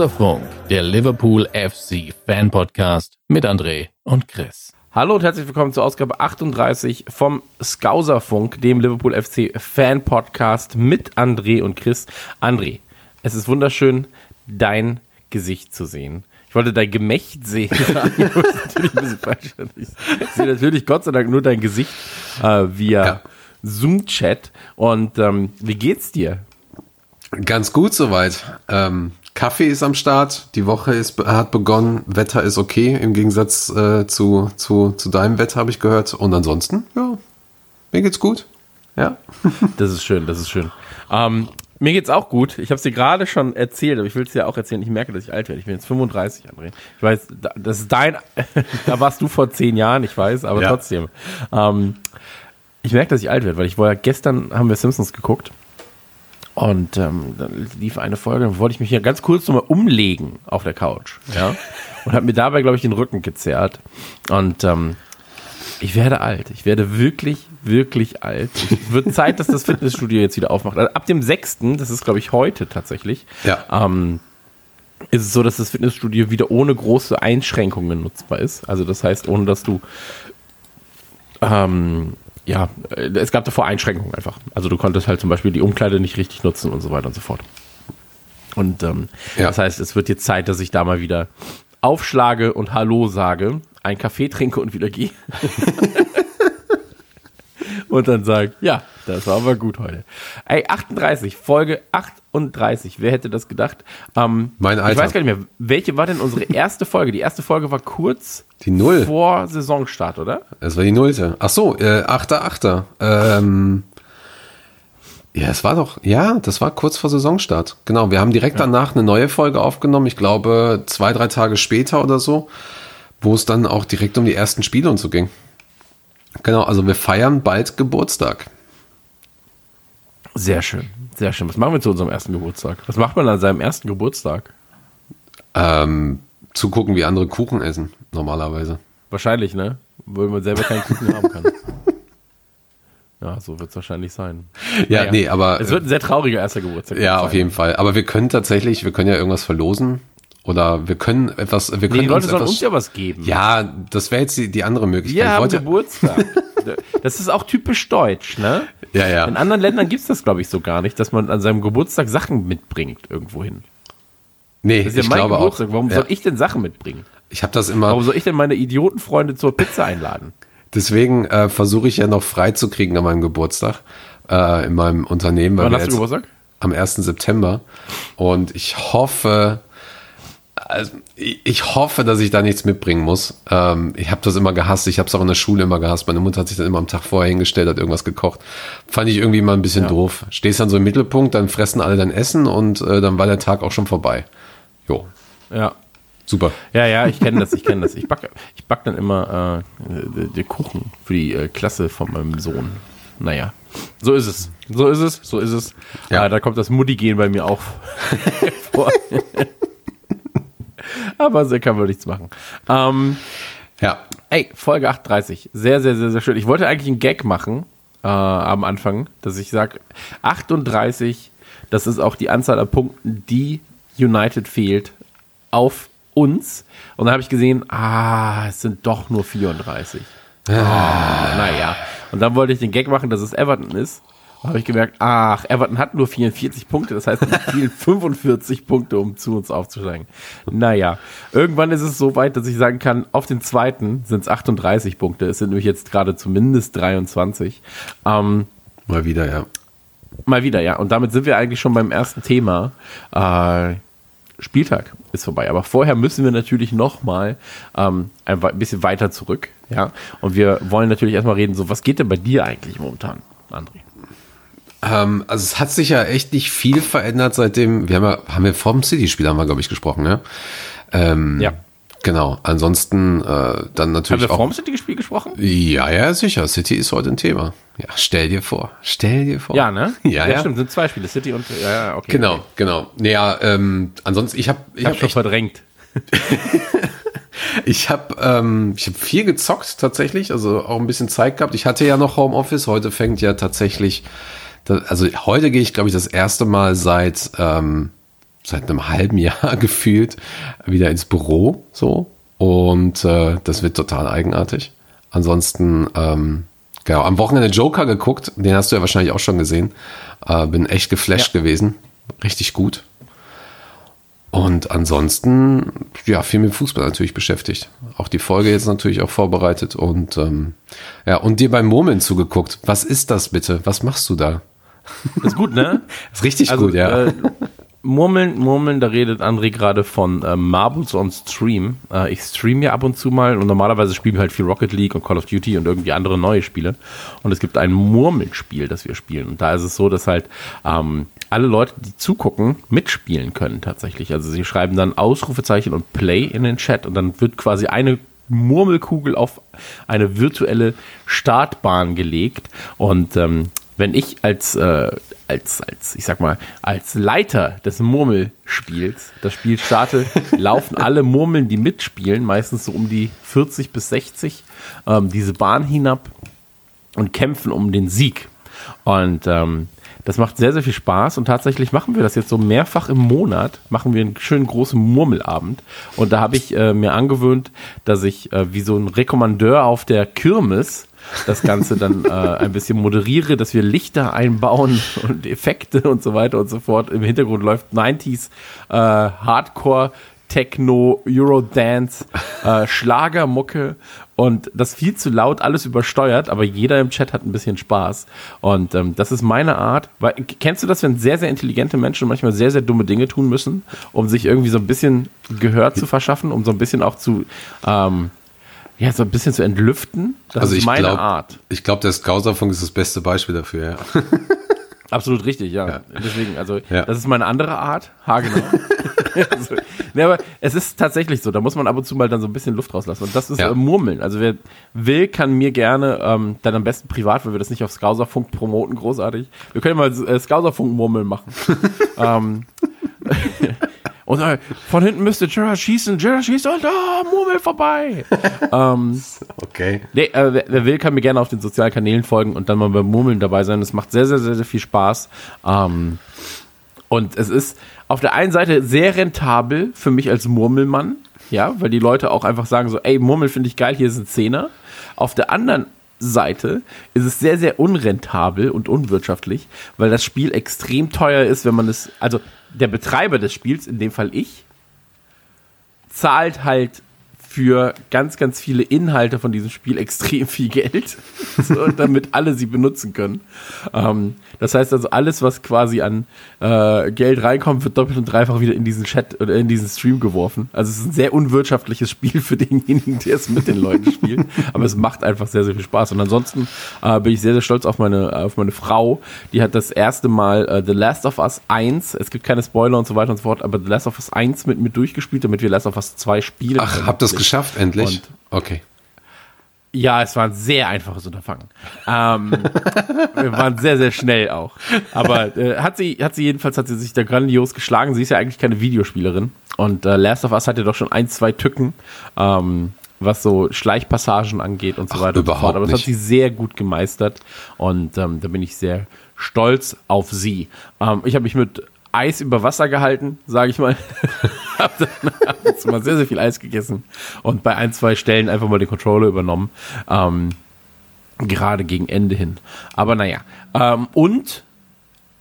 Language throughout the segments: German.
Skauserfunk, der Liverpool FC Fan Podcast mit André und Chris. Hallo und herzlich willkommen zur Ausgabe 38 vom Skauserfunk, dem Liverpool FC Fan Podcast mit André und Chris. André, es ist wunderschön, dein Gesicht zu sehen. Ich wollte dein Gemächt sehen. natürlich. Ich sehe natürlich Gott sei Dank nur dein Gesicht äh, via Ja. Zoom-Chat. Und ähm, wie geht's dir? Ganz gut soweit. Ähm, Kaffee ist am Start, die Woche ist, hat begonnen, Wetter ist okay, im Gegensatz äh, zu, zu, zu deinem Wetter habe ich gehört. Und ansonsten, ja, mir geht's gut. Ja. Das ist schön, das ist schön. Ähm, mir geht's auch gut. Ich habe es dir gerade schon erzählt, aber ich will es dir auch erzählen. Ich merke, dass ich alt werde. Ich bin jetzt 35, André. Ich weiß, da- das ist dein, da warst du vor zehn Jahren, ich weiß, aber Ja. trotzdem. Ähm, ich merke, dass ich alt werde, weil ich war ja gestern haben wir Simpsons geguckt und ähm, dann lief eine Folge, dann wollte ich mich hier ganz kurz nochmal umlegen auf der Couch, ja, und habe mir dabei, glaube ich, den Rücken gezerrt und ähm, ich werde alt. Ich werde wirklich, wirklich alt. Es wird Zeit, dass das Fitnessstudio jetzt wieder aufmacht. Also ab dem 6., das ist, glaube ich, heute tatsächlich, Ja. ähm, ist es so, dass das Fitnessstudio wieder ohne große Einschränkungen nutzbar ist. Also das heißt, ohne dass du ähm, ja, äh, es gab davor Einschränkungen einfach. Also du konntest halt zum Beispiel die Umkleide nicht richtig nutzen und so weiter und so fort. Und ähm, Ja. das heißt, es wird jetzt Zeit, dass ich da mal wieder aufschlage und Hallo sage, einen Kaffee trinke und wieder gehe. und dann sage, ja, das war aber gut heute. Ey, 38, Folge 38, wer hätte das gedacht? Ähm, Mein Ich Alter. weiß gar nicht mehr, welche war denn unsere erste Folge? Die erste Folge war kurz Die Null. vor Saisonstart, oder? Das war die Nullte. Ach so, äh, Achter, Achter. Ähm, ja, es war doch, ja, das war kurz vor Saisonstart. Genau, wir haben direkt danach eine neue Folge aufgenommen. Ich glaube, zwei, drei Tage später oder so, wo es dann auch direkt um die ersten Spiele und so ging. Genau, also wir feiern bald Geburtstag. Sehr schön, sehr schön. Was machen wir zu unserem ersten Geburtstag? Was macht man an seinem ersten Geburtstag? Ähm, zugucken, wie andere Kuchen essen, normalerweise. Wahrscheinlich, ne? Weil man selber keinen Kuchen haben kann. Ja, so wird es wahrscheinlich sein. Ja, Naja. nee, aber. Es wird ein sehr trauriger erster Geburtstag. Ja, sein. auf jeden Fall. Aber wir können tatsächlich, wir können ja irgendwas verlosen. Oder wir können etwas, wir Nee, können die Leute sollen uns ja was geben. Ja, das wäre jetzt die, die andere Möglichkeit. Wir Ich haben wollte- Geburtstag. Das ist auch typisch deutsch, ne? ja, ja. In anderen Ländern gibt's das, glaube ich, so gar nicht, dass man an seinem Geburtstag Sachen mitbringt irgendwo hin. nee, Das ist ja ich mein glaube Geburtstag. auch. Warum ja. soll ich denn Sachen mitbringen? Ich habe das immer, Warum soll ich denn meine Idiotenfreunde zur Pizza einladen? deswegen äh, versuche ich ja noch frei zu kriegen an meinem Geburtstag äh, in meinem Unternehmen. Wann hast du Geburtstag? Am 1. September. Und ich hoffe, also ich hoffe, dass ich da nichts mitbringen muss. Ähm, ich habe das immer gehasst. Ich habe es auch in der Schule immer gehasst. Meine Mutter hat sich dann immer am Tag vorher hingestellt, hat irgendwas gekocht. Fand ich irgendwie mal ein bisschen doof. Stehst dann so im Mittelpunkt, dann fressen alle dein Essen und äh, dann war der Tag auch schon vorbei. Jo, Ja. super. Ja, ja, ich kenne das, ich kenne das. Ich backe ich back dann immer äh, den Kuchen für die äh, Klasse von meinem Sohn. Naja, so ist es. So ist es, so ist es. Ja. Äh, da kommt das Mutti-Gehen bei mir auch vor. Aber so kann man nichts machen. Ähm, Ja, ey, Folge 38. Sehr, sehr, sehr, sehr schön. Ich wollte eigentlich einen Gag machen äh, am Anfang, dass ich sage, 38, das ist auch die Anzahl an Punkten, die United fehlt auf uns. Und dann habe ich gesehen, ah, es sind doch nur 34. Oh, naja. Und dann wollte ich den Gag machen, dass es Everton ist. Habe ich gemerkt, ach, Everton hat nur 44 Punkte, das heißt, es fehlen 45 Punkte, um zu uns aufzusteigen. Naja, irgendwann ist es so weit, dass ich sagen kann, auf den zweiten sind es 38 Punkte. Es sind nämlich jetzt gerade zumindest 23. Ähm, mal wieder, ja. Mal wieder, ja. Und damit sind wir eigentlich schon beim ersten Thema. Äh, Spieltag ist vorbei. Aber vorher müssen wir natürlich noch mal ähm, ein bisschen weiter zurück. Ja. Und wir wollen natürlich erstmal reden, so, was geht denn bei dir eigentlich momentan, André? Ähm, also es hat sich ja echt nicht viel verändert seitdem, wir haben ja, haben wir vom City-Spiel haben wir, glaube ich, gesprochen, ne? Ähm, Ja. Genau. Ansonsten äh, dann Haben natürlich wir auch. vorm City-Spiel gesprochen? Ja, ja, sicher. City ist heute ein Thema. Ja, stell dir vor. Stell dir vor. Ja, ne? Ja, ja. stimmt, sind zwei Spiele, City und ja, ja, okay. Genau, genau. Naja, ähm, ansonsten, ich habe ich Ich hab hab schon verdrängt. ich hab, ähm, ich hab viel gezockt tatsächlich, also auch ein bisschen Zeit gehabt. Ich hatte ja noch Homeoffice, heute fängt ja tatsächlich, also heute gehe ich, glaube ich, das erste Mal seit, ähm, seit einem halben Jahr gefühlt wieder ins Büro, so. Und äh, das wird total eigenartig. Ansonsten, ähm, genau, am Wochenende Joker geguckt, den hast du ja wahrscheinlich auch schon gesehen. Äh, bin echt geflasht gewesen. Richtig gut. Und ansonsten, ja, viel mit Fußball natürlich beschäftigt. Auch die Folge jetzt natürlich auch vorbereitet und ähm, ja, und dir beim Murmeln zugeguckt. Was ist das bitte? Was machst du da? Ist gut, ne? ist richtig Also, gut, ja. äh, Murmeln, Murmeln, da redet André gerade von äh, Marbles on Stream. Äh, ich stream ja ab und zu mal und normalerweise spielen wir halt viel Rocket League und Call of Duty und irgendwie andere neue Spiele. Und es gibt ein Murmelspiel, das wir spielen. Und da ist es so, dass halt ähm, alle Leute, die zugucken, mitspielen können tatsächlich. Also sie schreiben dann Ausrufezeichen und Play in den Chat und dann wird quasi eine Murmelkugel auf eine virtuelle Startbahn gelegt. Und ähm, wenn ich als, äh, als, als, ich sag mal, als Leiter des Murmelspiels das Spiel starte, laufen alle Murmeln, die mitspielen, meistens so um die 40 bis 60, ähm, diese Bahn hinab und kämpfen um den Sieg. Und ähm, das macht sehr, sehr viel Spaß und tatsächlich machen wir das jetzt so mehrfach im Monat, machen wir einen schönen großen Murmelabend. Und da habe ich äh, mir angewöhnt, dass ich äh, wie so ein Rekommandeur auf der Kirmes das Ganze dann äh, ein bisschen moderiere, dass wir Lichter einbauen und Effekte und so weiter und so fort. Im Hintergrund läuft 90s äh, Hardcore Techno, Eurodance, äh, Schlagermucke und das viel zu laut alles übersteuert, aber jeder im Chat hat ein bisschen Spaß. Und ähm, das ist meine Art. Weil, kennst du das, wenn sehr, sehr intelligente Menschen manchmal sehr, sehr dumme Dinge tun müssen, um sich irgendwie so ein bisschen Gehör zu verschaffen, um so ein bisschen auch zu, ähm, ja, so ein bisschen zu entlüften? Das also ist meine glaube, Art. ich glaube, der Skauserfunk ist das beste Beispiel dafür. Ja. Absolut richtig, ja. Deswegen, also Ja. das ist meine andere Art, haargenau. also, ne, aber es ist tatsächlich so, da muss man ab und zu mal dann so ein bisschen Luft rauslassen. Und das ist Ja. äh, Murmeln. Also wer will, kann mir gerne, ähm, dann am besten privat, weil wir das nicht auf Skauserfunk promoten, großartig. Wir können mal äh, Skauserfunk-Murmeln machen. ähm, und äh, von hinten müsste Gerard schießen, Gerard schießt und ah, Murmel vorbei. ähm, Okay. Nee, äh, wer, wer will, kann mir gerne auf den sozialen Kanälen folgen und dann mal beim Murmeln dabei sein. Es macht sehr, sehr, sehr, sehr viel Spaß. Ähm, und es ist auf der einen Seite sehr rentabel für mich als Murmelmann, ja, weil die Leute auch einfach sagen so, ey, Murmel finde ich geil, hier ist ein Zehner. Auf der anderen Seite ist es sehr, sehr unrentabel und unwirtschaftlich, weil das Spiel extrem teuer ist, wenn man es, also der Betreiber des Spiels, in dem Fall ich, zahlt halt für ganz, ganz viele Inhalte von diesem Spiel extrem viel Geld, so, damit alle sie benutzen können. Ähm, das heißt also, alles, was quasi an äh, Geld reinkommt, wird doppelt und dreifach wieder in diesen Chat oder in diesen Stream geworfen. Also es ist ein sehr unwirtschaftliches Spiel für denjenigen, der es mit den Leuten spielt. Aber es macht einfach sehr, sehr viel Spaß. Und ansonsten äh, bin ich sehr, sehr stolz auf meine, auf meine Frau. Die hat das erste Mal äh, The Last of Us 1, es gibt keine Spoiler und so weiter und so fort, aber The Last of Us 1 mit mir durchgespielt, damit wir Last of Us 2 spielen. Ach, ihr es geschafft, endlich? Und- okay. Ja, es war ein sehr einfaches Unterfangen. Ähm, wir waren sehr, sehr schnell auch. Aber äh, hat sie, hat sie jedenfalls, hat sie sich da grandios geschlagen. Sie ist ja eigentlich keine Videospielerin. Und äh, Last of Us hatte doch schon ein, zwei Tücken, ähm, was so Schleichpassagen angeht und so Ach, weiter und so überhaupt fort. Aber das hat sie sehr gut gemeistert. Und ähm, da bin ich sehr stolz auf sie. Ähm, ich habe mich mit Eis über Wasser gehalten, sage ich mal. hab dann ab und zu mal sehr, sehr viel Eis gegessen und bei ein, zwei Stellen einfach mal den Controller übernommen. Ähm, gerade gegen Ende hin. Aber naja. Ähm, und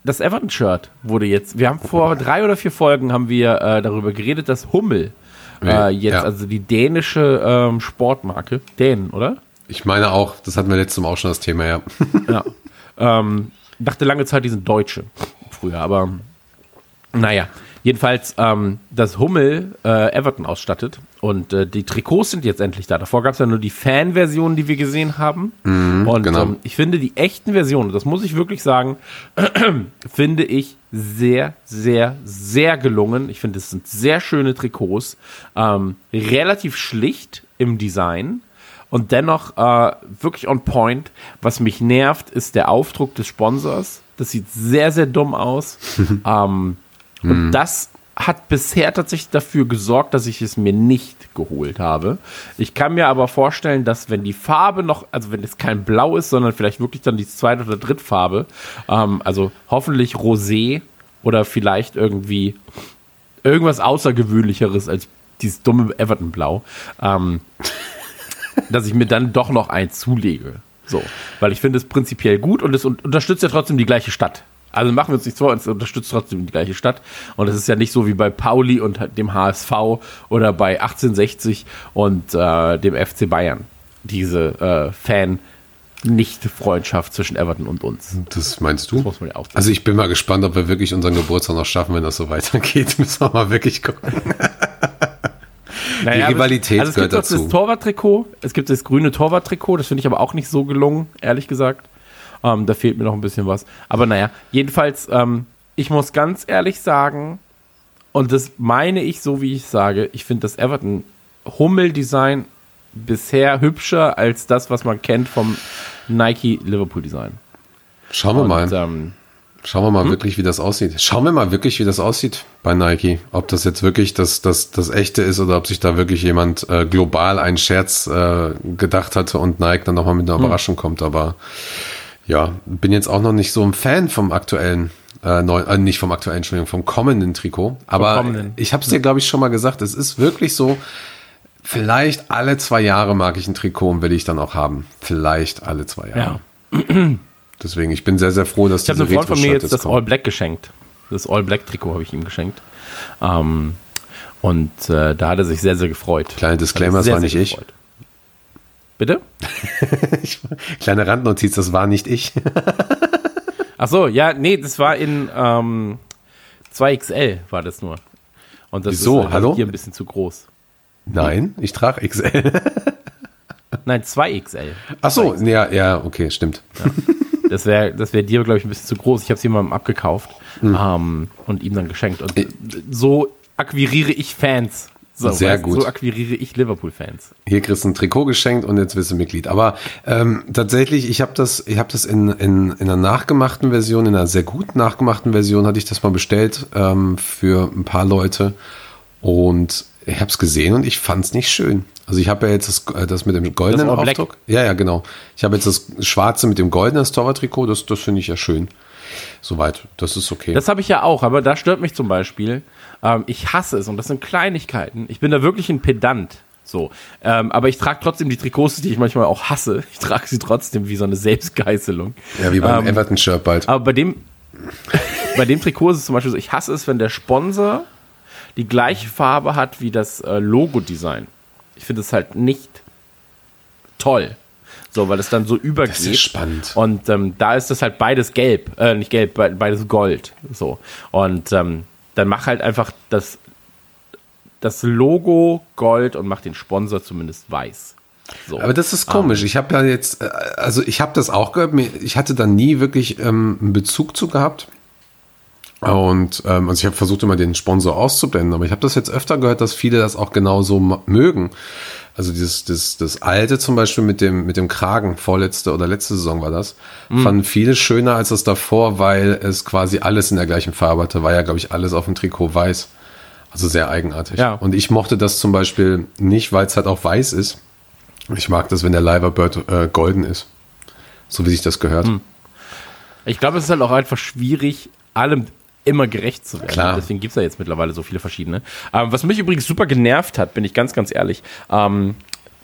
das Everton-Shirt wurde jetzt, wir haben vor drei oder vier Folgen haben wir äh, darüber geredet, dass Hummel äh, jetzt, Ja. also die dänische ähm, Sportmarke, Dänen, oder? Ich meine auch, das hatten wir letztes Mal auch schon das Thema, ja. Ja. ähm, dachte lange Zeit, die sind Deutsche früher, aber naja, Jedenfalls, ähm, dass Hummel äh, Everton ausstattet und äh, die Trikots sind jetzt endlich da. Davor gab es ja nur die Fan-Versionen, die wir gesehen haben. und genau. ähm, ich finde die echten Versionen, das muss ich wirklich sagen, finde ich sehr, sehr, sehr gelungen. Ich finde, es sind sehr schöne Trikots, ähm, relativ schlicht im Design und dennoch äh, wirklich on point. Was mich nervt, ist der Aufdruck des Sponsors. Das sieht sehr, sehr dumm aus. ähm, und das hat bisher tatsächlich dafür gesorgt, dass ich es mir nicht geholt habe. Ich kann mir aber vorstellen, dass wenn die Farbe noch, also wenn es kein Blau ist, sondern vielleicht wirklich dann die zweite oder dritte Farbe, ähm, also hoffentlich Rosé oder vielleicht irgendwie irgendwas Außergewöhnlicheres als dieses dumme Everton-Blau, ähm, dass ich mir dann doch noch eins zulege. So, weil ich finde es prinzipiell gut und es un unterstützt ja trotzdem die gleiche Stadt. Also machen wir uns nichts vor, es unterstützt trotzdem die gleiche Stadt. Und es ist ja nicht so wie bei Pauli und dem HSV oder bei 1860 und äh, dem FC Bayern. Diese äh, Fan-Nicht-Freundschaft zwischen Everton und uns. Das meinst du? Das ja. Also ich bin mal gespannt, ob wir wirklich unseren Geburtstag noch schaffen, wenn das so weitergeht. Müssen wir mal wirklich gucken. Naja, es- Rivalität also es gibt gehört doch dazu. Das Torwarttrikot, es gibt das grüne Torwarttrikot, das finde ich aber auch nicht so gelungen, ehrlich gesagt. Ähm, da fehlt mir noch ein bisschen was. Aber naja, jedenfalls, ähm, ich muss ganz ehrlich sagen, und das meine ich so, wie ich sage, ich finde das Everton Hummel-Design bisher hübscher als das, was man kennt vom Nike Liverpool-Design. Schauen wir mal. Und, ähm, Schauen wir mal wirklich, wie das aussieht. Schauen wir mal wirklich, wie das aussieht bei Nike. Ob das jetzt wirklich das, das, das echte ist oder ob sich da wirklich jemand äh, global einen Scherz äh, gedacht hatte und Nike dann nochmal mit einer Überraschung kommt. Aber ja, bin jetzt auch noch nicht so ein Fan vom aktuellen, äh, neu, äh, nicht vom aktuellen, Entschuldigung, vom kommenden Trikot. Aber kommenden. ich habe es dir, glaube ich, schon mal gesagt. Es ist wirklich so, vielleicht alle zwei Jahre mag ich ein Trikot und will ich dann auch haben. Vielleicht alle zwei Jahre. ja. Deswegen, ich bin sehr, sehr froh, dass Ich habe einem Freund von mir Retro-Shirt jetzt das kommen. All Black geschenkt. Das All Black Trikot habe ich ihm geschenkt. Ähm, und äh, da hat er sich sehr, sehr gefreut. Kleiner er Disclaimer, das war nicht ich. gefreut. Bitte? Kleine Randnotiz, das war nicht ich. Ach so, ja, nee, das war in ähm, 2XL war das nur. Und das Wieso? ist halt Hallo? hier ein bisschen zu groß. Nein, ich trage XL. Nein, 2XL. Ach so, ja, ja, okay, stimmt. Das wäre das wär dir, glaube ich, ein bisschen zu groß. Ich habe es jemandem abgekauft ähm, und ihm dann geschenkt. Und Hm. So akquiriere ich Fans. So, Sehr weißt gut. So akquiriere ich Liverpool-Fans. Hier kriegst du ein Trikot geschenkt und jetzt bist du Mitglied. Aber ähm, tatsächlich, ich habe das, ich habe das in, in, in einer nachgemachten Version, in einer sehr gut nachgemachten Version, hatte ich das mal bestellt ähm, für ein paar Leute und ich habe es gesehen und ich fand es nicht schön. Also ich habe ja jetzt das, äh, das mit dem goldenen. Aufdruck. Ja, ja, genau. Ich habe jetzt das schwarze mit dem goldenen Torwarttrikot. Das, das finde ich ja schön. Soweit, das ist okay. Das habe ich ja auch, aber da stört mich zum Beispiel, ähm, ich hasse es und das sind Kleinigkeiten. Ich bin da wirklich ein Pedant. So, ähm, aber ich trage trotzdem die Trikots, die ich manchmal auch hasse. Ich trage sie trotzdem wie so eine Selbstgeißelung. ja, wie beim ähm, Everton-Shirt bald. Aber bei dem, bei dem Trikot ist es zum Beispiel so, ich hasse es, wenn der Sponsor die gleiche Farbe hat wie das äh, Logo-Design. Ich finde es halt nicht toll. So, weil es dann so übergeht. Das ist spannend. Und ähm, da ist das halt beides gelb, äh, nicht gelb, be- beides Gold. So. Und ähm, dann mach halt einfach das, das Logo Gold und mach den Sponsor zumindest weiß. So. Aber das ist komisch. Ich habe ja jetzt, äh, also ich habe das auch gehört. Ich hatte da nie wirklich ähm, einen Bezug zu gehabt. Und ähm, also ich habe versucht immer den Sponsor auszublenden, aber ich habe das jetzt öfter gehört, dass viele das auch genauso mögen. Also dieses, das, das alte zum Beispiel mit dem, mit dem Kragen, vorletzte oder letzte Saison war das, fanden viele schöner als das davor, weil es quasi alles in der gleichen Farbe hatte. War ja, glaube ich, alles auf dem Trikot weiß. Also sehr eigenartig. Ja. Und ich mochte das zum Beispiel nicht, weil es halt auch weiß ist. Ich mag das, wenn der Liverbird äh, golden ist. So wie sich das gehört. Ich glaube, es ist halt auch einfach schwierig, allem immer gerecht zu werden. Klar. Deswegen gibt es ja jetzt mittlerweile so viele verschiedene. Ähm, was mich übrigens super genervt hat, bin ich ganz, ganz ehrlich, ähm,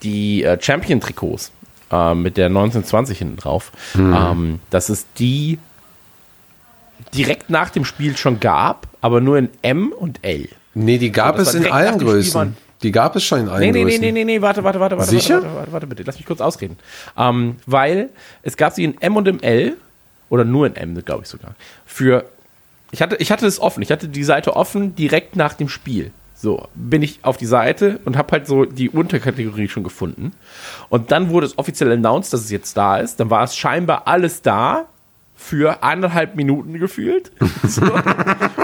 die äh, Champion-Trikots äh, mit der 1920 hinten drauf, Mhm. ähm, dass es die direkt nach dem Spiel schon gab, aber nur in M und L. Nee, die gab das es in allen Größen. Die gab es schon in allen Nee, nee, nee, Größen. nee, nee, nee, warte, warte, warte, warte, Sicher? warte, warte, warte, bitte, lass mich kurz ausreden. Ähm, weil es gab sie in M und im L, oder nur in M, glaube ich sogar, für, ich hatte, ich hatte es offen. Ich hatte die Seite offen direkt nach dem Spiel. So, bin ich auf die Seite und habe halt so die Unterkategorie schon gefunden. Und dann wurde es offiziell announced, dass es jetzt da ist. Dann war es scheinbar alles da für eineinhalb Minuten gefühlt. So.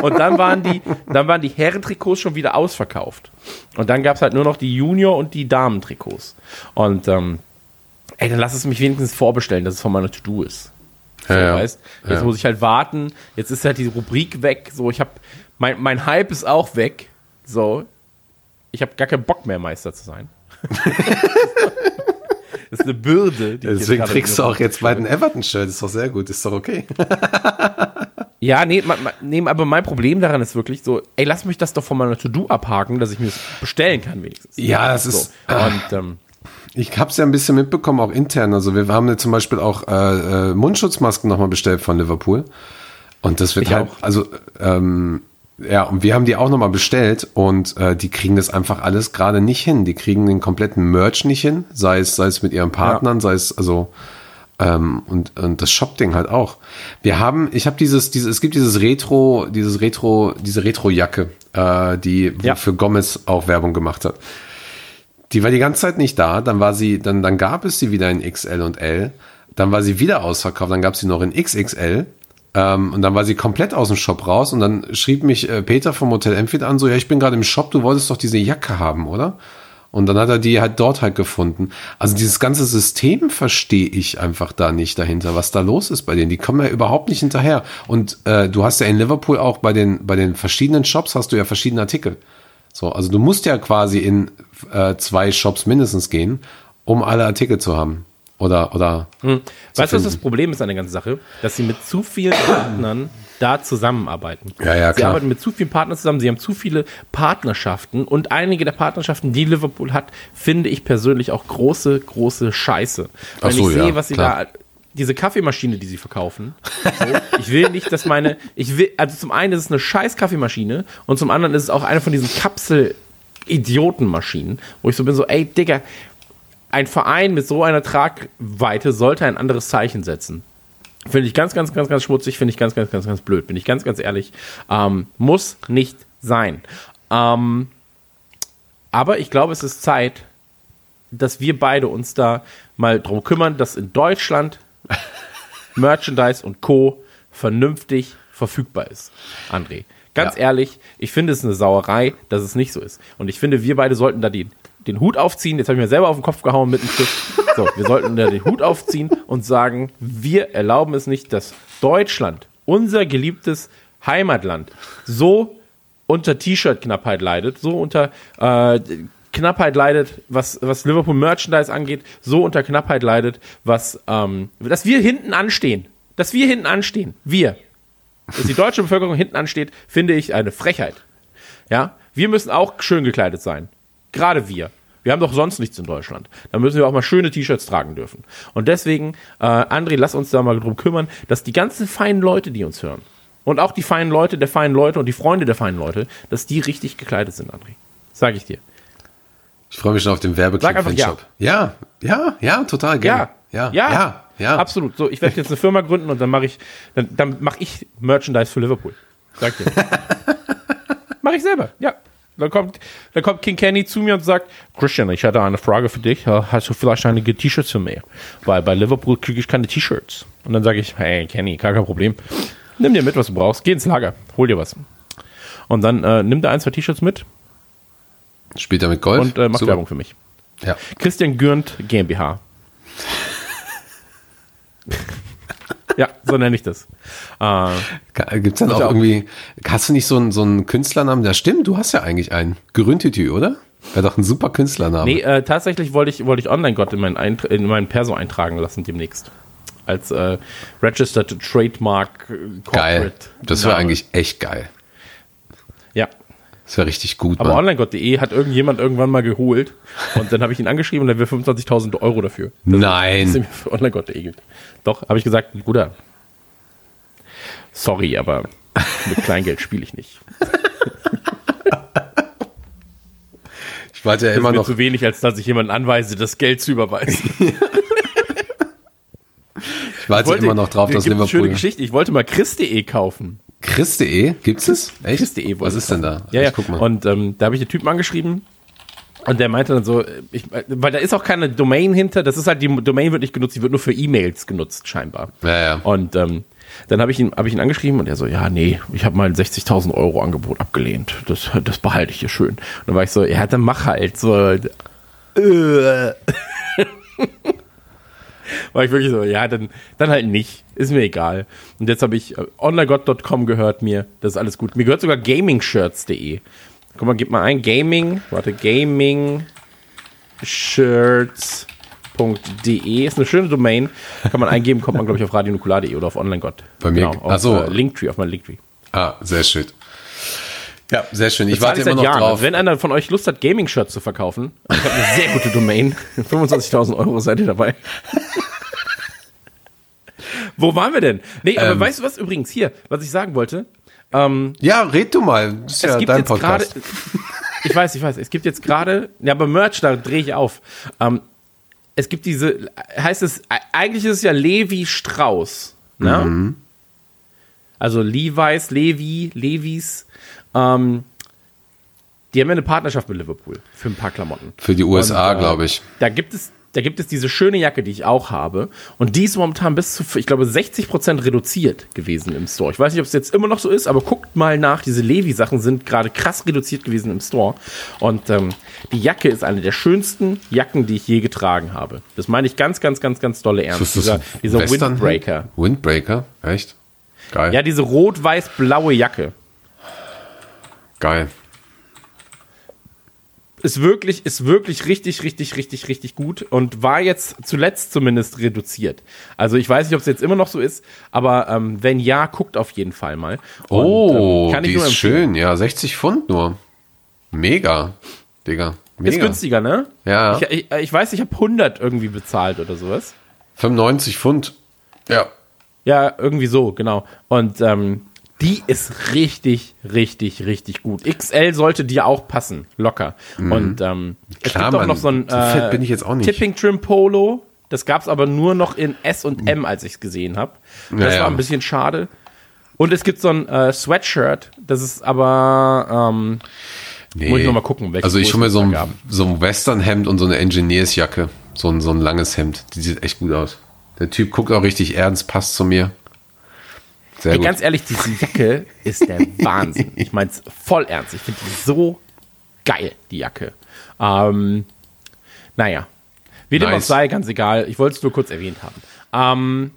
Und dann waren die, dann waren die Herrentrikots schon wieder ausverkauft. Und dann gab es halt nur noch die Junior- und die Damentrikots. Und ähm, ey, dann lass es mich wenigstens vorbestellen, dass es von meiner To-Do ist. So, Ja, weißt? Jetzt Ja. muss ich halt warten. Jetzt ist halt die Rubrik weg. So, ich habe mein, mein Hype ist auch weg. So, ich habe gar keinen Bock mehr Meister zu sein. das ist eine Bürde. Deswegen kriegst du auch jetzt bald ein Everton-Shirt. Ist doch sehr gut, ist doch okay. Ja, nee, ma, nee, aber mein Problem daran ist wirklich so, ey, lass mich das doch von meiner To-Do abhaken, dass ich mir das bestellen kann wenigstens. Ja, das ist. So. Und ähm, Ich habe es ja ein bisschen mitbekommen, auch intern. Also wir haben ja zum Beispiel auch äh, äh, Mundschutzmasken nochmal bestellt von Liverpool. Und das wird Ich halt, auch. also ähm, ja, und wir haben die auch nochmal bestellt und äh, die kriegen das einfach alles gerade nicht hin. Die kriegen den kompletten Merch nicht hin, sei es, sei es mit ihren Partnern, sei es also ähm, und, und das Shop-Ding halt auch. Wir haben, ich habe dieses, dieses, es gibt dieses Retro, dieses Retro, diese Retro-Jacke, äh, die Ja. für Gomez auch Werbung gemacht hat. Die war die ganze Zeit nicht da, dann war sie, dann, dann gab es sie wieder in XL und L, dann war sie wieder ausverkauft, dann gab es sie noch in XXL ähm, und dann war sie komplett aus dem Shop raus und dann schrieb mich äh, Peter vom Hotel Empfied an, so, ja, ich bin gerade im Shop, du wolltest doch diese Jacke haben, oder? Und dann hat er die halt dort halt gefunden. Also dieses ganze System verstehe ich einfach da nicht dahinter, was da los ist bei denen. Die kommen ja überhaupt nicht hinterher. Und äh, du hast ja in Liverpool auch bei den, bei den verschiedenen Shops hast du ja verschiedene Artikel. So, also du musst ja quasi in äh, zwei Shops mindestens gehen, um alle Artikel zu haben. Oder, oder. zu weißt du, was das Problem ist an der ganzen Sache? Dass sie mit zu vielen Partnern da zusammenarbeiten. Ja, ja, Sie klar. arbeiten mit zu vielen Partnern zusammen, sie haben zu viele Partnerschaften und einige der Partnerschaften, die Liverpool hat, finde ich persönlich auch große, große Scheiße. Wenn so, ich sehe, ja, was sie klar. da diese Kaffeemaschine, die sie verkaufen. So, ich will nicht, dass meine, ich will, also zum einen ist es eine scheiß Kaffeemaschine und zum anderen ist es auch eine von diesen Kapsel-Idiotenmaschinen, wo ich so bin, so, ey, Digga, ein Verein mit so einer Tragweite sollte ein anderes Zeichen setzen. Finde ich ganz, ganz, ganz, ganz schmutzig, finde ich ganz, ganz, ganz, ganz blöd, bin ich ganz, ganz ehrlich. Ähm, muss nicht sein. Ähm, aber ich glaube, es ist Zeit, dass wir beide uns da mal drum kümmern, dass in Deutschland Merchandise und Co. vernünftig verfügbar ist. André, ganz Ja. ehrlich, ich finde es eine Sauerei, dass es nicht so ist. Und ich finde, wir beide sollten da den, den Hut aufziehen. Jetzt habe ich mir selber auf den Kopf gehauen mit dem Stift. So, wir sollten da den Hut aufziehen und sagen, wir erlauben es nicht, dass Deutschland, unser geliebtes Heimatland, so unter T-Shirt-Knappheit leidet, so unter äh, Knappheit leidet, was, was Liverpool Merchandise angeht, so unter Knappheit leidet, was, ähm, dass wir hinten anstehen. Dass wir hinten anstehen. Wir. Dass die deutsche Bevölkerung hinten ansteht, finde ich eine Frechheit. Ja, wir müssen auch schön gekleidet sein. Gerade wir. Wir haben doch sonst nichts in Deutschland. Da müssen wir auch mal schöne T-Shirts tragen dürfen. Und deswegen, äh, André, lass uns da mal drum kümmern, dass die ganzen feinen Leute, die uns hören, und auch die feinen Leute der feinen Leute und die Freunde der feinen Leute, dass die richtig gekleidet sind, André. Sag ich dir. Ich freue mich schon auf den Werbeclip für den ja. Shop. Ja, ja, ja, total gerne. Ja, ja, ja, ja. Absolut. So, ich werde jetzt eine Firma gründen und dann mache ich, dann, dann mache ich Merchandise für Liverpool. Sag dir. mache ich selber. Ja. Dann kommt, dann kommt King Kenny zu mir und sagt, Christian, ich hatte eine Frage für dich. Hast du vielleicht einige T-Shirts für mich? Weil bei Liverpool kriege ich keine T-Shirts. Und dann sage ich, hey Kenny, gar kein Problem. Nimm dir mit, was du brauchst. Geh ins Lager, hol dir was. Und dann äh, nimm dir ein, zwei T-Shirts mit Spielt er mit Golf? und äh, macht Super. Werbung für mich. Ja. Christian Gürnt GmbH. ja, so nenne ich das. Äh, Gibt es dann auch irgendwie, hast du nicht so einen, so einen Künstlernamen? Ja, stimmt, du hast ja eigentlich einen. Gerüntütü, oder? Wäre doch ein super Künstlername. nee, äh, tatsächlich wollte ich, wollte ich Online-Gott in in meinen Perso eintragen lassen demnächst. Als äh, Registered Trademark äh, Corporate. geil. Das wäre eigentlich echt geil. Das wäre richtig gut, Aber onlinegott.de hat irgendjemand irgendwann mal geholt und dann habe ich ihn angeschrieben und er will 25.000 Euro dafür. dass er Nein. mir für onlinegott.de gilt. Doch, habe ich gesagt, Bruder, sorry, aber mit Kleingeld spiele ich nicht. Ich warte ja Das immer ist noch. zu wenig, als dass ich jemanden anweise, das Geld zu überweisen. Ich warte immer noch drauf, dass gibt eine schöne Liverpool. Geschichte. Ich wollte mal Chris.de kaufen. Chris.de, gibt's es? Echt? Chris.de Was ist denn da? Ja, ja. Ich guck mal. Und ähm, da habe ich den Typen angeschrieben und der meinte dann so, ich, weil da ist auch keine Domain hinter, das ist halt, die Domain wird nicht genutzt, die wird nur für E-Mails genutzt, scheinbar. ja, ja. Und ähm, dann habe ich, ihn, hab ich ihn angeschrieben und er so, ja, nee, ich habe mal ein 60.000 Euro Angebot abgelehnt. Das, das behalte ich hier schön. Und dann war ich so, ja, dann mach halt. So, äh. war ich wirklich so, ja, dann, dann halt nicht. Ist mir egal. Und jetzt habe ich äh, onlinegott.com gehört mir. Das ist alles gut. Mir gehört sogar gamingshirts.de. Guck mal, gib mal ein. Gaming, warte, gaming shirts.de ist eine schöne Domain. Kann man eingeben, kommt man, glaube ich, auf radionukular.de oder auf onlinegott. Bei mir- Genau, auf ach so. äh, Linktree, auf mein Linktree. Ah, sehr schön. Ja, sehr schön. Ich warte immer noch Jahren. drauf. Wenn einer von euch Lust hat, Gaming-Shirts zu verkaufen, ich habe eine sehr gute Domain. 25.000 Euro seid ihr dabei. Wo waren wir denn? Nee, aber Ähm. weißt du was übrigens hier, was ich sagen wollte? Ja, red du mal. Das ist Es ja gibt dein jetzt gerade, Podcast. ich weiß, ich weiß, es gibt jetzt gerade, ja, aber Merch, da drehe ich auf. Ähm, es gibt diese, heißt es, eigentlich ist es ja Levi Strauss, ne? Mhm. Also Levi's, Levi, Levis, ähm, die haben ja eine Partnerschaft mit Liverpool für ein paar Klamotten. Für die USA, äh, glaube ich. Da gibt es, da gibt es diese schöne Jacke, die ich auch habe. Und die ist momentan bis zu, ich glaube, 60% reduziert gewesen im Store. Ich weiß nicht, ob es jetzt immer noch so ist, aber guckt mal nach. Diese Levi-Sachen sind gerade krass reduziert gewesen im Store. Und ähm, die Jacke ist eine der schönsten Jacken, die ich je getragen habe. Das meine ich ganz, ganz, ganz, ganz dolle ernst. Ist das Dieser, dieser Western- Windbreaker. Windbreaker? Echt? Geil. Ja, diese rot-weiß-blaue Jacke. Geil. ist wirklich, ist wirklich richtig, richtig, richtig, richtig gut und war jetzt zuletzt zumindest reduziert. Also ich weiß nicht, ob es jetzt immer noch so ist, aber ähm, wenn ja, guckt auf jeden Fall mal. Und, Oh, ähm, kann ich die nur ist schön. Ja, 60 Pfund nur. Mega. Digga. Mega. Ist günstiger, ne? Ja. Ich, ich, ich weiß, ich habe 100 irgendwie bezahlt oder sowas. 95 Pfund. Ja. Ja, irgendwie so, genau. Und ähm, die ist richtig, richtig, richtig gut. XL sollte dir auch passen, locker. Und ähm, es Mhm. Klar, gibt auch noch so ein So auch nicht. Tipping Trim Polo. Das gab es aber nur noch in S und M, als ich es gesehen habe. Das Ja, ja. war ein bisschen schade. Und es gibt so ein äh, Sweatshirt, das ist aber, ähm, Nee. Muss ich noch mal gucken, Also ich hole mir so ein, so ein Westernhemd und so eine Engineersjacke. So ein, so ein langes Hemd. Die sieht echt gut aus. Der Typ guckt auch richtig ernst, passt zu mir. Sehr ey, gut. ganz ehrlich, diese Jacke ist der Wahnsinn. Ich meine es voll ernst. Ich finde die so geil, die Jacke. Ähm, naja, wie dem auch sei, ganz egal. Ich wollte es nur kurz erwähnt haben. Ähm,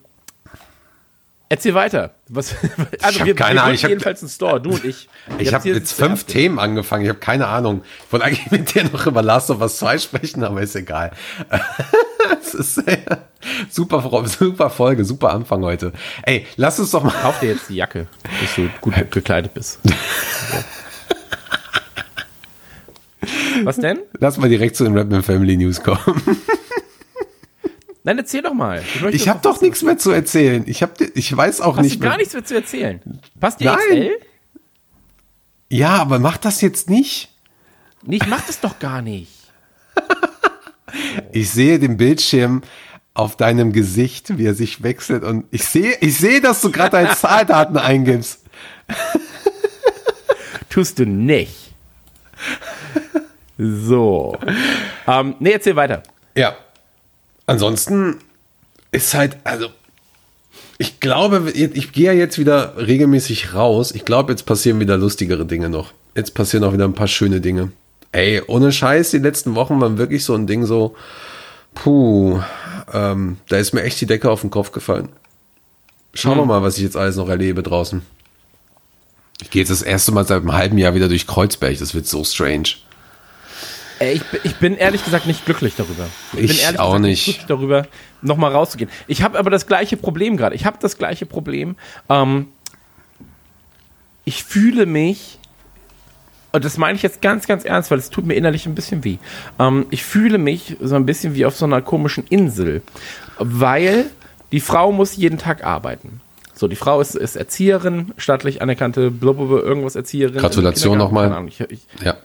erzähl weiter. Was, also hab wir, keine Ahnung, ich hab- jedenfalls einen Store, du und ich. Ich habe jetzt fünf Themen angefangen. Ich habe keine Ahnung. Ich wollte eigentlich mit dir noch über Last of Us 2 sprechen, aber ist egal. Es ist super, super Folge, super Anfang heute. Ey, lass uns doch mal. Kauf dir jetzt die Jacke, dass du gut gekleidet bist. Was denn? Lass mal direkt zu den Rapman Family News kommen. Nein, erzähl doch mal. Ich das habe doch nichts mehr zu erzählen. Ich habe, ich weiß auch Hast nicht du gar mehr. nichts mehr zu erzählen? Passt die Nein. XL? Ja, aber mach das jetzt nicht. Nee, ich mach das doch gar nicht. Ich sehe den Bildschirm auf deinem Gesicht, wie er sich wechselt und ich sehe, ich sehe, dass du gerade deine Zahldaten eingibst. Tust du nicht. So. Ähm, nee, erzähl weiter. Ja. Ansonsten ist halt, also, ich glaube, ich, gehe ja jetzt wieder regelmäßig raus. Ich glaube, jetzt passieren wieder lustigere Dinge noch. Jetzt passieren auch wieder ein paar schöne Dinge. Ey, ohne Scheiß, die letzten Wochen waren wirklich so ein Ding so, puh, ähm, da ist mir echt die Decke auf den Kopf gefallen. Schauen wir mal, was ich jetzt alles noch erlebe draußen. Ich gehe jetzt das erste Mal seit einem halben Jahr wieder durch Kreuzberg. Das wird so strange. Ich, bin- ich bin ehrlich gesagt nicht glücklich darüber. bin Ich ehrlich auch gesagt nicht. glücklich darüber, nochmal rauszugehen. Ich habe aber das gleiche Problem gerade. Ich habe das gleiche Problem. Ähm, ich fühle mich, und das meine ich jetzt ganz, ganz ernst, weil es tut mir innerlich ein bisschen weh. Ähm, ich fühle mich so ein bisschen wie auf so einer komischen Insel, weil die Frau muss jeden Tag arbeiten. So, die Frau ist, ist Erzieherin, staatlich anerkannte, blablabla, irgendwas Erzieherin. Gratulation nochmal. Ich, ich, Ja.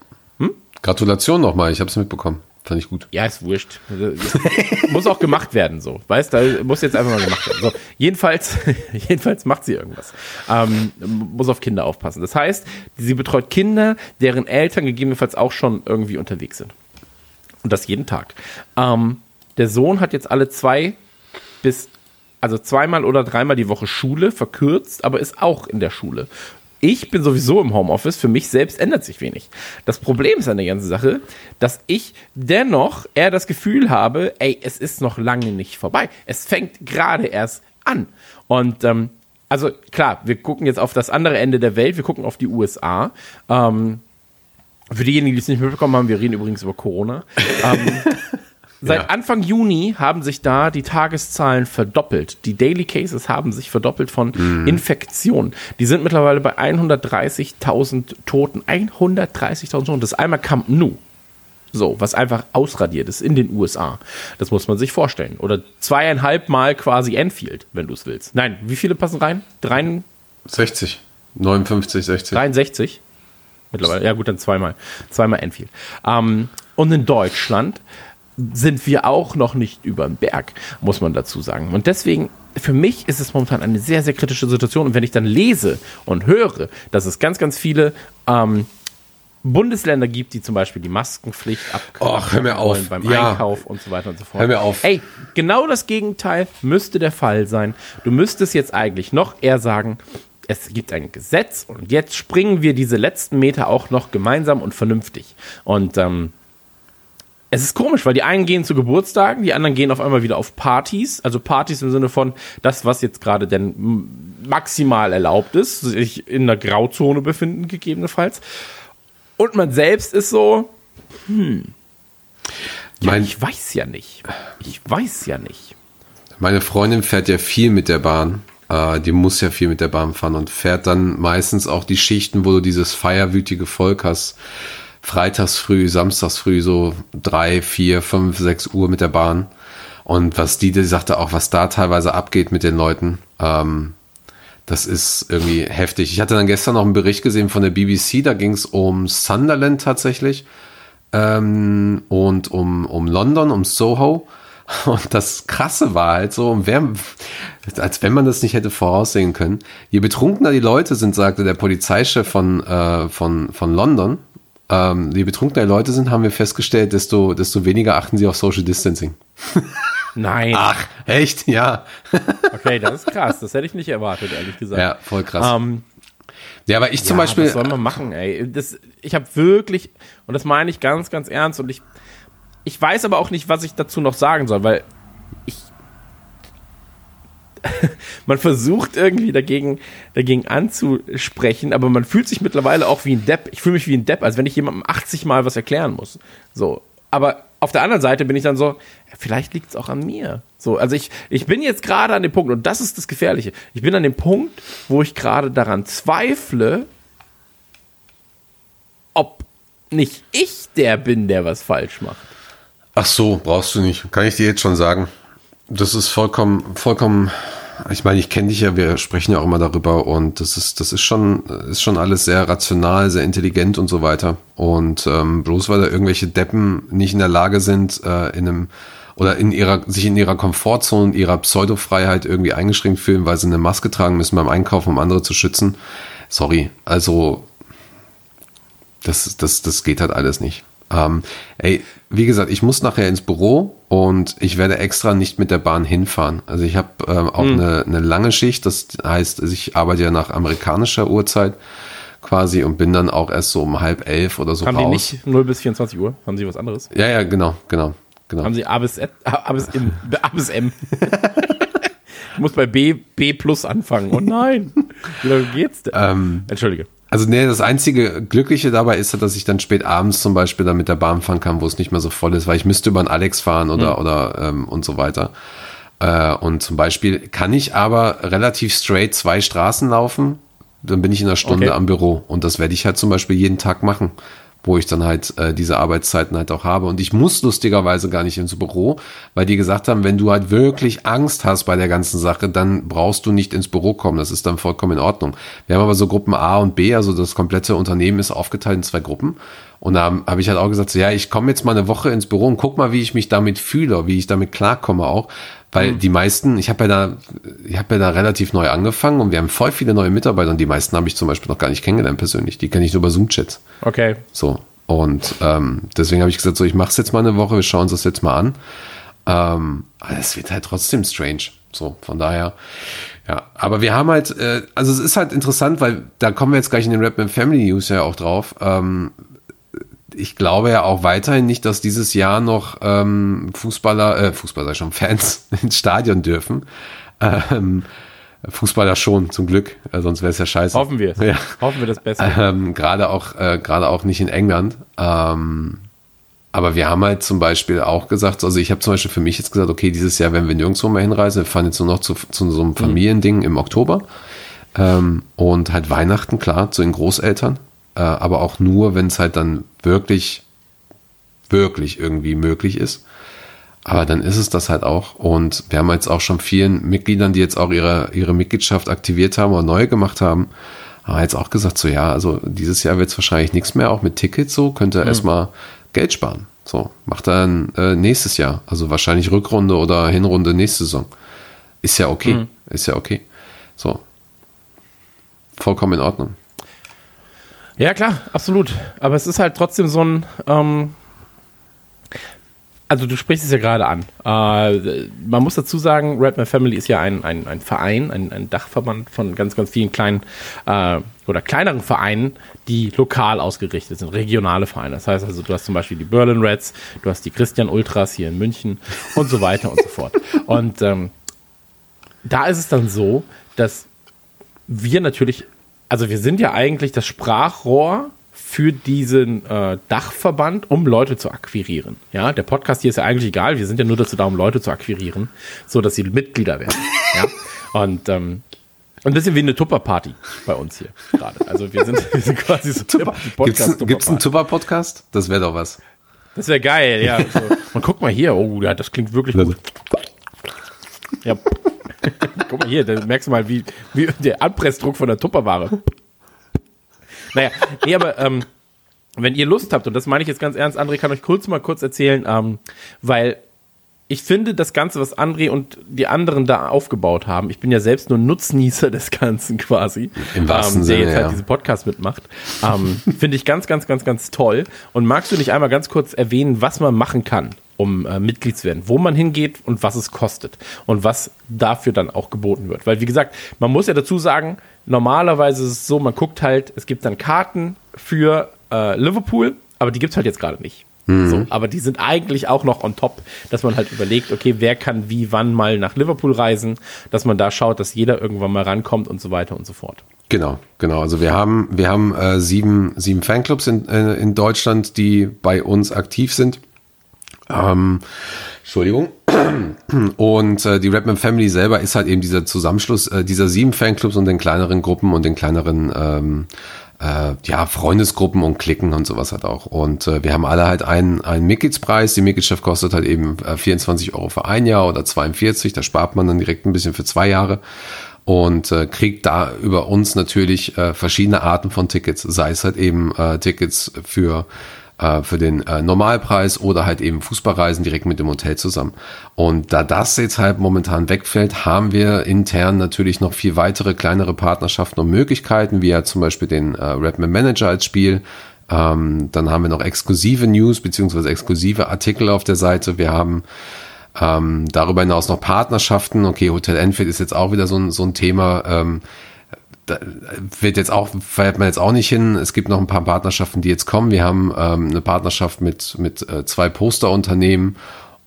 Gratulation nochmal, ich habe es mitbekommen. Fand ich gut. Ja, ist wurscht. muss auch gemacht werden, so. Weißt du, muss jetzt einfach mal gemacht werden. So, jedenfalls, jedenfalls macht sie irgendwas. Ähm, muss auf Kinder aufpassen. Das heißt, sie betreut Kinder, deren Eltern gegebenenfalls auch schon irgendwie unterwegs sind. Und das jeden Tag. Ähm, der Sohn hat jetzt alle zwei bis, also zweimal oder dreimal die Woche Schule, verkürzt, aber ist auch in der Schule. Ich bin sowieso im Homeoffice, für mich selbst ändert sich wenig. Das Problem ist an der ganzen Sache, dass ich dennoch eher das Gefühl habe, ey, es ist noch lange nicht vorbei. Es fängt gerade erst an. Und ähm, also klar, wir gucken jetzt auf das andere Ende der Welt, wir gucken auf die USA. Ähm, für diejenigen, die es nicht mitbekommen haben, wir reden übrigens über Corona. ähm, Seit Ja. Anfang Juni haben sich da die Tageszahlen verdoppelt. Die Daily Cases haben sich verdoppelt von Infektionen. Die sind mittlerweile bei 130.000 Toten. 130.000 Toten. Das ist einmal Camp Nou. So, was einfach ausradiert ist in den USA. Das muss man sich vorstellen. Oder zweieinhalb Mal quasi Enfield, wenn du es willst. Nein, wie viele passen rein? Drei, 60. 59, 60. 63? Mittlerweile, ja gut, dann zweimal. Zweimal Enfield. Ähm, und in Deutschland sind wir auch noch nicht über den Berg, muss man dazu sagen. Und deswegen, für mich ist es momentan eine sehr, sehr kritische Situation. Und wenn ich dann lese und höre, dass es ganz, ganz viele ähm, Bundesländer gibt, die zum Beispiel die Maskenpflicht abkaufen wollen beim Ja. Einkauf und so weiter und so fort. Hör mir auf. Ey, genau das Gegenteil müsste der Fall sein. Du müsstest jetzt eigentlich noch eher sagen, es gibt ein Gesetz und jetzt springen wir diese letzten Meter auch noch gemeinsam und vernünftig. Und ähm, es ist komisch, weil die einen gehen zu Geburtstagen, die anderen gehen auf einmal wieder auf Partys. Also Partys im Sinne von das, was jetzt gerade denn maximal erlaubt ist, sich in der Grauzone befinden, gegebenenfalls. Und man selbst ist so, ja, Mein- ich weiß ja nicht. Ich weiß ja nicht. Meine Freundin fährt ja viel mit der Bahn. Äh, die muss ja viel mit der Bahn fahren und fährt dann meistens auch die Schichten, wo du dieses feierwütige Volk hast. Freitags früh, samstags früh, so drei, vier, fünf, sechs Uhr mit der Bahn. Und was die, die sagte auch, was da teilweise abgeht mit den Leuten, ähm, das ist irgendwie heftig. Ich hatte dann gestern noch einen Bericht gesehen von der BBC, da ging es um Sunderland tatsächlich ähm, und um, um London, um Soho. Und das Krasse war halt so, wer, als wenn man das nicht hätte voraussehen können. Je betrunkener die Leute sind, sagte der Polizeichef von, äh, von, von London, ähm, je betrunkener Leute sind, haben wir festgestellt, desto, desto weniger achten sie auf Social Distancing. Nein. Ach, echt? Ja. Okay, das ist krass. Das hätte ich nicht erwartet, ehrlich gesagt. Ja, voll krass. Ähm, ja, aber ich zum ja, Beispiel. Was soll man machen, ey? Das, ich habe wirklich, und das meine ich ganz, ganz ernst, und ich, ich weiß aber auch nicht, was ich dazu noch sagen soll, weil. man versucht irgendwie dagegen, dagegen anzusprechen, aber man fühlt sich mittlerweile auch wie ein Depp. Ich fühle mich wie ein Depp, als wenn ich jemandem 80 Mal was erklären muss. So. Aber auf der anderen Seite bin ich dann so, vielleicht liegt es auch an mir. So, also ich, ich bin jetzt gerade an dem Punkt, und das ist das Gefährliche. Ich bin an dem Punkt, wo ich gerade daran zweifle, ob nicht ich der bin, der was falsch macht. Ach so, brauchst du nicht. Kann ich dir jetzt schon sagen. Das ist vollkommen, vollkommen. Ich meine, ich kenne dich ja, wir sprechen ja auch immer darüber und das ist, das ist schon, ist schon alles sehr rational, sehr intelligent und so weiter. Und ähm, bloß weil da irgendwelche Deppen nicht in der Lage sind, äh, in einem oder in ihrer, sich in ihrer Komfortzone, ihrer Pseudofreiheit irgendwie eingeschränkt fühlen, weil sie eine Maske tragen müssen beim Einkaufen, um andere zu schützen. Sorry, also das, das, das geht halt alles nicht. Ähm, ey, wie gesagt, ich muss nachher ins Büro und ich werde extra nicht mit der Bahn hinfahren. Also ich habe ähm, auch eine, eine lange Schicht, das heißt, ich arbeite ja nach amerikanischer Uhrzeit quasi und bin dann auch erst so um halb elf oder so Haben die raus. nicht 0 bis 24 Uhr? Haben sie was anderes? Ja, ja, genau, genau, genau. Haben sie A bis, Z, A bis, M, A bis M? ich muss bei B, B plus anfangen. Oh nein. Wie lange geht's denn? Ähm, Entschuldige. Also nee, das einzige Glückliche dabei ist, dass ich dann spät abends zum Beispiel dann mit der Bahn fahren kann, wo es nicht mehr so voll ist, weil ich müsste über einen Alex fahren oder oder ähm, und so weiter. Äh, und zum Beispiel kann ich aber relativ straight zwei Straßen laufen, dann bin ich in einer Stunde Okay. am Büro und das werde ich halt zum Beispiel jeden Tag machen, wo ich dann halt äh, diese Arbeitszeiten halt auch habe. Und ich muss lustigerweise gar nicht ins Büro, weil die gesagt haben, wenn du halt wirklich Angst hast bei der ganzen Sache, dann brauchst du nicht ins Büro kommen. Das ist dann vollkommen in Ordnung. Wir haben aber so Gruppen A und B, also das komplette Unternehmen ist aufgeteilt in zwei Gruppen. Und da habe hab ich halt auch gesagt, so, ja, ich komme jetzt mal eine Woche ins Büro und guck mal, wie ich mich damit fühle, wie ich damit klarkomme auch. Weil die meisten, ich habe ja da, ich habe ja da relativ neu angefangen und wir haben voll viele neue Mitarbeiter und die meisten habe ich zum Beispiel noch gar nicht kennengelernt persönlich. Die kenne ich nur über Zoom-Chats. Okay. So. Und ähm, deswegen habe ich gesagt, so, ich mache es jetzt mal eine Woche, wir schauen uns das jetzt mal an. Ähm, aber es wird halt trotzdem strange. So, von daher, ja. Aber wir haben halt, äh, also es ist halt interessant, weil da kommen wir jetzt gleich in den Rap Family News ja auch drauf. Ähm, ich glaube ja auch weiterhin nicht, dass dieses Jahr noch ähm, Fußballer, äh, Fußballer schon Fans ins Stadion dürfen. Ähm, Fußballer schon, zum Glück, äh, sonst wäre es ja scheiße. Hoffen wir es. Ja. Hoffen wir das Beste. Ähm, gerade auch, äh, gerade auch nicht in England. Ähm, aber wir haben halt zum Beispiel auch gesagt, also ich habe zum Beispiel für mich jetzt gesagt, okay, dieses Jahr werden wir nirgendwo mehr hinreisen. Wir fahren jetzt nur noch zu, zu so einem Familiending im Oktober. Ähm, und halt Weihnachten, klar, zu den Großeltern. Äh, aber auch nur, wenn es halt dann wirklich, wirklich irgendwie möglich ist. Aber dann ist es das halt auch. Und wir haben jetzt auch schon vielen Mitgliedern, die jetzt auch ihre, ihre Mitgliedschaft aktiviert haben oder neu gemacht haben, haben jetzt auch gesagt, so ja, also dieses Jahr wird es wahrscheinlich nichts mehr, auch mit Tickets so, könnt ihr erstmal Geld sparen. So, macht dann äh, nächstes Jahr. Also wahrscheinlich Rückrunde oder Hinrunde nächste Saison. Ist ja okay. Ist ja okay. So. Vollkommen in Ordnung. Ja, klar, absolut. Aber es ist halt trotzdem so ein. Ähm, also, du sprichst es ja gerade an. Äh, man muss dazu sagen, Redman Family ist ja ein, ein, ein Verein, ein, ein Dachverband von ganz, ganz vielen kleinen äh, oder kleineren Vereinen, die lokal ausgerichtet sind, regionale Vereine. Das heißt also, du hast zum Beispiel die Berlin Reds, du hast die Christian Ultras hier in München und so weiter und so fort. Und ähm, da ist es dann so, dass wir natürlich, also wir sind ja eigentlich das Sprachrohr für diesen äh, Dachverband, um Leute zu akquirieren. Ja, der Podcast hier ist ja eigentlich egal. Wir sind ja nur dazu da, um Leute zu akquirieren, so dass sie Mitglieder werden. ja, und ähm, ein bisschen wie eine Tupper-Party bei uns hier gerade. Also wir sind, wir sind quasi so Gibt's, Podcast- gibt's einen Tupper-Party. Tupper-Podcast? Das wäre doch was. Das wäre geil, ja. So. Und guck mal hier, oh, ja, das klingt wirklich gut. Ja. guck mal hier, da merkst du mal, wie, wie der Anpressdruck von der Tupperware. Naja, nee, aber ähm, wenn ihr Lust habt, und das meine ich jetzt ganz ernst, André kann euch kurz mal kurz erzählen, ähm, weil ich finde das Ganze, was André und die anderen da aufgebaut haben, ich bin ja selbst nur Nutznießer des Ganzen quasi, Im wahrsten ähm, der Sinne, jetzt ja. halt diesen Podcast mitmacht, ähm, finde ich ganz, ganz, ganz, ganz toll. Und magst du nicht einmal ganz kurz erwähnen, was man machen kann, um äh, Mitglied zu werden, wo man hingeht und was es kostet und was dafür dann auch geboten wird? Weil wie gesagt, man muss ja dazu sagen, normalerweise ist es so, man guckt halt, es gibt dann Karten für äh, Liverpool, aber die gibt's halt jetzt gerade nicht. So, aber die sind eigentlich auch noch on top, dass man halt überlegt, okay, wer kann wie wann mal nach Liverpool reisen, dass man da schaut, dass jeder irgendwann mal rankommt und so weiter und so fort. Genau, genau. Also wir haben, wir haben äh, sieben, sieben Fanclubs in, äh, in Deutschland, die bei uns aktiv sind. Ähm, Entschuldigung. Und äh, die Rapman Family selber ist halt eben dieser Zusammenschluss äh, dieser sieben Fanclubs und den kleineren Gruppen und den kleineren ähm, äh, ja, Freundesgruppen und Klicken und sowas halt auch. Und äh, wir haben alle halt einen, einen Mitgliedspreis. Die Mitgliedschaft kostet halt eben äh, 24 Euro für ein Jahr oder 42. Da spart man dann direkt ein bisschen für zwei Jahre und äh, kriegt da über uns natürlich äh, verschiedene Arten von Tickets, sei es halt eben äh, Tickets für äh, für den äh, Normalpreis oder halt eben Fußballreisen direkt mit dem Hotel zusammen. Und da das jetzt halt momentan wegfällt, haben wir intern natürlich noch viel weitere kleinere Partnerschaften und Möglichkeiten, wie ja zum Beispiel den äh, Redman Manager als Spiel. Ähm, dann haben wir noch exklusive News beziehungsweise exklusive Artikel auf der Seite. Wir haben ähm, darüber hinaus noch Partnerschaften. Okay, Hotel Enfield ist jetzt auch wieder so ein, so ein Thema. Ähm, wird jetzt auch, fällt man jetzt auch nicht hin. Es gibt noch ein paar Partnerschaften, die jetzt kommen. Wir haben ähm, eine Partnerschaft mit, mit äh, zwei Posterunternehmen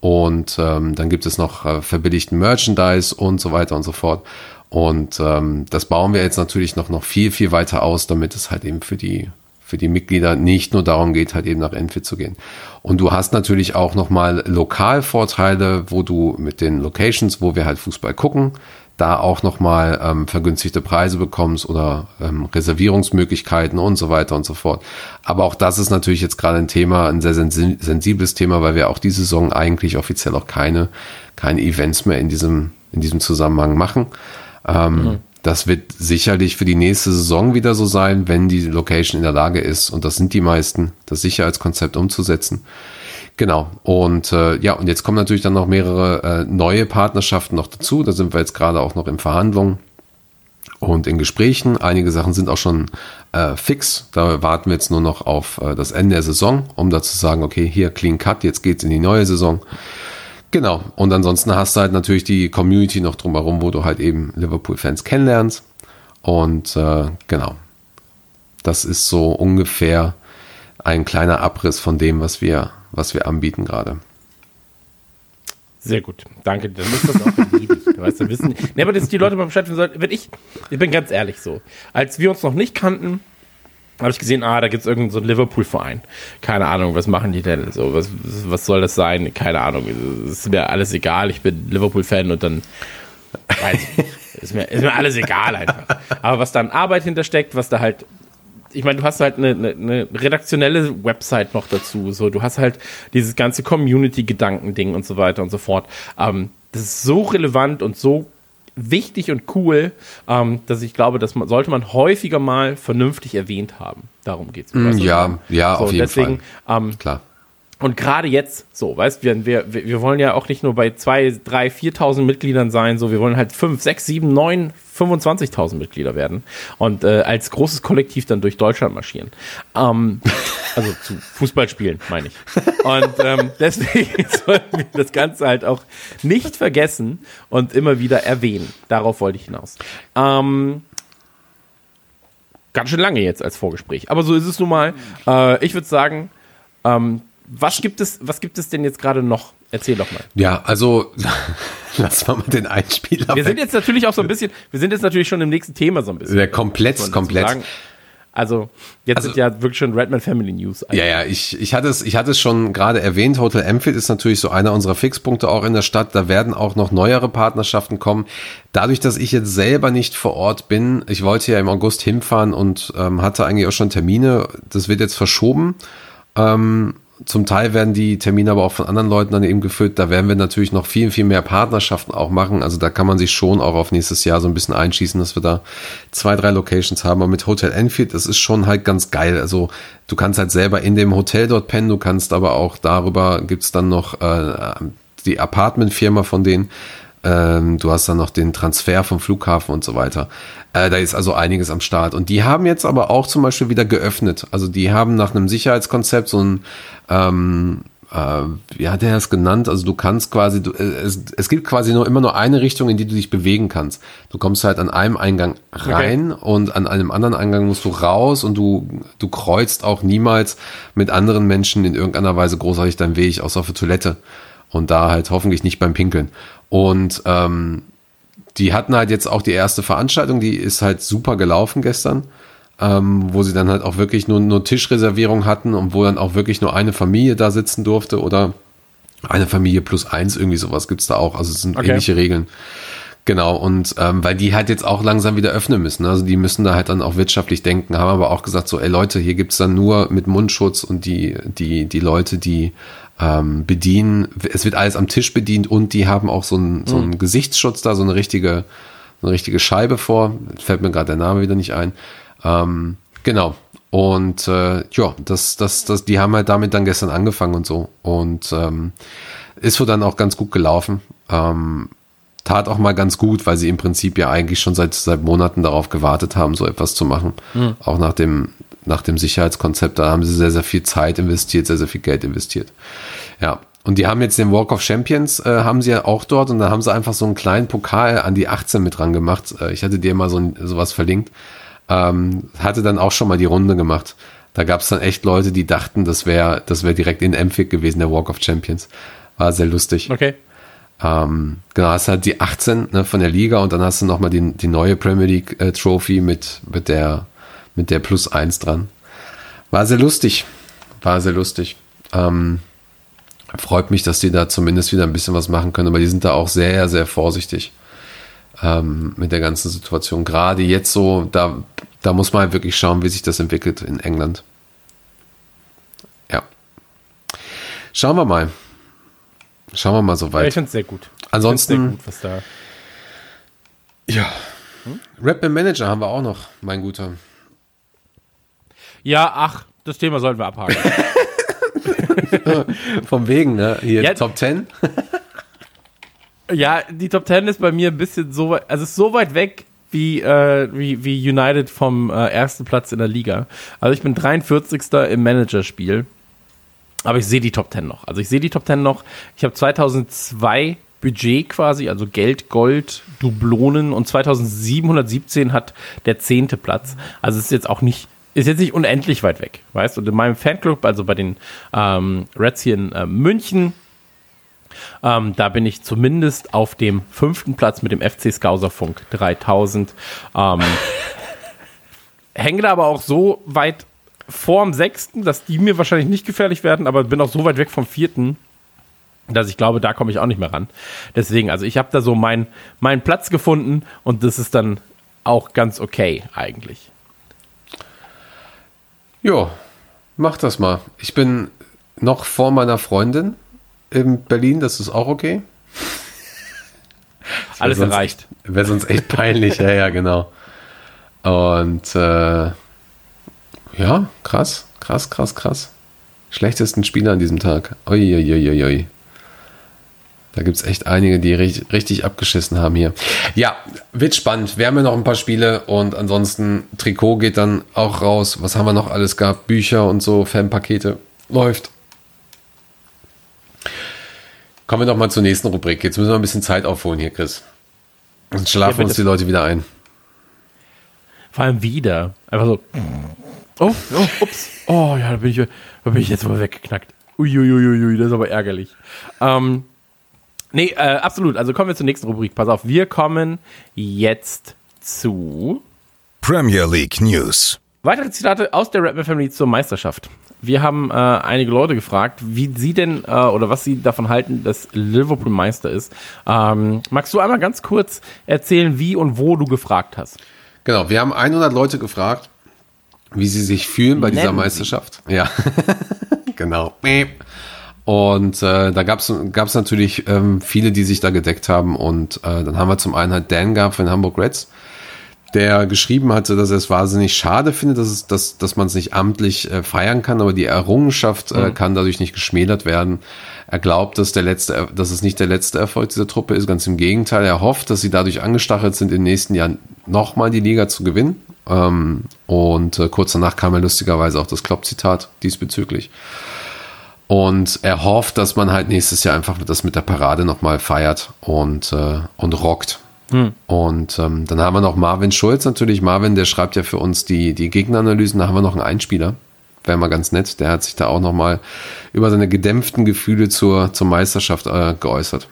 und ähm, dann gibt es noch äh, verbilligten Merchandise und so weiter und so fort. Und ähm, das bauen wir jetzt natürlich noch, noch viel, viel weiter aus, damit es halt eben für die, für die Mitglieder nicht nur darum geht, halt eben nach Enfield zu gehen. Und du hast natürlich auch nochmal Lokalvorteile, wo du mit den Locations, wo wir halt Fußball gucken, da auch nochmal ähm, vergünstigte Preise bekommst oder ähm, Reservierungsmöglichkeiten und so weiter und so fort. Aber auch das ist natürlich jetzt gerade ein Thema, ein sehr sensibles Thema, weil wir auch diese Saison eigentlich offiziell auch keine, keine Events mehr in diesem, in diesem Zusammenhang machen. Ähm, mhm. Das wird sicherlich für die nächste Saison wieder so sein, wenn die Location in der Lage ist, und das sind die meisten, das Sicherheitskonzept umzusetzen. Genau. Und äh, ja, und jetzt kommen natürlich dann noch mehrere äh, neue Partnerschaften noch dazu. Da sind wir jetzt gerade auch noch in Verhandlungen und in Gesprächen. Einige Sachen sind auch schon äh, fix. Da warten wir jetzt nur noch auf äh, das Ende der Saison, um da zu sagen, okay, hier clean cut, jetzt geht's in die neue Saison. Genau. Und ansonsten hast du halt natürlich die Community noch drumherum, wo du halt eben Liverpool-Fans kennenlernst. Und äh, genau. Das ist so ungefähr ein kleiner Abriss von dem, was wir was wir anbieten gerade. Sehr gut, danke. Dann ist das auch erledigt. Du weißt, wissen. Nee, aber dass die Leute mal Bescheid wissen sollten, wenn ich, ich bin ganz ehrlich so. Als wir uns noch nicht kannten, habe ich gesehen, ah, da gibt es irgendeinen so Liverpool-Verein. Keine Ahnung, was machen die denn? So, was, was soll das sein? Keine Ahnung. Ist mir alles egal. Ich bin Liverpool-Fan und dann weiß ich, ist, mir, ist mir alles egal einfach. Aber was da an Arbeit hintersteckt, was da halt ich meine, du hast halt eine, eine, eine, redaktionelle Website noch dazu. So, du hast halt dieses ganze Community-Gedanken-Ding und so weiter und so fort. Ähm, das ist so relevant und so wichtig und cool, ähm, dass ich glaube, man sollte man häufiger mal vernünftig erwähnt haben. Darum geht's. Mm, ja, ja, so, auf jeden deswegen, Fall. Ähm, Klar. Und gerade jetzt, so, weißt wir, wir, wir wollen ja auch nicht nur bei zwei, drei, 4.000 Mitgliedern sein, so, wir wollen halt fünf, sechs, sieben, neun, 25.000 Mitglieder werden und äh, als großes Kollektiv dann durch Deutschland marschieren. Ähm, also zu Fußballspielen, meine ich. Und ähm, deswegen sollten wir das Ganze halt auch nicht vergessen und immer wieder erwähnen. Darauf wollte ich hinaus. Ähm, ganz schön lange jetzt als Vorgespräch, aber so ist es nun mal. Äh, ich würde sagen, ähm, was gibt es, was gibt es denn jetzt gerade noch? Erzähl doch mal. Ja, also lass mal den Einspieler. Wir weg. sind jetzt natürlich auch so ein bisschen, wir sind jetzt natürlich schon im nächsten Thema so ein bisschen. Ja, komplett, komplett. Also, jetzt also, sind ja wirklich schon Redman Family News. Eigentlich. Ja, ja, ich, ich hatte es, ich hatte es schon gerade erwähnt. Hotel Empfield ist natürlich so einer unserer Fixpunkte auch in der Stadt. Da werden auch noch neuere Partnerschaften kommen. Dadurch, dass ich jetzt selber nicht vor Ort bin, ich wollte ja im August hinfahren und ähm, hatte eigentlich auch schon Termine. Das wird jetzt verschoben. Ähm, zum Teil werden die Termine aber auch von anderen Leuten dann eben gefüllt. Da werden wir natürlich noch viel, viel mehr Partnerschaften auch machen. Also da kann man sich schon auch auf nächstes Jahr so ein bisschen einschießen, dass wir da zwei, drei Locations haben. Aber mit Hotel Enfield, das ist schon halt ganz geil. Also du kannst halt selber in dem Hotel dort pennen, du kannst aber auch darüber gibt's dann noch äh, die Apartmentfirma von denen. Ähm, du hast dann noch den Transfer vom Flughafen und so weiter. Äh, da ist also einiges am Start. Und die haben jetzt aber auch zum Beispiel wieder geöffnet. Also die haben nach einem Sicherheitskonzept so ein, ähm, äh, wie hat er das genannt? Also du kannst quasi, du, äh, es, es gibt quasi nur immer nur eine Richtung, in die du dich bewegen kannst. Du kommst halt an einem Eingang rein okay. und an einem anderen Eingang musst du raus und du, du kreuzt auch niemals mit anderen Menschen in irgendeiner Weise großartig deinen Weg, außer auf der Toilette. Und da halt hoffentlich nicht beim Pinkeln. Und ähm, die hatten halt jetzt auch die erste Veranstaltung, die ist halt super gelaufen gestern, ähm, wo sie dann halt auch wirklich nur, nur Tischreservierung hatten und wo dann auch wirklich nur eine Familie da sitzen durfte oder eine Familie plus eins, irgendwie sowas gibt's da auch. Also es sind okay. ähnliche Regeln. Genau, und ähm, weil die halt jetzt auch langsam wieder öffnen müssen. Also die müssen da halt dann auch wirtschaftlich denken, haben aber auch gesagt, so, ey Leute, hier gibt's dann nur mit Mundschutz und die, die, die Leute, die ähm, bedienen. Es wird alles am Tisch bedient und die haben auch so einen, so einen mhm. Gesichtsschutz da, so eine richtige, so eine richtige Scheibe vor. Fällt mir gerade der Name wieder nicht ein. Ähm, genau. Und äh, ja, das, das, das, die haben halt damit dann gestern angefangen und so. Und ähm, ist wohl dann auch ganz gut gelaufen. Ähm, tat auch mal ganz gut, weil sie im Prinzip ja eigentlich schon seit, seit Monaten darauf gewartet haben, so etwas zu machen. Mhm. Auch nach dem, nach dem Sicherheitskonzept, da haben sie sehr, sehr viel Zeit investiert, sehr, sehr viel Geld investiert. Ja. Und die haben jetzt den Walk of Champions, äh, haben sie ja auch dort und da haben sie einfach so einen kleinen Pokal an die 18 mit dran gemacht. Äh, ich hatte dir mal so ein, sowas verlinkt. Ähm, hatte dann auch schon mal die Runde gemacht. Da gab es dann echt Leute, die dachten, das wäre das wäre direkt in Empfick gewesen, der Walk of Champions. War sehr lustig. Okay. Ähm, genau, hast halt die 18 ne, von der Liga und dann hast du nochmal die, die neue Premier League äh, Trophy mit, mit der mit der Plus 1 dran. War sehr lustig. War sehr lustig. Ähm, freut mich, dass die da zumindest wieder ein bisschen was machen können, aber die sind da auch sehr, sehr vorsichtig. ähm, mit der ganzen Situation. Gerade jetzt so, da, da muss man halt wirklich schauen, wie sich das entwickelt in England. Ja. Schauen wir mal. Schauen wir mal so Ja, weit. ich finde es sehr gut. Ansonsten- sehr gut, was da. Ja. Rap im Manager haben wir auch noch, mein Guter. Ja, ach, das Thema sollten wir abhaken. Vom Wegen, ne? Hier Ja. Top 10. ja, die Top 10 ist bei mir ein bisschen so weit, also ist so weit weg wie, äh, wie, wie United vom äh, ersten Platz in der Liga. Also ich bin 43. im Managerspiel. Aber ich sehe die Top 10 noch. Also ich sehe die Top 10 noch. Ich habe 2002 Budget quasi, also Geld, Gold, Dublonen und 2717 hat der zehnte Platz. Also es ist jetzt auch nicht, ist jetzt nicht unendlich weit weg, weißt? Und in meinem Fanclub, also bei den ähm, Reds hier in äh, München, ähm, da bin ich zumindest auf dem fünften Platz mit dem FC Skauserfunk 3000. Ähm, hänge da aber auch so weit vorm sechsten, dass die mir wahrscheinlich nicht gefährlich werden, aber bin auch so weit weg vom vierten, dass ich glaube, da komme ich auch nicht mehr ran. Deswegen, also ich habe da so meinen meinen Platz gefunden und das ist dann auch ganz okay eigentlich. Jo, mach das mal. Ich bin noch vor meiner Freundin in Berlin, das ist auch okay. Alles sonst- erreicht. Wäre sonst echt peinlich, ja, ja, genau. Und äh, ja, krass, krass, krass, krass. Schlechtesten Spieler an diesem Tag. Uiuiuiui. Da gibt es echt einige, die richtig, richtig abgeschissen haben hier. Ja, wird spannend. Wir haben ja noch ein paar Spiele und ansonsten Trikot geht dann auch raus. Was haben wir noch alles gehabt? Bücher und so, Fanpakete. Läuft. Kommen wir doch mal zur nächsten Rubrik. Jetzt müssen wir ein bisschen Zeit aufholen hier, Chris. Sonst schlafen Ja, uns die Leute wieder ein. Vor allem wieder. Einfach so. Oh, oh, ups. Oh ja, da bin ich, da bin ich jetzt mal weggeknackt. Uiuiuiui, das ist aber ärgerlich. Ähm, nee, äh, absolut. Also kommen wir zur nächsten Rubrik. Pass auf, wir kommen jetzt zu Premier League News. weitere Zitate aus der Rap Family zur Meisterschaft. Wir haben äh, einige Leute gefragt, wie sie denn äh, oder was sie davon halten, dass Liverpool Meister ist. Ähm, magst du einmal ganz kurz erzählen, wie und wo du gefragt hast? Genau, wir haben 100 Leute gefragt, wie sie sich fühlen bei dieser Nennen Sie. Meisterschaft. Ja, genau. Und äh, da gab es natürlich ähm, viele, die sich da gedeckt haben. Und äh, dann haben wir zum einen halt Dan gehabt von Hamburg Reds, der geschrieben hatte, dass er es wahnsinnig schade findet, dass, es, dass, dass man es nicht amtlich äh, feiern kann, aber die Errungenschaft äh, kann dadurch nicht geschmälert werden. Er glaubt, dass, der letzte, dass es nicht der letzte Erfolg dieser Truppe ist, ganz im Gegenteil. Er hofft, dass sie dadurch angestachelt sind, in den nächsten Jahren nochmal die Liga zu gewinnen. Ähm, und äh, kurz danach kam ja lustigerweise auch das Klopp-Zitat diesbezüglich. Und er hofft, dass man halt nächstes Jahr einfach das mit der Parade nochmal feiert und, äh, und rockt. Und ähm, dann haben wir noch Marvin Schulz natürlich. Marvin, der schreibt ja für uns die, die Gegneranalysen. Da haben wir noch einen Einspieler. Wäre mal ganz nett. Der hat sich da auch nochmal über seine gedämpften Gefühle zur, zur Meisterschaft äh, geäußert.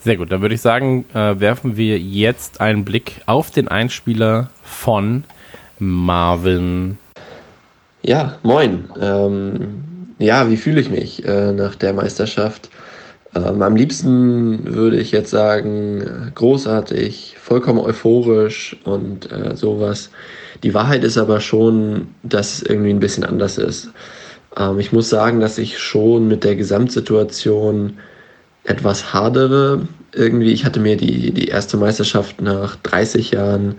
Sehr gut, dann würde ich sagen, äh, werfen wir jetzt einen Blick auf den Einspieler von Marvin. Ja, moin. Ähm, ja, wie fühle ich mich äh, nach der Meisterschaft? Ähm, am liebsten würde ich jetzt sagen, großartig, vollkommen euphorisch und äh, sowas. Die Wahrheit ist aber schon, dass es irgendwie ein bisschen anders ist. Ähm, ich muss sagen, dass ich schon mit der Gesamtsituation etwas hadere. Irgendwie, ich hatte mir die, die erste Meisterschaft nach 30 Jahren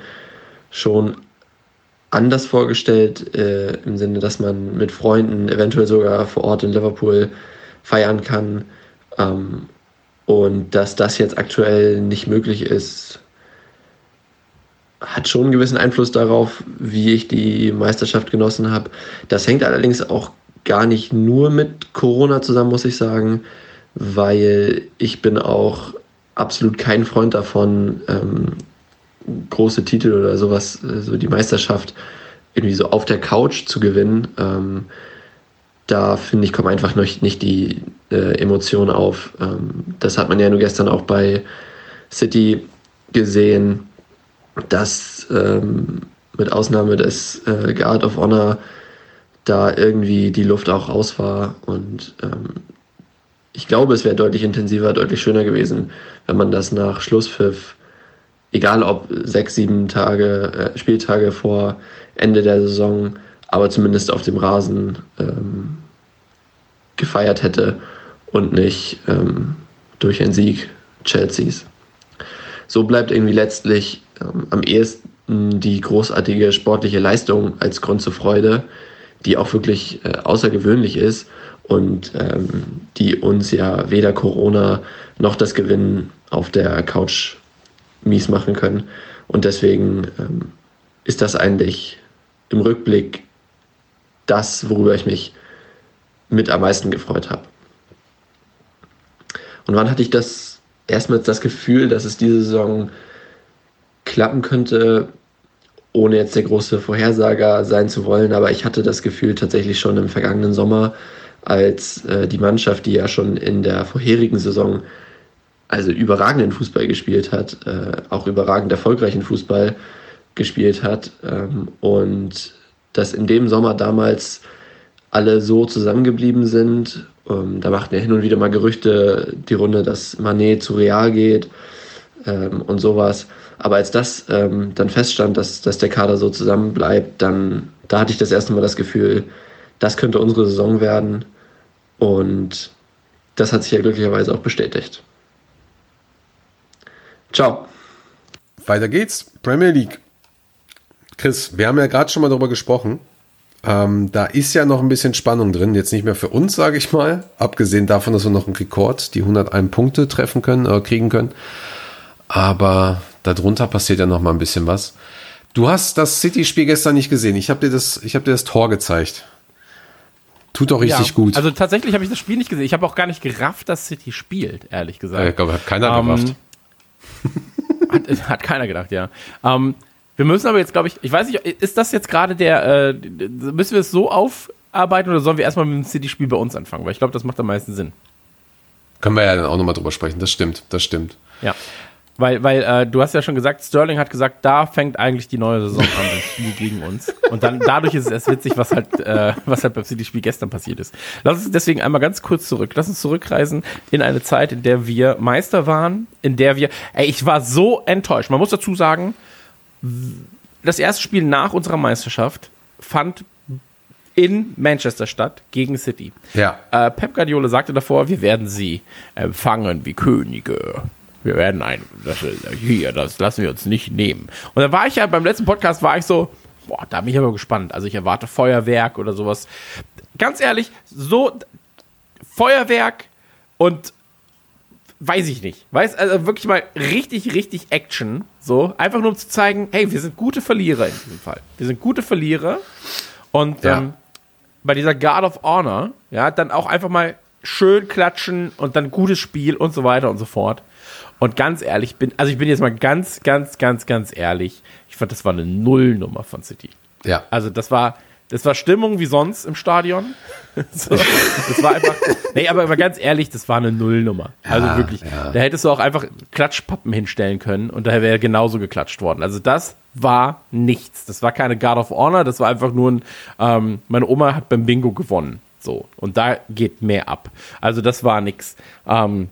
schon anders vorgestellt, äh, im Sinne, dass man mit Freunden eventuell sogar vor Ort in Liverpool feiern kann. Ähm, und dass das jetzt aktuell nicht möglich ist, hat schon einen gewissen Einfluss darauf, wie ich die Meisterschaft genossen habe. Das hängt allerdings auch gar nicht nur mit Corona zusammen, muss ich sagen, weil ich bin auch absolut kein Freund davon, ähm, große Titel oder sowas, äh, so die Meisterschaft irgendwie so auf der Couch zu gewinnen. Ähm, da finde ich, kommen einfach noch nicht die äh, Emotionen auf. Ähm, das hat man ja nur gestern auch bei City gesehen, dass ähm, mit Ausnahme des äh, Guard of Honor da irgendwie die Luft auch raus war und ähm, ich glaube, es wäre deutlich intensiver, deutlich schöner gewesen, wenn man das nach Schlusspfiff, egal ob sechs, sieben Tage, äh, Spieltage vor Ende der Saison, aber zumindest auf dem Rasen ähm, gefeiert hätte und nicht ähm, durch einen Sieg Chelseas. So bleibt irgendwie letztlich ähm, am ehesten die großartige sportliche Leistung als Grund zur Freude, die auch wirklich äh, außergewöhnlich ist und ähm, die uns ja weder Corona noch das Gewinnen auf der Couch mies machen können. Und deswegen ähm, ist das eigentlich im Rückblick das, worüber ich mich mit am meisten gefreut habe. Und wann hatte ich das erstmals das Gefühl, dass es diese Saison klappen könnte, ohne jetzt der große Vorhersager sein zu wollen, aber ich hatte das Gefühl tatsächlich schon im vergangenen Sommer, als äh, die Mannschaft, die ja schon in der vorherigen Saison also überragenden Fußball gespielt hat, äh, auch überragend erfolgreichen Fußball gespielt hat ähm, und dass in dem Sommer damals alle so zusammengeblieben sind. Ähm, da machten ja hin und wieder mal Gerüchte die Runde, dass Manet zu Real geht ähm, und sowas. Aber als das ähm, dann feststand, dass, dass der Kader so zusammenbleibt, dann da hatte ich das erste Mal das Gefühl, das könnte unsere Saison werden. Und das hat sich ja glücklicherweise auch bestätigt. Ciao. Weiter geht's. Premier League. Chris, wir haben ja gerade schon mal darüber gesprochen. Ähm, da ist ja noch ein bisschen Spannung drin. Jetzt nicht mehr für uns, sage ich mal. Abgesehen davon, dass wir noch einen Rekord, die 101 Punkte treffen können, äh, kriegen können. Aber darunter passiert ja noch mal ein bisschen was. Du hast das City-Spiel gestern nicht gesehen. Ich habe dir das, ich habe dir das Tor gezeigt. Tut doch richtig Ja, gut. Also tatsächlich habe ich das Spiel nicht gesehen. Ich habe auch gar nicht gerafft, dass City spielt, ehrlich gesagt. Äh, ich glaube, hat keiner Ähm, gerafft. Hat, hat keiner gedacht, ja. Ähm, wir müssen aber jetzt, glaube ich, ich weiß nicht, ist das jetzt gerade der, äh, müssen wir es so aufarbeiten oder sollen wir erstmal mit dem City-Spiel bei uns anfangen? Weil ich glaube, das macht am meisten Sinn. Können wir ja dann auch nochmal drüber sprechen. Das stimmt, das stimmt. Ja. Weil, weil äh, du hast ja schon gesagt, Sterling hat gesagt, da fängt eigentlich die neue Saison an, das Spiel gegen uns. Und dann dadurch ist es erst witzig, was halt, äh, was halt beim City-Spiel gestern passiert ist. Lass uns deswegen einmal ganz kurz zurück. Lass uns zurückreisen in eine Zeit, in der wir Meister waren, in der wir. Ey, ich war so enttäuscht. Man muss dazu sagen, das erste Spiel nach unserer Meisterschaft fand in Manchester statt gegen City. Ja. Äh, Pep Guardiola sagte davor, wir werden sie empfangen wie Könige. Wir werden ein, das, hier, das lassen wir uns nicht nehmen. Und da war ich ja beim letzten Podcast, war ich so, boah, da bin ich aber gespannt. Also ich erwarte Feuerwerk oder sowas. Ganz ehrlich, so Feuerwerk und weiß ich nicht. Weiß, also wirklich mal richtig, richtig Action. So, einfach nur um zu zeigen, hey, wir sind gute Verlierer in diesem Fall. Wir sind gute Verlierer. Und Ja. ähm, bei dieser Guard of Honor, ja, dann auch einfach mal schön klatschen und dann gutes Spiel und so weiter und so fort. Und ganz ehrlich, bin, also ich bin jetzt mal ganz, ganz, ganz, ganz ehrlich. Ich fand, das war eine Nullnummer von City. Ja. Also das war, das war Stimmung wie sonst im Stadion. so, das war einfach, nee, aber, aber ganz ehrlich, das war eine Nullnummer. Also Ja, wirklich, ja. da hättest du auch einfach Klatschpappen hinstellen können und da wäre genauso geklatscht worden. Also das war nichts. Das war keine Guard of Honor, das war einfach nur ein, ähm, meine Oma hat beim Bingo gewonnen. So. Und da geht mehr ab. Also das war nix. Ähm,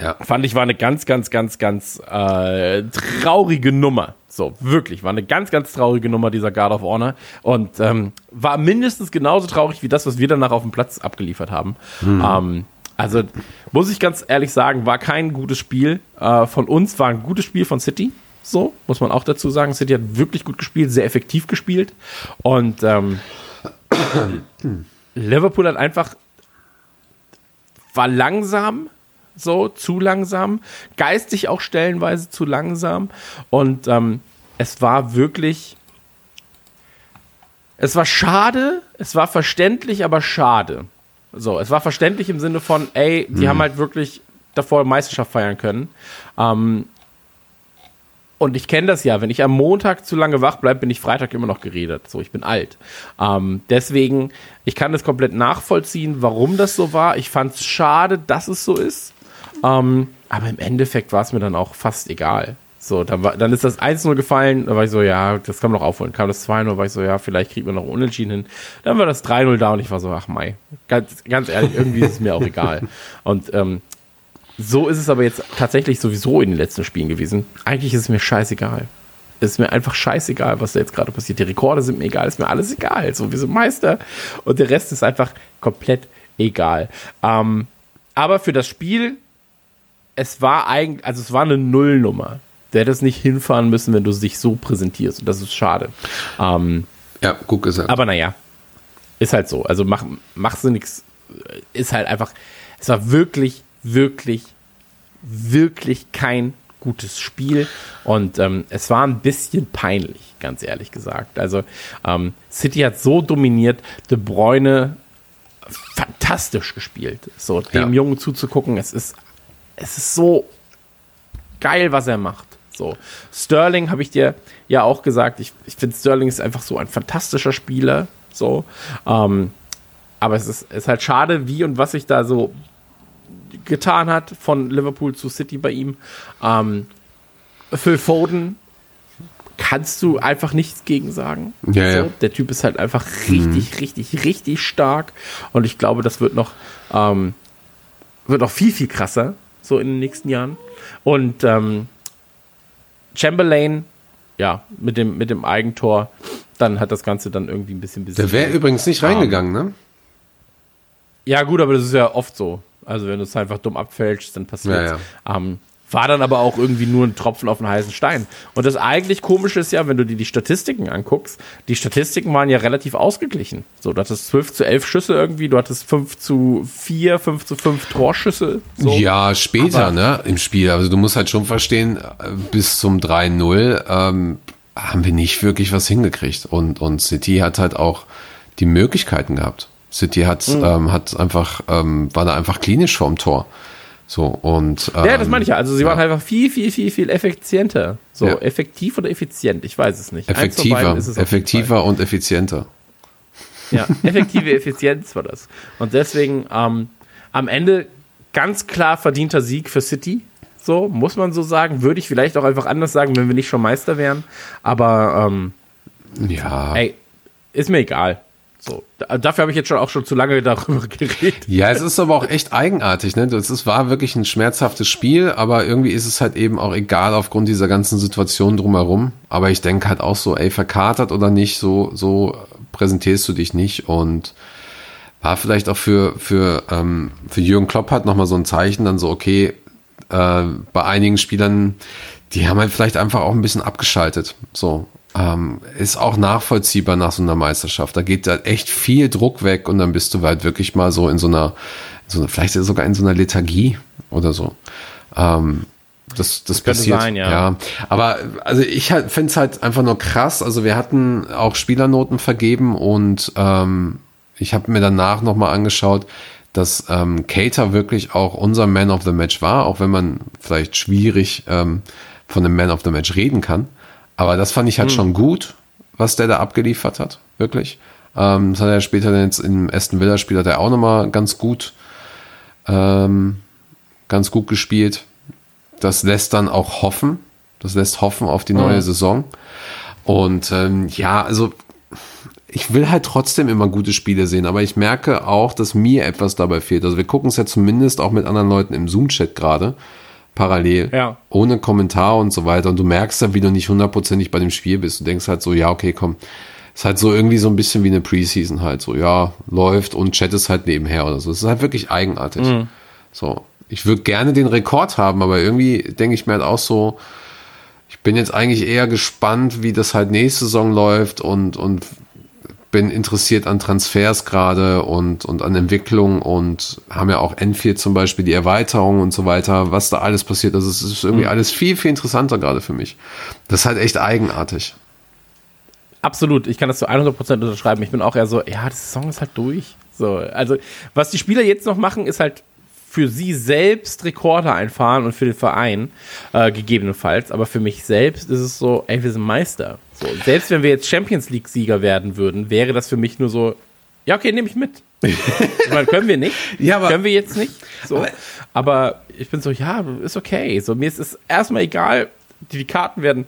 Ja. fand ich war eine ganz, ganz, ganz, ganz äh, traurige Nummer. So, wirklich, war eine ganz, ganz traurige Nummer, dieser Guard of Honor. Und ähm, war mindestens genauso traurig wie das, was wir danach auf dem Platz abgeliefert haben. Ähm, also, muss ich ganz ehrlich sagen, war kein gutes Spiel äh, von uns, war ein gutes Spiel von City. So, muss man auch dazu sagen. City hat wirklich gut gespielt, sehr effektiv gespielt. Und ähm, Liverpool hat einfach war langsam, so zu langsam, geistig auch stellenweise zu langsam und ähm, es war wirklich, es war schade, es war verständlich, aber schade. So, es war verständlich im Sinne von, ey, die haben halt wirklich davor Meisterschaft feiern können. Ähm, und ich kenne das ja, wenn ich am Montag zu lange wach bleibe, bin ich Freitag immer noch geredet. So, ich bin alt. Ähm, deswegen, ich kann das komplett nachvollziehen, warum das so war. Ich fand es schade, dass es so ist. Ähm, aber im Endeffekt war es mir dann auch fast egal. So, dann, war, dann ist das 1-0 gefallen, da war ich so, ja, das kann man noch aufholen. Kam das 2-0, war ich so, ja, vielleicht kriegt man noch Unentschieden hin. Dann war das 3-0 da und ich war so, ach Mai, ganz, ganz ehrlich, irgendwie ist es mir auch egal. Und ähm, so ist es aber jetzt tatsächlich sowieso in den letzten Spielen gewesen. Eigentlich ist es mir scheißegal. Es ist mir einfach scheißegal, was da jetzt gerade passiert. Die Rekorde sind mir egal, ist mir alles egal. So, wir sind Meister und der Rest ist einfach komplett egal. Ähm, aber für das Spiel, es war eigentlich, also es war eine Nullnummer. Du hättest nicht hinfahren müssen, wenn du dich so präsentierst. Und das ist schade. Ähm, Ja, gut gesagt. aber naja, ist halt so. Also mach, machst du nichts. Ist halt einfach, es war wirklich, wirklich, wirklich kein gutes Spiel. Und ähm, es war ein bisschen peinlich, ganz ehrlich gesagt. Also ähm, City hat so dominiert, De Bruyne fantastisch gespielt. So, dem Ja. Jungen zuzugucken, es ist, es ist so geil, was er macht. So, Sterling habe ich dir ja auch gesagt. Ich, ich finde, Sterling ist einfach so ein fantastischer Spieler. So, ähm, aber es ist, ist halt schade, wie und was sich da so getan hat von Liverpool zu City bei ihm. Ähm, Phil Foden kannst du einfach nichts gegen sagen. Ja, ja. so, Der Typ ist halt einfach richtig, richtig, richtig stark. Und ich glaube, das wird noch, ähm, wird noch viel, viel krasser, so in den nächsten Jahren. Und ähm, Chamberlain, ja, mit dem, mit dem Eigentor, dann hat das Ganze dann irgendwie ein bisschen Der wäre übrigens nicht reingegangen, ne? Ja, gut, aber das ist ja oft so. Also, wenn du es einfach dumm abfälschst, dann passiert Ja, ähm, War dann aber auch irgendwie nur ein Tropfen auf einen heißen Stein. Und das eigentlich Komische ist ja, wenn du dir die Statistiken anguckst, die Statistiken waren ja relativ ausgeglichen. So, du hattest 12 zu 11 Schüsse irgendwie, du hattest 5 zu 4, 5 zu 5 Torschüsse. So. Ja, später, Aber- ne, im Spiel. Also du musst halt schon verstehen, äh, bis zum 3-0 ähm, haben wir nicht wirklich was hingekriegt. Und, und City hat halt auch die Möglichkeiten gehabt. City hat, Mhm. ähm, hat einfach, ähm, war da einfach klinisch vorm Tor. So, und, ähm, Ja, das meine ich ja. Also sie waren einfach viel, viel, viel, viel effizienter. So, Ja. effektiv oder effizient? Ich weiß es nicht. Effektiver, es effektiver und effizienter. Ja, effektive Effizienz war das. Und deswegen ähm, am Ende ganz klar verdienter Sieg für City. So, muss man so sagen. Würde ich vielleicht auch einfach anders sagen, wenn wir nicht schon Meister wären. Aber ähm, Ja. ey, ist mir egal. So, da, dafür habe ich jetzt schon auch schon zu lange darüber geredet. Ja, es ist aber auch echt eigenartig, ne? Das ist, war wirklich ein schmerzhaftes Spiel, aber irgendwie ist es halt eben auch egal aufgrund dieser ganzen Situation drumherum. Aber ich denke halt auch so, ey, verkatert oder nicht, so, so präsentierst du dich nicht und war vielleicht auch für, für, ähm, für Jürgen Klopp halt nochmal so ein Zeichen, dann so, okay, äh, bei einigen Spielern, die haben halt vielleicht einfach auch ein bisschen abgeschaltet. So. Ähm, ist auch nachvollziehbar nach so einer Meisterschaft. Da geht halt echt viel Druck weg und dann bist du halt wirklich mal so in so einer, in so einer vielleicht sogar in so einer Lethargie oder so. Ähm, das, das, könnte passiert. sein, ja. Aber also ich halt, finde es halt einfach nur krass. Also wir hatten auch Spielernoten vergeben und ähm, ich habe mir danach nochmal angeschaut, dass ähm, Cater wirklich auch unser Man of the Match war, auch wenn man vielleicht schwierig ähm, von einem Man of the Match reden kann. Aber das fand ich halt schon gut, was der da abgeliefert hat, wirklich. Ähm, das hat er später dann jetzt im Aston Villa Spiel hat er auch nochmal ganz gut, ähm, ganz gut gespielt. Das lässt dann auch hoffen. Das lässt hoffen auf die neue Saison. Und ähm, ja, also ich will halt trotzdem immer gute Spiele sehen, aber ich merke auch, dass mir etwas dabei fehlt. Also wir gucken es ja zumindest auch mit anderen Leuten im Zoom-Chat gerade parallel, Ja. ohne Kommentar und so weiter. Und du merkst dann, wie du nicht hundertprozentig bei dem Spiel bist. Du denkst halt so, ja, okay, komm. Ist halt so irgendwie so ein bisschen wie eine Preseason halt so, ja, läuft und Chat ist halt nebenher oder so. Es ist halt wirklich eigenartig. So. Ich würde gerne den Rekord haben, aber irgendwie denke ich mir halt auch so, ich bin jetzt eigentlich eher gespannt, wie das halt nächste Saison läuft und, und bin interessiert an Transfers gerade und, und an Entwicklung und haben ja auch N4 zum Beispiel die Erweiterung und so weiter, was da alles passiert. Also es ist irgendwie alles viel, viel interessanter gerade für mich. Das ist halt echt eigenartig. Absolut, ich kann das zu 100% unterschreiben. Ich bin auch eher so, ja, die Saison ist halt durch. So, also, was die Spieler jetzt noch machen, ist halt für sie selbst Rekorde einfahren und für den Verein äh, gegebenenfalls. Aber für mich selbst ist es so, ey, wir sind Meister. So, selbst wenn wir jetzt Champions League-Sieger werden würden, wäre das für mich nur so, ja, okay, nehme ich mit. ich meine, können wir nicht. Ja, aber- können wir jetzt nicht. So. Aber, ich bin so, ja, ist okay. So, mir ist es erstmal egal, die, die Karten werden.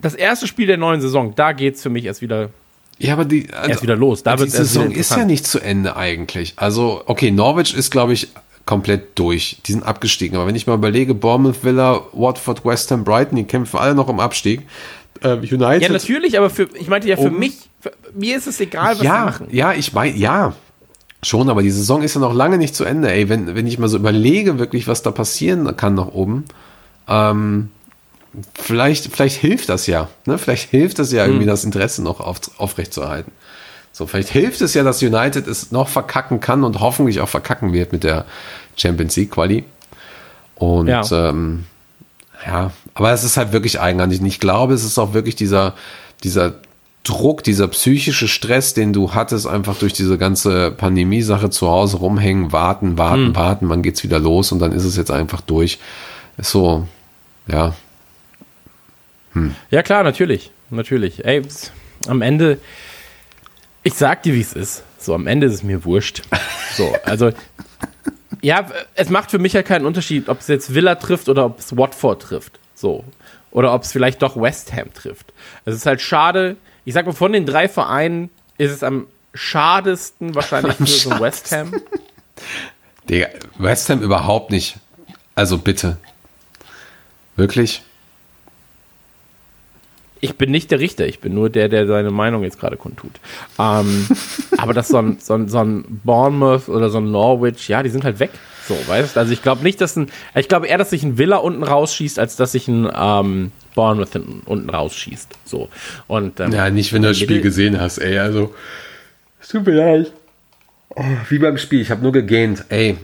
Das erste Spiel der neuen Saison, da geht's für mich erst wieder Ja, aber die, also, erst wieder los. Da die Saison ist ja nicht zu Ende eigentlich. Also, okay, Norwich ist, glaube ich, komplett durch. Die sind abgestiegen. Aber wenn ich mal überlege, Bournemouth, Villa, Watford, West Ham, Brighton, die kämpfen alle noch im Abstieg. Äh, United. Ja, natürlich, aber für, ich meinte ja für Oben. mich, für, mir ist es egal, was sie ja, machen. ja, ich meine, ja, schon, aber die Saison ist ja noch lange nicht zu Ende. Ey, wenn, wenn ich mal so überlege, wirklich, was da passieren kann nach oben, ähm, vielleicht, vielleicht hilft das ja. Ne? Vielleicht hilft es ja irgendwie, Hm. das Interesse noch auf, aufrechtzuerhalten. So, vielleicht hilft es ja, dass United es noch verkacken kann und hoffentlich auch verkacken wird mit der Champions League Quali. Und Ja. ähm, ja, aber es ist halt wirklich eigenartig. Und ich glaube, es ist auch wirklich dieser, dieser Druck, dieser psychische Stress, den du hattest, einfach durch diese ganze Pandemie-Sache zu Hause rumhängen, warten, warten, warten, wann geht's wieder los und dann ist es jetzt einfach durch. Ist so, ja, Ja, klar, natürlich. Natürlich. Ey, am Ende, ich sag dir, wie es ist. So, am Ende ist es mir wurscht. So, also, ja, es macht für mich ja keinen Unterschied, ob es jetzt Villa trifft oder ob es Watford trifft. So. Oder ob es vielleicht doch West Ham trifft. Es ist halt schade. Ich sag mal, von den drei Vereinen ist es am schadesten wahrscheinlich für so West Ham. Digga, West Ham überhaupt nicht. Also bitte. Wirklich? Ich bin nicht der Richter, ich bin nur der, der seine Meinung jetzt gerade kundtut. Ähm, aber dass so ein, so, ein, so ein Bournemouth oder so ein Norwich, ja, die sind halt weg. So, weißt du? Also ich glaube nicht, dass ein, ich glaube eher, dass sich ein Villa unten rausschießt, als dass sich ein ähm, Bournemouth hinten- unten rausschießt. So. Und, ähm, Ja, nicht, wenn du das Spiel gesehen hast, ey. Also, es tut mir leid. Oh, wie beim Spiel, ich habe nur gegähnt. Ey,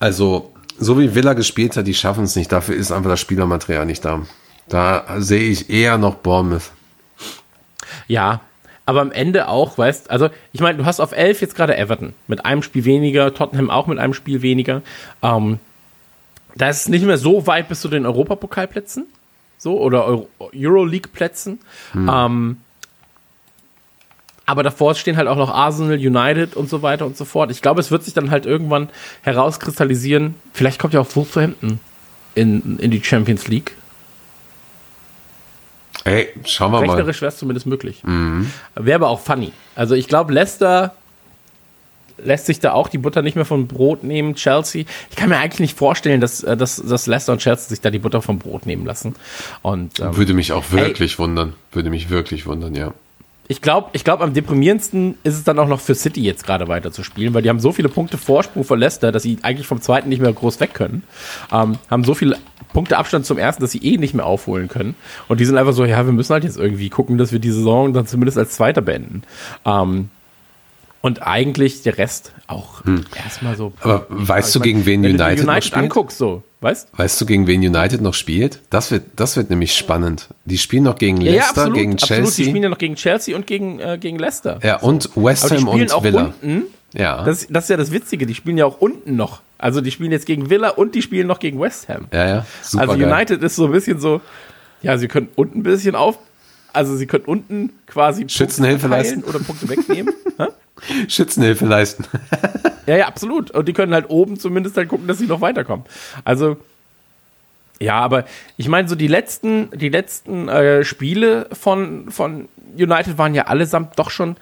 also, so wie Villa gespielt hat, die schaffen es nicht. Dafür ist einfach das Spielermaterial nicht da. Da sehe ich eher noch Bournemouth. Ja, aber am Ende auch, weißt also ich meine, du hast auf 11 jetzt gerade Everton mit einem Spiel weniger, Tottenham auch mit einem Spiel weniger. Ähm, da ist es nicht mehr so weit bis zu den Europapokalplätzen, so oder Euro Euroleague-Plätzen. Ähm, aber davor stehen halt auch noch Arsenal, United und so weiter und so fort. Ich glaube, es wird sich dann halt irgendwann herauskristallisieren. Vielleicht kommt ja auch Wolverhampton in, in die Champions League. Ey, schauen wir mal. Rechnerisch wäre es zumindest möglich. Wäre aber auch funny. Also ich glaube, Leicester lässt sich da auch die Butter nicht mehr vom Brot nehmen. Chelsea, ich kann mir eigentlich nicht vorstellen, dass, äh, dass, dass Leicester und Chelsea sich da die Butter vom Brot nehmen lassen. Und ähm, Würde mich auch wirklich wundern. Würde mich wirklich wundern, ja. ich glaube, ich glaub, am deprimierendsten ist es dann auch noch für City jetzt gerade weiter zu spielen, weil die haben so viele Punkte Vorsprung vor Leicester, dass sie eigentlich vom zweiten nicht mehr groß weg können. Ähm, haben so viele Punkte Abstand zum ersten, dass sie eh nicht mehr aufholen können. Und die sind einfach so, ja, wir müssen halt jetzt irgendwie gucken, dass wir die Saison dann zumindest als Zweiter beenden. Ähm, und eigentlich der Rest auch erstmal so. Aber weißt du, gegen wen United, die noch United spielt? anguckst, so, weißt Weißt du, gegen wen United noch spielt? Das wird, das wird nämlich spannend. Die spielen noch gegen Ja, ja, Leicester, absolut, gegen absolut. Die Chelsea. spielen ja noch gegen Chelsea und gegen, äh, gegen Leicester. ja, und West Ham und Villa. unten. Ja. Das, das ist ja das Witzige, die spielen ja auch unten noch. Also die spielen jetzt gegen Villa und die spielen noch gegen West Ham. ja, ja. Super also geil. United ist so ein bisschen so, ja, sie können unten ein bisschen auf, also sie können unten quasi Schützenhilfe leisten. oder Punkte wegnehmen. Schützenhilfe leisten. ja, ja, absolut. Und die können halt oben zumindest halt gucken, dass sie noch weiterkommen. Also ja, aber ich meine, so die letzten, die letzten äh, Spiele von, von United waren ja allesamt doch schon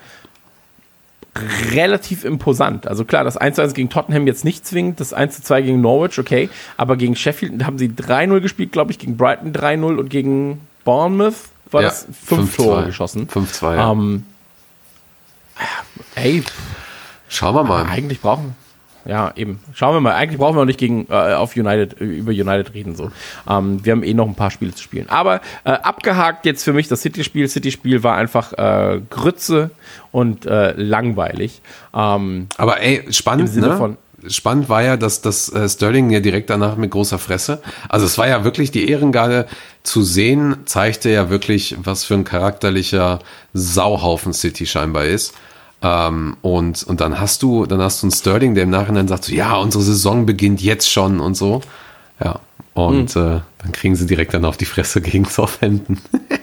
relativ imposant. Also klar, das 1-1 gegen Tottenham jetzt nicht zwingend, das 1-2 gegen Norwich, okay, aber gegen Sheffield haben sie 3-0 gespielt, glaube ich, gegen Brighton 3-0 und gegen Bournemouth war Ja, das 5 5-2. Tore geschossen. 5-2, ja. Ähm, ey, Schauen wir mal. eigentlich brauchen ja, eben. Schauen wir mal. Eigentlich brauchen wir auch nicht gegen, äh, auf United, über United reden. So. Ähm, wir haben eh noch ein paar Spiele zu spielen. Aber äh, abgehakt jetzt für mich das City-Spiel. City-Spiel war einfach äh, Grütze und äh, langweilig. Ähm, Aber ey, spannend, ne? von- Spannend war ja, dass, dass äh, Sterling ja direkt danach mit großer Fresse. Also es war ja wirklich die Ehrengarde zu sehen, zeigte ja wirklich, was für ein charakterlicher Sauhaufen City scheinbar ist. Ähm, und, und dann hast du, dann hast du einen Sterling, der im Nachhinein sagt, so, ja, unsere Saison beginnt jetzt schon und so. Ja. Und Hm. äh, dann kriegen sie direkt dann auf die Fresse gegen Southampton.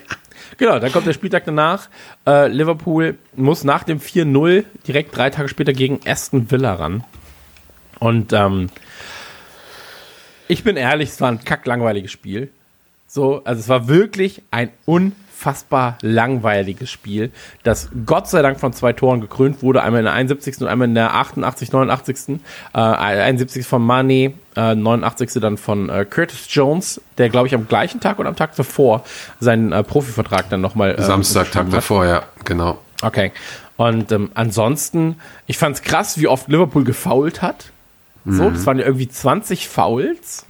genau, dann kommt der Spieltag danach. Äh, Liverpool muss nach dem 4-0 direkt drei Tage später gegen Aston Villa ran. Und ähm, ich bin ehrlich, es war ein kacklangweiliges Spiel. So, also es war wirklich ein unfassbar langweiliges Spiel, das Gott sei Dank von zwei Toren gekrönt wurde, einmal in der 71. und einmal in der 88, 89. Äh, 71. von Mane, äh, 89. dann von äh, Curtis Jones, der glaube ich am gleichen Tag oder am Tag davor seinen äh, Profivertrag dann nochmal äh, Samstag, Tag hat. davor, ja, genau. Okay. Und ähm, ansonsten, ich fand's krass, wie oft Liverpool gefoult hat. So, das waren ja irgendwie 20 Fouls.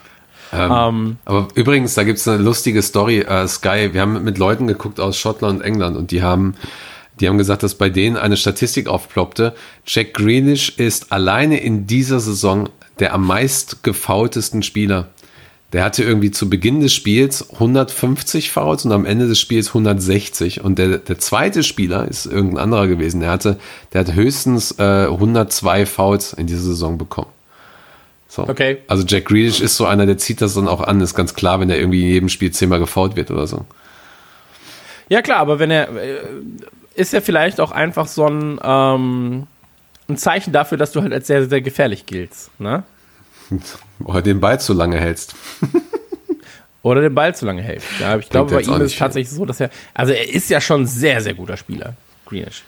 Ähm, Aber übrigens, da gibt's eine lustige Story, äh, Sky, wir haben mit Leuten geguckt aus Schottland und England und die haben, die haben gesagt, dass bei denen eine Statistik aufploppte. Jack Greenish ist alleine in dieser Saison der am meist gefoultesten Spieler. Der hatte irgendwie zu Beginn des Spiels 150 Fouls und am Ende des Spiels 160. Und der, der zweite Spieler ist irgendein anderer gewesen. Der hatte, der hat höchstens äh, 102 Fouls in dieser Saison bekommen. So. Okay. Also Jack Grealish ist so einer, der zieht das dann auch an. Ist ganz klar, wenn er irgendwie in jedem Spiel zehnmal gefault wird oder so. ja, klar, aber wenn er, äh, ist ja vielleicht auch einfach so ein, ähm, ein Zeichen dafür, dass du halt als sehr, sehr gefährlich giltst, ne? Oder den Ball zu lange hältst. Oder den Ball zu lange hält. Ja, ich glaube, bei ihm ist es tatsächlich so, dass er, also er ist ja schon ein sehr, sehr guter Spieler, Greenish.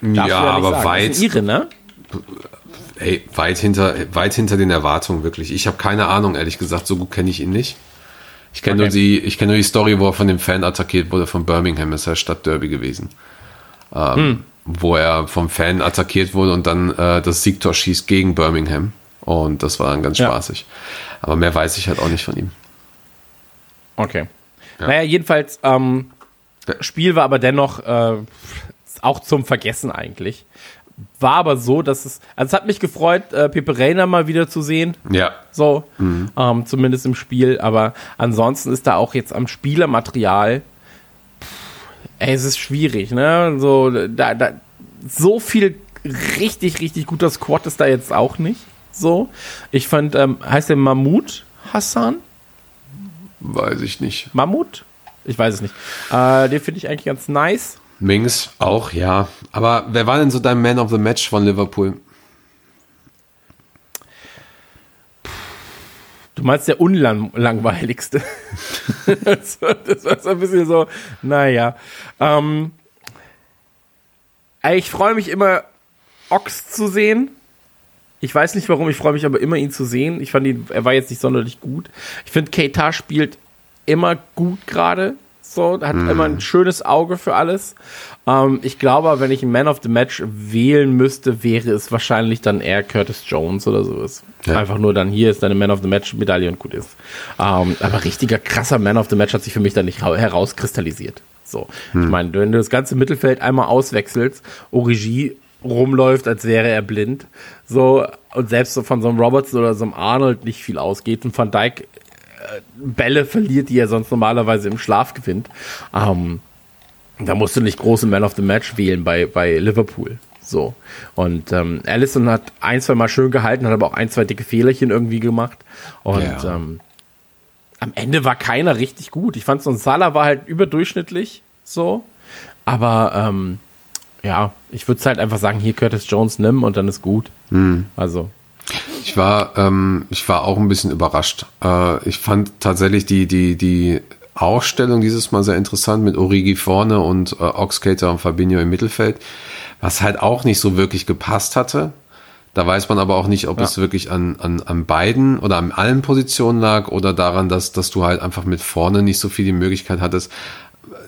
Darf ja, aber weit, Ire, ne? Ey, weit hinter, weit hinter den Erwartungen wirklich. Ich habe keine Ahnung, ehrlich gesagt, so gut kenne ich ihn nicht. Ich kenne Okay. nur die, ich kenne nur die Story, wo er von dem Fan attackiert wurde von Birmingham, ist ja Stadtderby gewesen, ähm, Hm. wo er vom Fan attackiert wurde und dann äh, das Siegtor schießt gegen Birmingham und das war dann ganz Ja. spaßig. Aber mehr weiß ich halt auch nicht von ihm. Okay. Ja. Naja, jedenfalls, ähm, Spiel war aber dennoch äh, auch zum Vergessen eigentlich. War aber so, dass es, also es hat mich gefreut, äh, Pepe Reina mal wieder zu sehen, Ja, so, ähm, zumindest im Spiel, aber ansonsten ist da auch jetzt am Spielermaterial, pff, ey, es ist schwierig, ne, so, da, da, so viel richtig, richtig guter Squad ist da jetzt auch nicht, so. Ich fand, ähm, heißt der Mahmoud Hassan? weiß ich nicht. Mammut? Ich weiß es nicht. Äh, den finde ich eigentlich ganz nice. Mings auch, ja. Aber wer war denn so dein Man of the Match von Liverpool? Du meinst der unlangweiligste. das, war, das war so ein bisschen so, naja. Ähm, ich freue mich immer, Ox zu sehen. Ich weiß nicht warum, ich freue mich aber immer, ihn zu sehen. Ich fand ihn, er war jetzt nicht sonderlich gut. Ich finde, Keita spielt immer gut gerade. So, hat immer ein schönes Auge für alles. Ähm, ich glaube, wenn ich einen Man of the Match wählen müsste, wäre es wahrscheinlich dann eher Curtis Jones oder sowas. Ja. Einfach nur dann hier ist deine Man of the Match Medaille und gut ist. Ähm, aber richtiger krasser Man of the Match hat sich für mich dann nicht ra- herauskristallisiert. So, ich meine, wenn du das ganze Mittelfeld einmal auswechselst, Origi rumläuft, als wäre er blind, so und selbst so von so einem Robertson oder so einem Arnold nicht viel ausgeht und Van Dijk Bälle verliert, die er sonst normalerweise im Schlaf gewinnt. Ähm, da musst du nicht große Man of the Match wählen bei, bei Liverpool. So. Und ähm, Allison hat ein, zwei Mal schön gehalten, hat aber auch ein, zwei dicke Fehlerchen irgendwie gemacht. Und Ja. ähm, am Ende war keiner richtig gut. Ich fand so ein Salah war halt überdurchschnittlich so. Aber ähm, ja, ich würde halt einfach sagen, hier Curtis Jones nimm und dann ist gut. Also, Ich war, ähm, ich war auch ein bisschen überrascht. Äh, ich fand tatsächlich die, die, die Aufstellung dieses Mal sehr interessant mit Origi vorne und äh, Oxcater und Fabinho im Mittelfeld, was halt auch nicht so wirklich gepasst hatte. Da weiß man aber auch nicht, ob Ja. es wirklich an, an, an beiden oder an allen Positionen lag oder daran, dass, dass du halt einfach mit vorne nicht so viel die Möglichkeit hattest.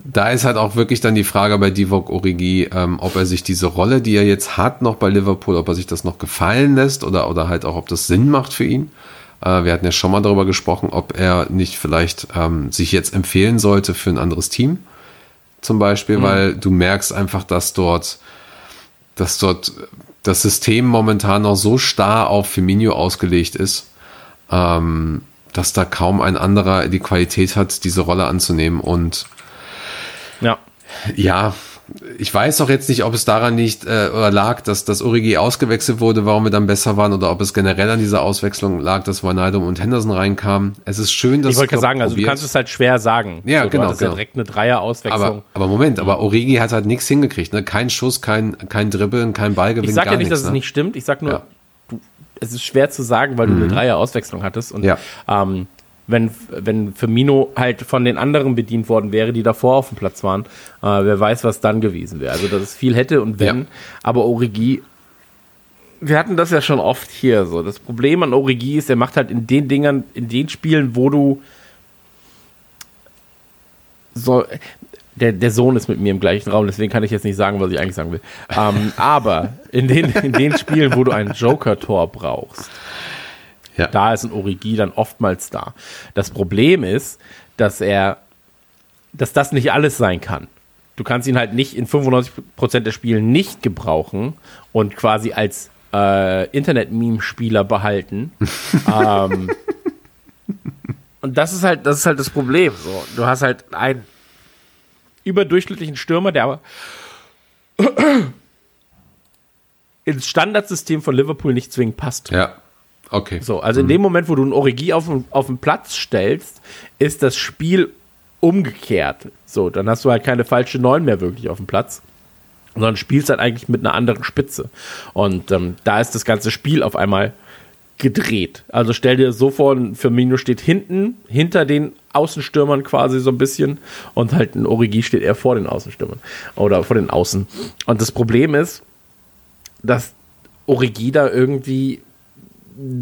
Da ist halt auch wirklich dann die Frage bei Divock Origi, ähm, ob er sich diese Rolle, die er jetzt hat, noch bei Liverpool, ob er sich das noch gefallen lässt oder, oder halt auch, ob das Sinn macht für ihn. Äh, wir hatten ja schon mal darüber gesprochen, ob er nicht vielleicht ähm, sich jetzt empfehlen sollte für ein anderes Team. Zum Beispiel, weil du merkst einfach, dass dort, dass dort das System momentan noch so starr auf Firmino ausgelegt ist, ähm, dass da kaum ein anderer die Qualität hat, diese Rolle anzunehmen. Und ja. ja, ich weiß auch jetzt nicht, ob es daran nicht äh, oder lag, dass das Origi ausgewechselt wurde, warum wir dann besser waren, oder ob es generell an dieser Auswechslung lag, dass Wijnaldum und Henderson reinkamen. Es ist schön, dass Ich wollte sagen, also du probiert. kannst es halt schwer sagen. Ja, so, du genau, hattest ja genau. direkt eine Dreier-Auswechslung. aber, aber Moment, aber Origi hat halt nichts hingekriegt, ne? Kein Schuss, kein, kein Dribbeln, kein Ballgewinn, Ich sage ja nicht, nichts, dass es ne? nicht stimmt. Ich sage nur, Ja. Mhm. du, es ist schwer zu sagen, weil du eine Dreier-Auswechslung hattest. Und Ja. ähm, wenn, wenn Firmino halt von den anderen bedient worden wäre, die davor auf dem Platz waren. Äh, wer weiß, was dann gewesen wäre. Also, dass es viel hätte und wenn. Ja. Aber Origi, wir hatten das ja schon oft hier so. Das Problem an Origi ist, er macht halt in den Dingern, in den Spielen, wo du so, der, der Sohn ist mit mir im gleichen Raum, deswegen kann ich jetzt nicht sagen, was ich eigentlich sagen will. Ähm, aber in den, in den Spielen, wo du ein Joker-Tor brauchst, Ja. da ist ein Origi dann oftmals da. Das Problem ist, dass er, dass das nicht alles sein kann. Du kannst ihn halt nicht in 95% der Spielen nicht gebrauchen und quasi als äh, Internet-Meme-Spieler behalten. ähm, und das ist halt, das ist halt das Problem. So, du hast halt einen überdurchschnittlichen Stürmer, der aber ins Standardsystem von Liverpool nicht zwingend passt. Ja. Okay. So, also in dem Moment, wo du ein Origi auf, den- auf den Platz stellst, ist das Spiel umgekehrt. So, dann hast du halt keine falsche Neun mehr wirklich auf dem Platz, sondern spielst halt eigentlich mit einer anderen Spitze. Und ähm, da ist das ganze Spiel auf einmal gedreht. Also stell dir so vor, ein Firmino steht hinten, hinter den Außenstürmern quasi so ein bisschen und halt ein Origi steht eher vor den Außenstürmern oder vor den Außen. Und das Problem ist, dass Origi da irgendwie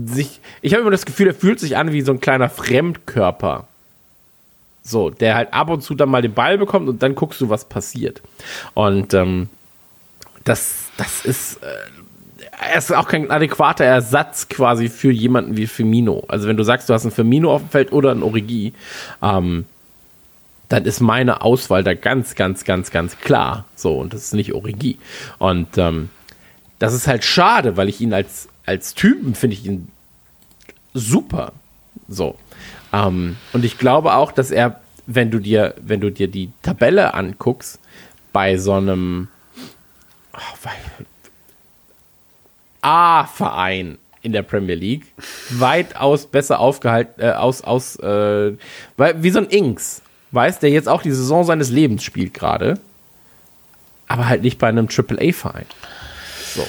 sich, ich habe immer das Gefühl, er fühlt sich an wie so ein kleiner Fremdkörper. So, der halt ab und zu dann mal den Ball bekommt und dann guckst du, was passiert. Und ähm, das, das ist, äh, er ist auch kein adäquater Ersatz quasi für jemanden wie Firmino. Also wenn du sagst, du hast einen Firmino auf dem Feld oder einen Origi, ähm, dann ist meine Auswahl da ganz, ganz, ganz, ganz klar. So, und das ist nicht Origi. Und ähm, das ist halt schade, weil ich ihn als, als Typen finde ich ihn super. So. Ähm, und ich glaube auch, dass er, wenn du dir, wenn du dir die Tabelle anguckst, bei so einem weil- A-Verein in der Premier League weitaus besser aufgehalten, äh, aus, aus, äh, wie so ein Inks, weißt, der jetzt auch die Saison seines Lebens spielt gerade, aber halt nicht bei einem AAA-Verein. So.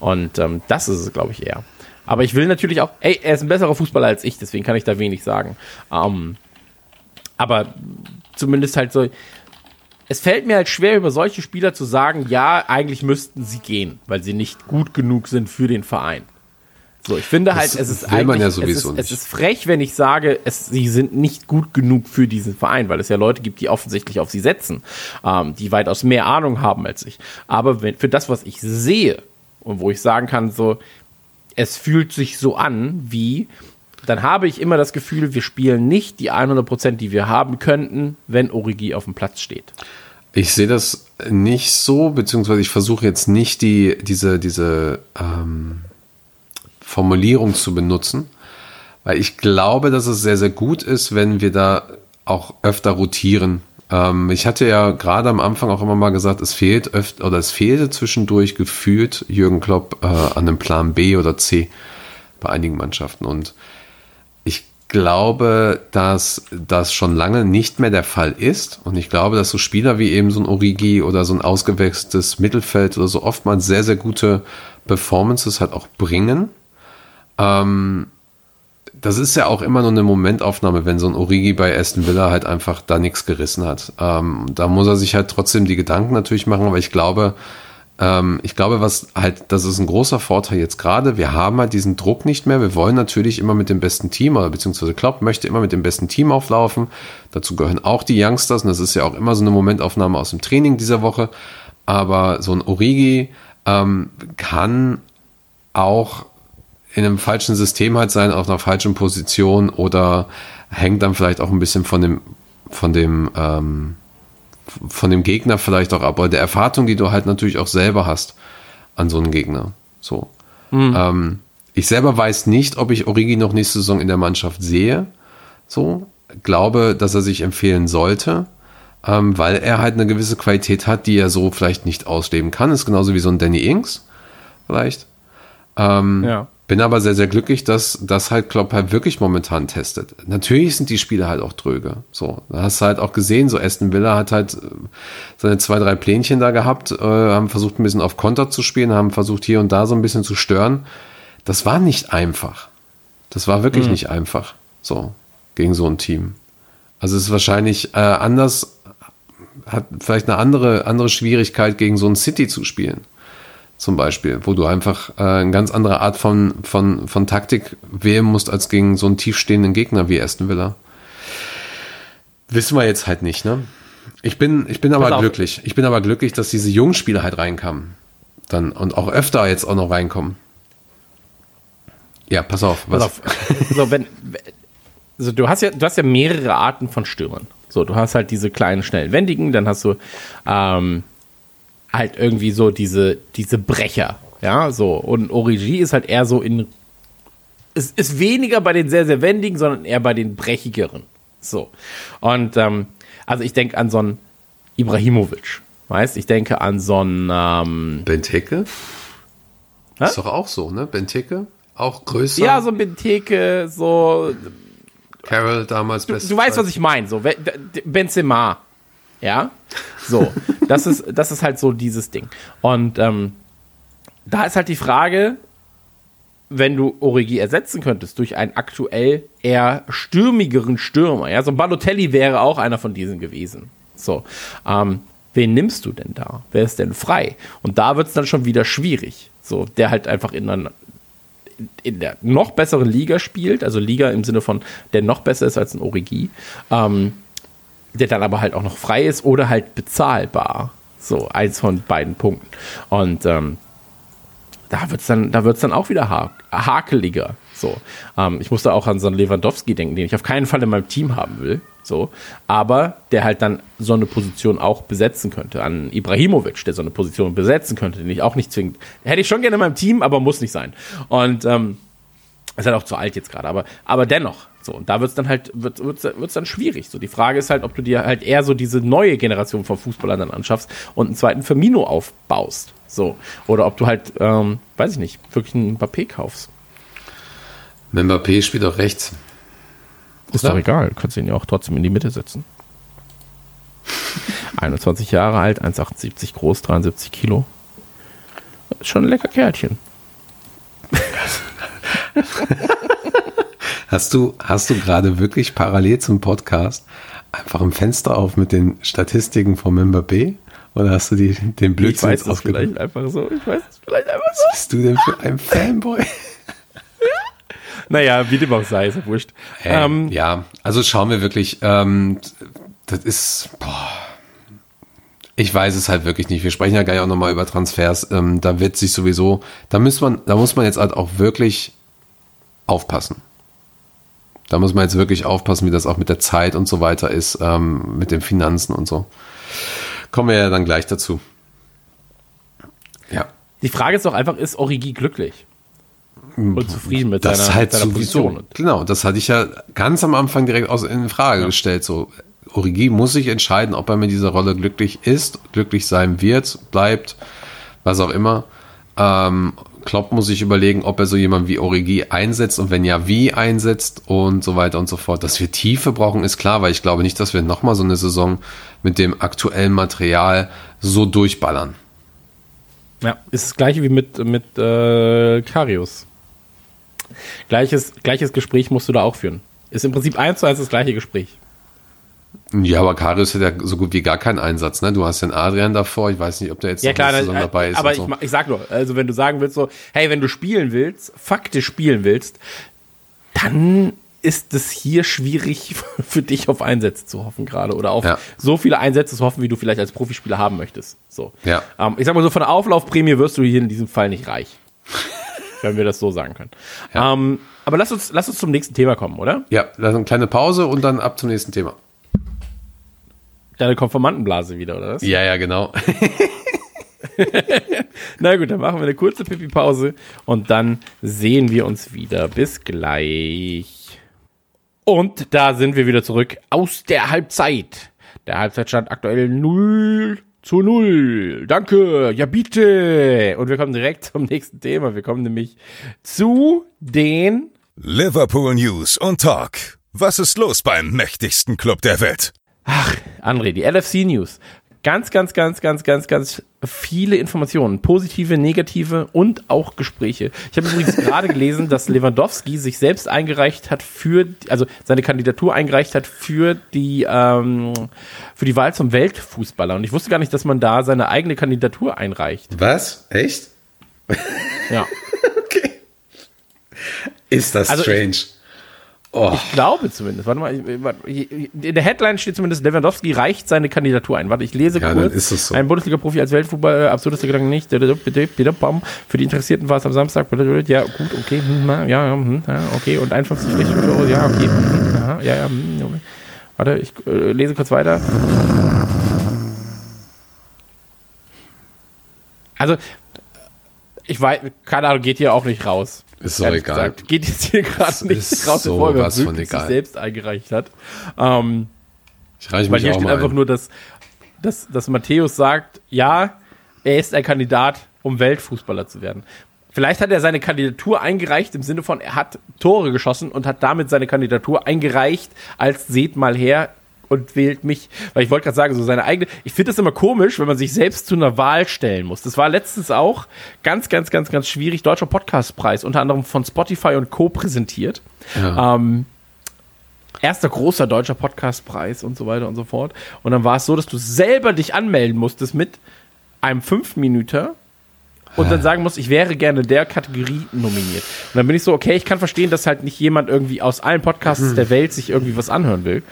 Und ähm, das ist es, glaube ich, eher. Aber ich will natürlich auch, ey, er ist ein besserer Fußballer als ich, deswegen kann ich da wenig sagen. Ähm, aber zumindest halt so, es fällt mir halt schwer, über solche Spieler zu sagen, ja, eigentlich müssten sie gehen, weil sie nicht gut genug sind für den Verein. So, ich finde halt, es ist eigentlich, ja es, ist, es ist frech, wenn ich sage, es, sie sind nicht gut genug für diesen Verein, weil es ja Leute gibt, die offensichtlich auf sie setzen, ähm, die weitaus mehr Ahnung haben als ich. Aber wenn, für das, was ich sehe und wo ich sagen kann, so, es fühlt sich so an, wie, dann habe ich immer das Gefühl, wir spielen nicht die 100%, die wir haben könnten, wenn Origi auf dem Platz steht. Ich sehe das nicht so, beziehungsweise ich versuche jetzt nicht die, diese, diese ähm, Formulierung zu benutzen, weil ich glaube, dass es sehr, sehr gut ist, wenn wir da auch öfter rotieren. Ähm, ich hatte ja gerade am Anfang auch immer mal gesagt, es fehlt öfter, oder es fehlte zwischendurch gefühlt Jürgen Klopp äh, an einem Plan B oder C bei einigen Mannschaften und ich glaube, dass das schon lange nicht mehr der Fall ist. Und ich glaube, dass so Spieler wie eben so ein Origi oder so ein ausgewechseltes Mittelfeld oder so oftmals sehr, sehr gute Performances halt auch bringen. Ähm, das ist ja auch immer nur eine Momentaufnahme, wenn so ein Origi bei Aston Villa halt einfach da nichts gerissen hat. Ähm, da muss er sich halt trotzdem die Gedanken natürlich machen, aber ich glaube, ähm, ich glaube, was halt, das ist ein großer Vorteil jetzt gerade. Wir haben halt diesen Druck nicht mehr. Wir wollen natürlich immer mit dem besten Team, oder beziehungsweise Klopp möchte immer mit dem besten Team auflaufen. Dazu gehören auch die Youngsters und das ist ja auch immer so eine Momentaufnahme aus dem Training dieser Woche. Aber so ein Origi ähm, kann auch in einem falschen System halt sein, auf einer falschen Position oder hängt dann vielleicht auch ein bisschen von dem, von dem, ähm, von dem Gegner vielleicht auch ab, oder der Erwartung, die du halt natürlich auch selber hast an so einen Gegner. So. Ähm, ich selber weiß nicht, ob ich Origi noch nächste Saison in der Mannschaft sehe. So. Glaube, dass er sich empfehlen sollte, ähm, weil er halt eine gewisse Qualität hat, die er so vielleicht nicht ausleben kann. Ist genauso wie so ein Danny Ings, vielleicht. Ähm, Ja. Bin aber sehr, sehr glücklich, dass das halt Klopp halt wirklich momentan testet. Natürlich sind die Spiele halt auch dröge. So, da hast du halt auch gesehen, so Aston Villa hat halt äh, seine zwei, drei Plänchen da gehabt, äh, haben versucht ein bisschen auf Konter zu spielen, haben versucht hier und da so ein bisschen zu stören. Das war nicht einfach. Das war wirklich nicht einfach. So. gegen so ein Team. Also es ist wahrscheinlich äh, anders, hat vielleicht eine andere, andere Schwierigkeit, gegen so ein City zu spielen. Zum Beispiel, wo du einfach äh, eine ganz andere Art von, von, von Taktik wählen musst, als gegen so einen tiefstehenden Gegner wie Aston Villa. Wissen wir jetzt halt nicht, ne? Ich bin, ich bin aber glücklich. Ich bin aber glücklich, dass diese jungen Spieler halt reinkamen. Dann, und auch öfter jetzt auch noch reinkommen. Ja, pass auf. Pass auf. So, wenn, also du hast ja, du hast ja mehrere Arten von Stürmern. So, du hast halt diese kleinen, schnell wendigen, dann hast du ähm, halt irgendwie so diese, diese Brecher. Ja, so. Und Origi ist halt eher so in. Es ist weniger bei den sehr, sehr wendigen, sondern eher bei den brechigeren. So. Und ähm, also ich denke an so einen Ibrahimovic. Weißt, ich denke an so einen ähm, Benteke? Hä? Ist doch auch so, ne? Benteke? Auch größer. ja, so ein Benteke, so Carroll damals du, du weißt, was ich meine. So, Benzema. Ja. So. Das ist, das ist halt so dieses Ding. Und ähm, da ist halt die Frage, wenn du Origi ersetzen könntest durch einen aktuell eher stürmigeren Stürmer. Ja, so ein Balotelli wäre auch einer von diesen gewesen. So. Ähm, wen nimmst du denn da? Wer ist denn frei? Und da wird es dann schon wieder schwierig. So, der halt einfach in einer in der noch besseren Liga spielt, also Liga im Sinne von, der noch besser ist als ein Origi, ähm, der dann aber halt auch noch frei ist oder halt bezahlbar. So, eins von beiden Punkten. Und ähm, da wird es dann, da dann auch wieder ha hakeliger. So, ähm, ich musste auch an so einen Lewandowski denken, den ich auf keinen Fall in meinem Team haben will. So, aber der halt dann so eine Position auch besetzen könnte. An Ibrahimovic, der so eine Position besetzen könnte, den ich auch nicht zwingend. Hätte ich schon gerne in meinem Team, aber muss nicht sein. Und ähm, ist halt auch zu alt jetzt gerade, aber, aber dennoch. So, und da wird es dann halt, wird wird's, wird's dann schwierig. So, die Frage ist halt, ob du dir halt eher so diese neue Generation von Fußballern dann anschaffst und einen zweiten Firmino aufbaust. So. Oder ob du halt, ähm, weiß ich nicht, wirklich einen Mbappé kaufst. Mbappé spielt auch rechts. Ist Oder? doch egal, kannst ihn ja auch trotzdem in die Mitte setzen. 21 Jahre alt, 1,78 groß, 73 Kilo. Schon ein lecker Kerlchen. Hast du, hast du gerade wirklich parallel zum Podcast einfach ein Fenster auf mit den Statistiken vom Mbappé? Oder hast du die, den Ich Blödsinn weiß jetzt das aufgenommen? vielleicht einfach so. Ich weiß das vielleicht einfach so. Was bist du denn für ein Fanboy? Naja, wie dem auch sei, ist ja wurscht. Ähm, ja, also schauen wir wirklich, ähm, das ist, boah, ich weiß es halt wirklich nicht. Wir sprechen ja gleich auch nochmal über Transfers. Ähm, da wird sich sowieso, da muss man, da muss man jetzt halt auch wirklich aufpassen. Da muss man jetzt wirklich aufpassen, wie das auch mit der Zeit und so weiter ist, ähm, mit den Finanzen und so. Kommen wir ja dann gleich dazu. Ja. Die Frage ist doch einfach, ist Origi glücklich? Und zufrieden mit Das seiner, halt mit seiner sowieso. Position? Genau, das hatte ich ja ganz am Anfang direkt aus, in Frage gestellt. So, Origi muss sich entscheiden, ob er mit dieser Rolle glücklich ist, glücklich sein wird, bleibt, was auch immer. Ähm, Klopp muss sich überlegen, ob er so jemanden wie Origi einsetzt und wenn ja, wie einsetzt und so weiter und so fort. Dass wir Tiefe brauchen, ist klar, weil ich glaube nicht, dass wir nochmal so eine Saison mit dem aktuellen Material so durchballern. Ja, ist das gleiche wie mit, mit äh, Karius. Gleiches, gleiches Gespräch musst du da auch führen. Ist im Prinzip eins zu eins das gleiche Gespräch. Ja, aber Karius hat ja so gut wie gar keinen Einsatz. Ne? Du hast einen Adrian davor. Ich weiß nicht, ob der jetzt Ja klar, eine Saison äh, dabei ist. aber ich, so. ma- ich sag nur, also wenn du sagen willst so, hey, wenn du spielen willst, faktisch spielen willst, dann ist es hier schwierig für dich auf Einsätze zu hoffen gerade oder auf Ja. so viele Einsätze zu hoffen, wie du vielleicht als Profispieler haben möchtest. So. Ja. Ähm, ich sag mal so, von der Auflaufprämie wirst du hier in diesem Fall nicht reich. wenn wir das so sagen können. Ja. Ähm, aber lass uns, lass uns zum nächsten Thema kommen, oder? Ja, dann eine kleine Pause und dann ab zum nächsten Thema. Deine Konformantenblase wieder, oder was? Ja, ja, genau. Na gut, dann machen wir eine kurze Pipi-Pause und dann sehen wir uns wieder. Bis gleich. Und da sind wir wieder zurück aus der Halbzeit. Der Halbzeitstand aktuell 0 zu 0. Danke. Ja, bitte. Und wir kommen direkt zum nächsten Thema. Wir kommen nämlich zu den Liverpool News und Talk. Was ist los beim mächtigsten Club der Welt? André, die LFC News. ganz, ganz, ganz, ganz, ganz, ganz viele Informationen. Positive, negative und auch Gespräche. Ich habe übrigens gerade gelesen, dass Lewandowski sich selbst eingereicht hat für, also seine Kandidatur eingereicht hat für die, ähm, für die Wahl zum Weltfußballer. Und ich wusste gar nicht, dass man da seine eigene Kandidatur einreicht. Was? Echt? Ja. Okay. Ist das Also ich- strange? Oh, Ich glaube zumindest. Warte mal, in der Headline steht zumindest, Lewandowski reicht seine Kandidatur ein. Warte, ich lese Ja, kurz. dann ist es so. Ein Bundesliga-Profi als Weltfußball, äh, absurdeste Gedanken nicht. Für die Interessierten war es am Samstag. Ja, gut, okay. hm, Ja, ja, hm, ja, okay. Und 51 Pflichtspiele Euro. Ja, okay. hm, Ja, ja. okay. Warte, ich äh, lese kurz weiter. Also, ich weiß, keine Ahnung, geht hier auch nicht raus. Ist doch Ehrlich egal. Gesagt. Geht jetzt hier gerade nicht raus, bevor er sich selbst eingereicht hat. Ähm, ich reiche weil mich hier auch steht einfach ein. nur, dass, dass, dass Matthäus sagt, ja, er ist ein Kandidat, um Weltfußballer zu werden. Vielleicht hat er seine Kandidatur eingereicht im Sinne von, er hat Tore geschossen und hat damit seine Kandidatur eingereicht als seht mal her und wählt mich. Weil ich wollte gerade sagen, so seine eigene. Ich finde das immer komisch, wenn man sich selbst zu einer Wahl stellen muss. Das war letztens auch ganz, ganz, ganz, ganz schwierig. Deutscher Podcastpreis, unter anderem von Spotify und Co. präsentiert. Ähm, erster großer deutscher Podcastpreis und so weiter und so fort. Und dann war es so, dass du selber dich anmelden musstest mit einem Fünf-Minüter und dann sagen musst, ich wäre gerne der Kategorie nominiert. Und dann bin ich so, okay, ich kann verstehen, dass halt nicht jemand irgendwie aus allen Podcasts der Welt sich irgendwie was anhören will.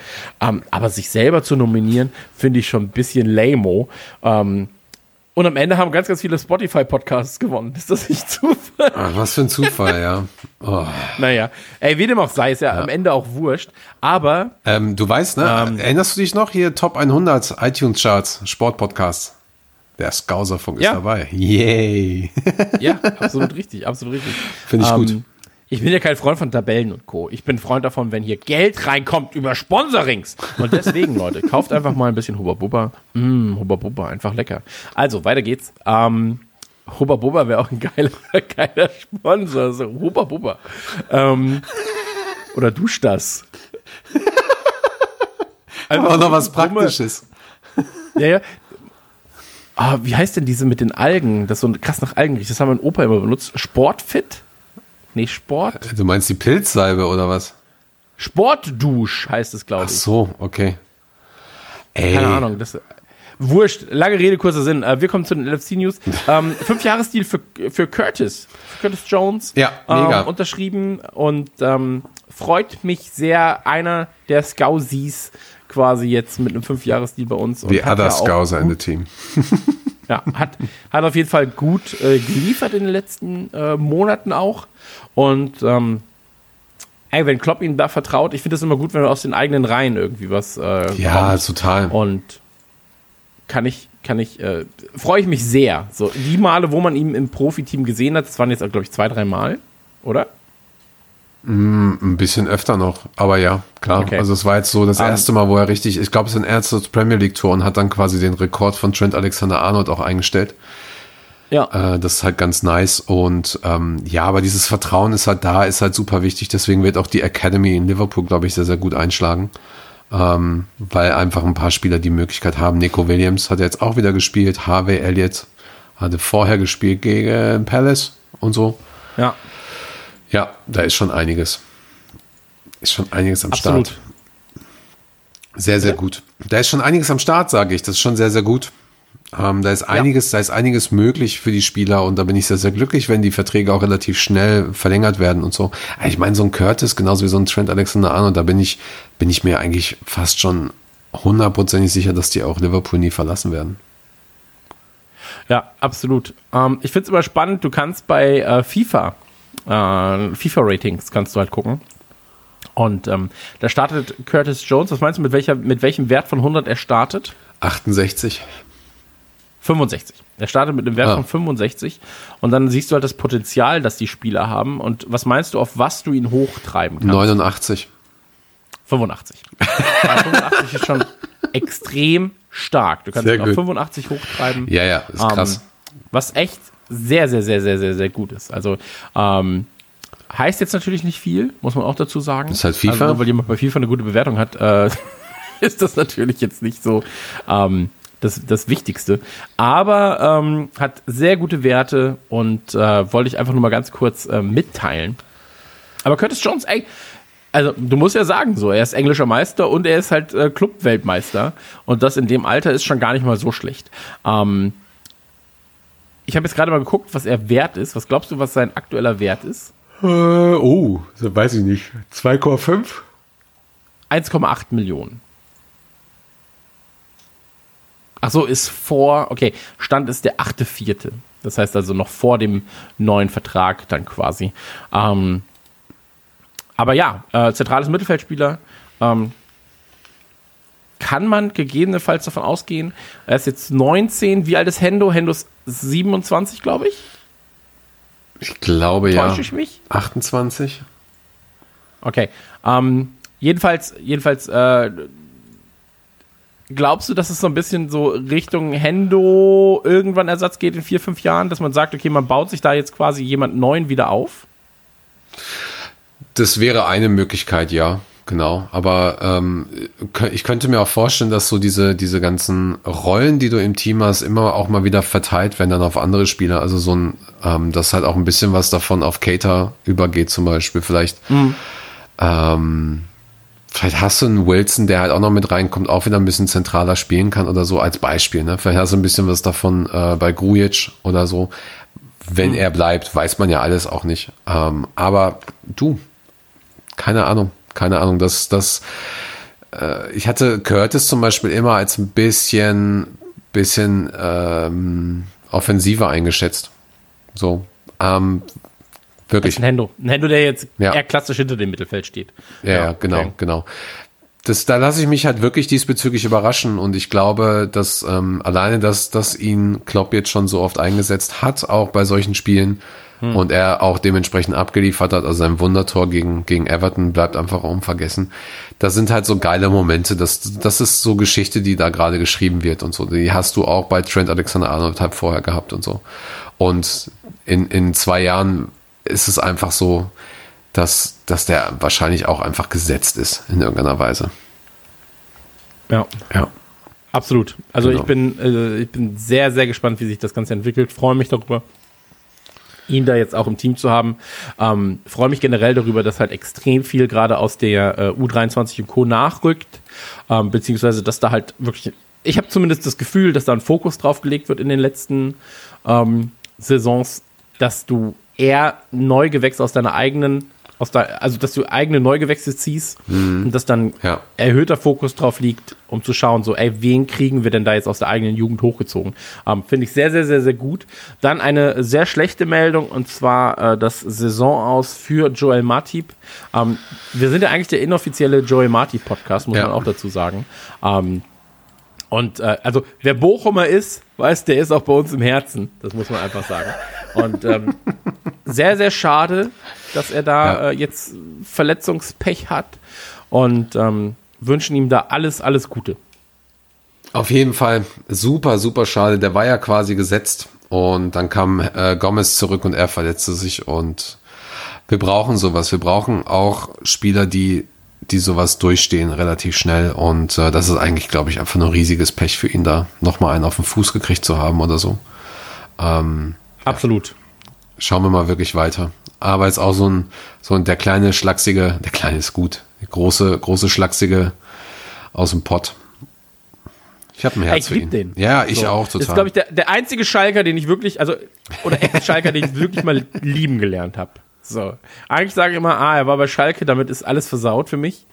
Ähm, aber sich selber zu nominieren, finde ich schon ein bisschen lame. Ähm, und am Ende haben ganz, ganz viele Spotify-Podcasts gewonnen. Ist das nicht Zufall? Ach, was für ein Zufall, ja. Oh. Naja, ey, wie dem auch sei, ist ja, am Ende auch wurscht. Aber Ähm, du weißt, ne? Ähm. Erinnerst du dich noch? Hier Top 100 iTunes Charts, Sportpodcast. Der Skauserfunk Ja. ist dabei. Yay. Ja, absolut richtig, absolut richtig. Finde ich gut. Ich bin ja kein Freund von Tabellen und Co. Ich bin Freund davon, wenn hier Geld reinkommt über Sponsorings. Und deswegen, Leute, kauft einfach mal ein bisschen Hubba Bubba. Mm, Hubba Bubba, einfach lecker. Also, weiter geht's. Ähm, Hubba Bubba wäre auch ein geiler, geiler Sponsor. So, Hubba Bubba. Ähm, oder dusch das. Einfach Auch noch was Praktisches. Ja, ja. Ah, wie heißt denn diese mit den Algen? Das so krass nach Algen riecht. Das haben mein Opa immer benutzt. Sportfit? Nee, Sport. Du meinst die Pilzsalbe oder was? Sportdusch heißt es, glaube Ach ich. so, okay. Ey. Keine Ahnung. Das, wurscht. Lange Rede, kurzer Sinn. Äh, wir kommen zu den LFC News. Ähm, fünf Jahresdeal für, für Curtis. Für Curtis Jones. Ja, mega. Ähm, unterschrieben und ähm, freut mich sehr. Einer der Scousies quasi jetzt mit einem Fünfjahresdeal bei uns. Und The hat other ja the team. Ja, hat, hat auf jeden Fall gut äh, geliefert in den letzten äh, Monaten auch. Und ähm, ey, wenn Klopp ihn da vertraut, ich finde es immer gut, wenn er aus den eigenen Reihen irgendwie was äh, Ja, kommt. total. Und kann ich, kann ich, äh, freue ich mich sehr. So, die Male, wo man ihn im Profiteam gesehen hat, das waren jetzt, glaube ich, zwei, drei Mal, oder? Ein bisschen öfter noch, aber ja, klar. Okay. Also es war jetzt so das Ähm, erste Mal, wo er richtig, ich glaube, es ist ein erstes Premier League Tor und hat dann quasi den Rekord von Trent Alexander-Arnold auch eingestellt. Ja. Äh, das ist halt ganz nice und ähm, ja, aber dieses Vertrauen ist halt da, ist halt super wichtig. Deswegen wird auch die Academy in Liverpool, glaube ich, sehr, sehr gut einschlagen, ähm, weil einfach ein paar Spieler die Möglichkeit haben. Nico Williams hat jetzt auch wieder gespielt, Harvey Elliott hatte vorher gespielt gegen Palace und so. Ja, Ja, da ist schon einiges. Ist schon einiges am absolut. Start. Sehr, sehr gut. Da ist schon einiges am Start, sage ich. Das ist schon sehr, sehr gut. Ähm, da ist einiges, da ist einiges möglich für die Spieler und da bin ich sehr, sehr glücklich, wenn die Verträge auch relativ schnell verlängert werden und so. Ich meine, so ein Curtis, genauso wie so ein Trent Alexander Arnold, da bin ich, bin ich mir eigentlich fast schon hundertprozentig sicher, dass die auch Liverpool nie verlassen werden. Ja, absolut. Ähm, ich finde es immer spannend, du kannst bei äh, FIFA, äh, FIFA-Ratings kannst du halt gucken. Und ähm, da startet Curtis Jones, was meinst du, mit, welcher, mit welchem Wert von 100 er startet? 68. 65. Er startet mit einem Wert Ah. von 65 und dann siehst du halt das Potenzial, das die Spieler haben und was meinst du, auf was du ihn hochtreiben kannst? 89. 85. Ja, 85 ist schon extrem stark. Du kannst Sehr ihn auf gut. 85 hochtreiben. Ja, ja, ist krass. Ähm, was echt sehr, sehr, sehr, sehr, sehr, sehr gut ist. Also, ähm, heißt jetzt natürlich nicht viel, muss man auch dazu sagen. Ist halt FIFA. Also, nur weil jemand bei FIFA eine gute Bewertung hat, äh, ist das natürlich jetzt nicht so, ähm, das, das Wichtigste. Aber ähm, hat sehr gute Werte und äh, wollte ich einfach nur mal ganz kurz äh, mitteilen. Aber Curtis Jones, ey, also du musst ja sagen, so, er ist englischer Meister und er ist halt äh, Club-Weltmeister. Und das in dem Alter ist schon gar nicht mal so schlecht. Ähm, ich habe jetzt gerade mal geguckt, was er wert ist. Was glaubst du, was sein aktueller Wert ist? Äh, oh, so weiß ich nicht. 2,5? 1,8 Millionen. Ach so, ist vor, okay, Stand ist der 8.4. Das heißt also noch vor dem neuen Vertrag dann quasi. Ähm, aber ja, äh, zentrales Mittelfeldspieler. Ähm, kann man gegebenenfalls davon ausgehen, er ist jetzt 19. Wie alt ist Hendo? Hendo ist 27, glaube ich. Ich glaube ja. Täusche ich mich? 28? Okay. Ähm, jedenfalls, jedenfalls, äh, glaubst du, dass es so ein bisschen so Richtung Hendo irgendwann Ersatz geht in vier, fünf Jahren, dass man sagt, okay, man baut sich da jetzt quasi jemand neuen wieder auf? Das wäre eine Möglichkeit, ja, genau. Aber ähm, ich könnte mir auch vorstellen, dass so diese, diese ganzen Rollen, die du im Team hast, immer auch mal wieder verteilt werden dann auf andere Spieler. Also so ein, ähm, dass halt auch ein bisschen was davon auf Cater übergeht zum Beispiel. Vielleicht, ähm, vielleicht hast du einen Wilson, der halt auch noch mit reinkommt, auch wieder ein bisschen zentraler spielen kann oder so als Beispiel. Ne? Vielleicht hast du ein bisschen was davon äh, bei Grujic oder so. Wenn er bleibt, weiß man ja alles auch nicht. Ähm, aber du, keine Ahnung, keine Ahnung. Das, das, äh, ich hatte Curtis zum Beispiel immer als ein bisschen, bisschen ähm, offensiver eingeschätzt. So, ähm, wirklich. Ein Hendo. Ein Hendo, der jetzt Ja. eher klassisch hinter dem Mittelfeld steht. Ja, ja, genau, okay. genau. Das, da lasse ich mich halt wirklich diesbezüglich überraschen und ich glaube, dass ähm, alleine, dass, dass ihn Klopp jetzt schon so oft eingesetzt hat, auch bei solchen Spielen und er auch dementsprechend abgeliefert hat, also sein Wundertor gegen, gegen Everton bleibt einfach unvergessen. Das sind halt so geile Momente, das, das ist so Geschichte, die da gerade geschrieben wird und so. Die hast du auch bei Trent Alexander-Arnold halt vorher gehabt und so. Und in, in zwei Jahren ist es einfach so, dass, dass der wahrscheinlich auch einfach gesetzt ist in irgendeiner Weise. Ja. Ja. Absolut. Also Genau. ich bin, äh, ich bin sehr, sehr gespannt, wie sich das Ganze entwickelt. Freue mich darüber, ihn da jetzt auch im Team zu haben. Ähm, freue mich generell darüber, dass halt extrem viel gerade aus der äh, U23 und Co. nachrückt, ähm, beziehungsweise dass da halt wirklich, ich habe zumindest das Gefühl, dass da ein Fokus drauf gelegt wird in den letzten ähm, Saisons, dass du eher Neugewächse aus deiner eigenen, aus der, also dass du eigene Neugewächse ziehst und dass dann Ja. erhöhter Fokus drauf liegt, um zu schauen, so, ey, wen kriegen wir denn da jetzt aus der eigenen Jugend hochgezogen? Ähm, Finde ich sehr, sehr, sehr, sehr gut. Dann eine sehr schlechte Meldung und zwar äh, das Saison aus für Joel Matip. Ähm, wir sind ja eigentlich der inoffizielle Joel Matip Podcast, muss Ja. man auch dazu sagen. Ähm, und äh, also wer Bochumer ist, weiß, der ist auch bei uns im Herzen. Das muss man einfach sagen. Und ähm, sehr, sehr schade, dass er da Ja. äh, jetzt Verletzungspech hat. Und ähm, wünschen ihm da alles, alles Gute. Auf jeden Fall super, super schade. Der war ja quasi gesetzt und dann kam äh, Gomez zurück und er verletzte sich und wir brauchen sowas. Wir brauchen auch Spieler, die die sowas durchstehen relativ schnell und äh, das ist eigentlich, glaube ich, einfach nur riesiges Pech für ihn da, nochmal einen auf den Fuß gekriegt zu haben oder so. Absolut. Schauen wir mal wirklich weiter. Aber jetzt auch so ein, so ein, der kleine schlachsige, der kleine ist gut, der große, große schlachsige aus dem Pott. Ich habe ein Herz ich für ihn. den. Ja, ich So. auch Das total. ist, glaube ich, der, der einzige Schalker, den ich wirklich, also, oder Ex-Schalker, den ich wirklich mal lieben gelernt habe. So. Eigentlich sage ich immer, ah, er war bei Schalke, damit ist alles versaut für mich.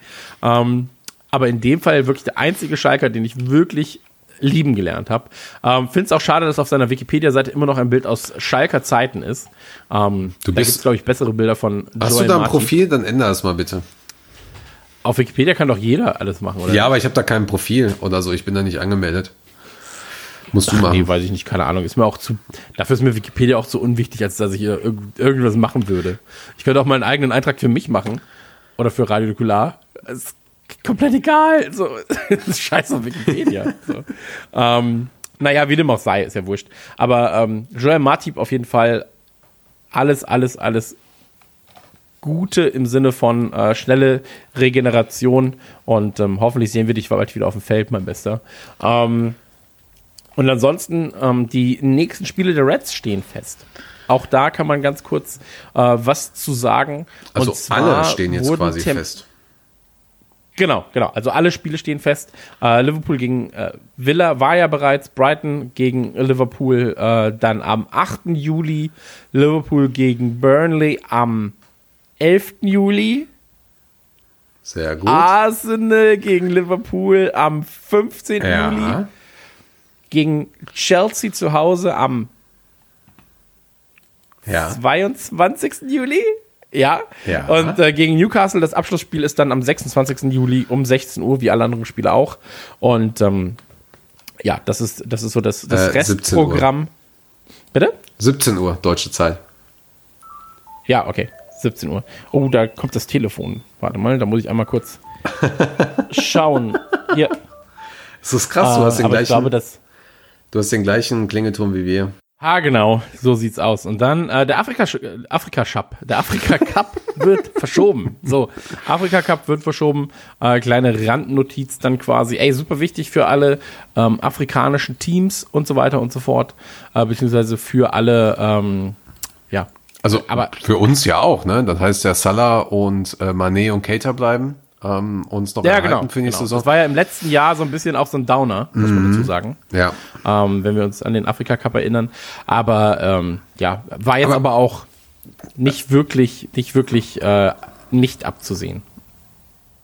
Ähm, aber in dem Fall wirklich der einzige Schalker, den ich wirklich lieben gelernt habe. Ähm, Finde es auch schade, dass auf seiner Wikipedia-Seite immer noch ein Bild aus Schalker Zeiten ist. Ähm, Du da bist- gibt es, glaube ich, bessere Bilder von Hast Joel du da ein Martin. Profil? Dann ändere es mal bitte. Auf Wikipedia kann doch jeder alles machen, oder? Ja, aber ich habe da kein Profil oder so. Ich bin da nicht angemeldet. Musst du Ach, machen. nee, weiß ich nicht, keine Ahnung. Ist mir auch zu, dafür ist mir Wikipedia auch zu unwichtig, als dass ich irg irgendwas machen würde. Ich könnte auch mal einen eigenen Eintrag für mich machen. Oder für Radio Nukular. Ist komplett egal. So, das ist scheiße auf Wikipedia. so. ähm, naja, wie dem auch sei, ist ja wurscht. Aber ähm, Joel Matip auf jeden Fall alles, alles, alles Gute im Sinne von äh, schnelle Regeneration und ähm, hoffentlich sehen wir dich bald wieder auf dem Feld, mein Bester. Ähm, Und ansonsten, ähm, die nächsten Spiele der Reds stehen fest. Auch da kann man ganz kurz äh, was zu sagen. Also alle stehen jetzt quasi Tem- fest. Genau, genau. Also alle Spiele stehen fest. Äh, Liverpool gegen äh, Villa war ja bereits, Brighton gegen Liverpool äh, dann am 8. Juli, Liverpool gegen Burnley am 11. Juli, Sehr gut. Arsenal gegen Liverpool am 15. Juli, ja. gegen Chelsea zu Hause am Ja. 22. Juli. Ja. Ja. Und äh, gegen Newcastle, das Abschlussspiel ist dann am 26. Juli um 16 Uhr, wie alle anderen Spiele auch. Und ähm, ja, das ist, das ist so das, das Äh, 17 Uhr. Restprogramm. Bitte? 17 Uhr, deutsche Zeit. Ja, okay. 17 Uhr. Oh, da kommt das Telefon. Warte mal, da muss ich einmal kurz schauen. Hier. Das ist krass, du hast den gleichen, glaube, du hast den gleichen Klingelton wie wir. Ah, genau, so sieht's aus. Und dann äh, der Afrika Afrika Cup, der Afrika Cup wird verschoben. So, Afrika Cup wird verschoben. Äh, kleine Randnotiz dann quasi. Ey, super wichtig für alle ähm, afrikanischen Teams und so weiter und so fort, äh, beziehungsweise für alle, ähm, ja, Also Aber- für uns ja auch, ne? Das heißt ja Salah und äh, Mané und Keita bleiben ähm, uns noch ja, erhalten genau. für nächste genau. Saison. Das war ja im letzten Jahr so ein bisschen auch so ein Downer, muss man dazu sagen. ja. ähm, wenn wir uns an den Afrika Cup erinnern. Aber ähm, ja, war jetzt aber, Aber- auch nicht wirklich, nicht wirklich äh, nicht abzusehen.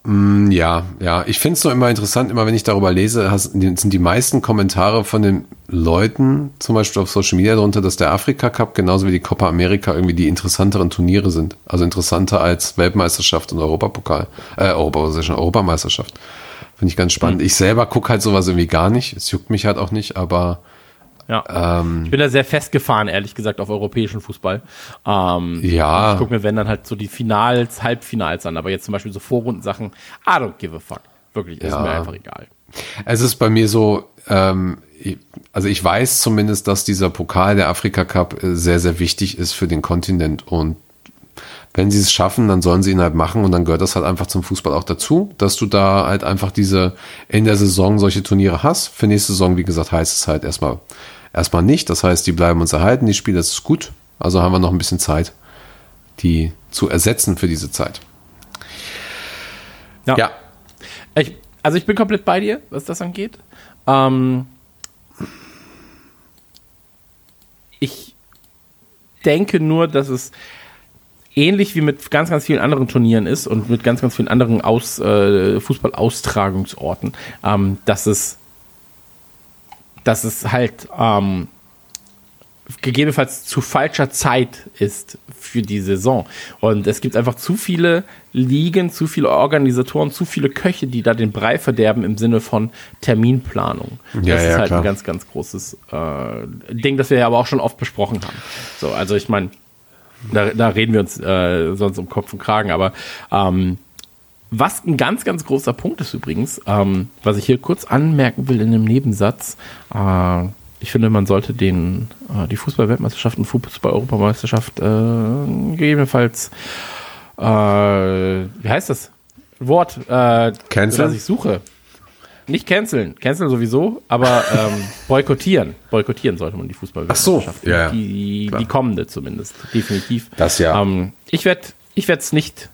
Ja, ja. Ich finde es nur immer interessant, immer wenn ich darüber lese, hast, sind die meisten Kommentare von den Leuten, zum Beispiel auf Social Media darunter, dass der Afrika Cup genauso wie die Copa America irgendwie die interessanteren Turniere sind. Also interessanter als Weltmeisterschaft und Europapokal. Äh, Europa, schon, Europameisterschaft. Finde ich ganz spannend. Ich selber gucke halt sowas irgendwie gar nicht. Es juckt mich halt auch nicht, aber Ja. ich bin da sehr festgefahren, ehrlich gesagt, auf europäischen Fußball. Ähm, Ja. Ich gucke mir, wenn dann halt so die Finals, Halbfinals an, aber jetzt zum Beispiel so Vorrundensachen, I don't give a fuck. Wirklich, ist Ja. mir einfach egal. Es ist bei mir so, ähm, also ich weiß zumindest, dass dieser Pokal der Afrika Cup äh, sehr, sehr wichtig ist für den Kontinent und wenn sie es schaffen, dann sollen sie ihn halt machen und dann gehört das halt einfach zum Fußball auch dazu, dass du da halt einfach diese in der Saison solche Turniere hast. Für nächste Saison, wie gesagt, heißt es halt erstmal erstmal nicht. Das heißt, die bleiben uns erhalten, die Spiele, das ist gut. Also haben wir noch ein bisschen Zeit, die zu ersetzen für diese Zeit. Ja. Ja, Ich, also ich bin komplett bei dir, was das angeht. Ähm, ich denke nur, dass es ähnlich wie mit ganz, ganz vielen anderen Turnieren ist und mit ganz, ganz vielen anderen Aus, äh, Fußballaustragungsorten, ähm, dass es dass es halt ähm, gegebenenfalls zu falscher Zeit ist für die Saison. Und es gibt einfach zu viele Ligen, zu viele Organisatoren, zu viele Köche, die da den Brei verderben im Sinne von Terminplanung. Ja, das ja, ist halt klar. ein ganz, ganz großes äh, Ding, das wir ja aber auch schon oft besprochen haben. So, also ich meine, da, da reden wir uns äh, sonst um Kopf und Kragen, aber ähm, was ein ganz, ganz großer Punkt ist übrigens, ähm, was ich hier kurz anmerken will in einem Nebensatz, äh, ich finde, man sollte den, äh, die Fußball-Weltmeisterschaft und Fußball-Europameisterschaft äh, gegebenenfalls, äh, wie heißt das Wort, äh, Canceln? das ich suche. Nicht canceln, canceln sowieso, aber ähm, boykottieren. Boykottieren sollte man die Fußball-Weltmeisterschaft. ja, ja. Die, die kommende zumindest, definitiv. Das ja. Ähm, ich werde ich es nicht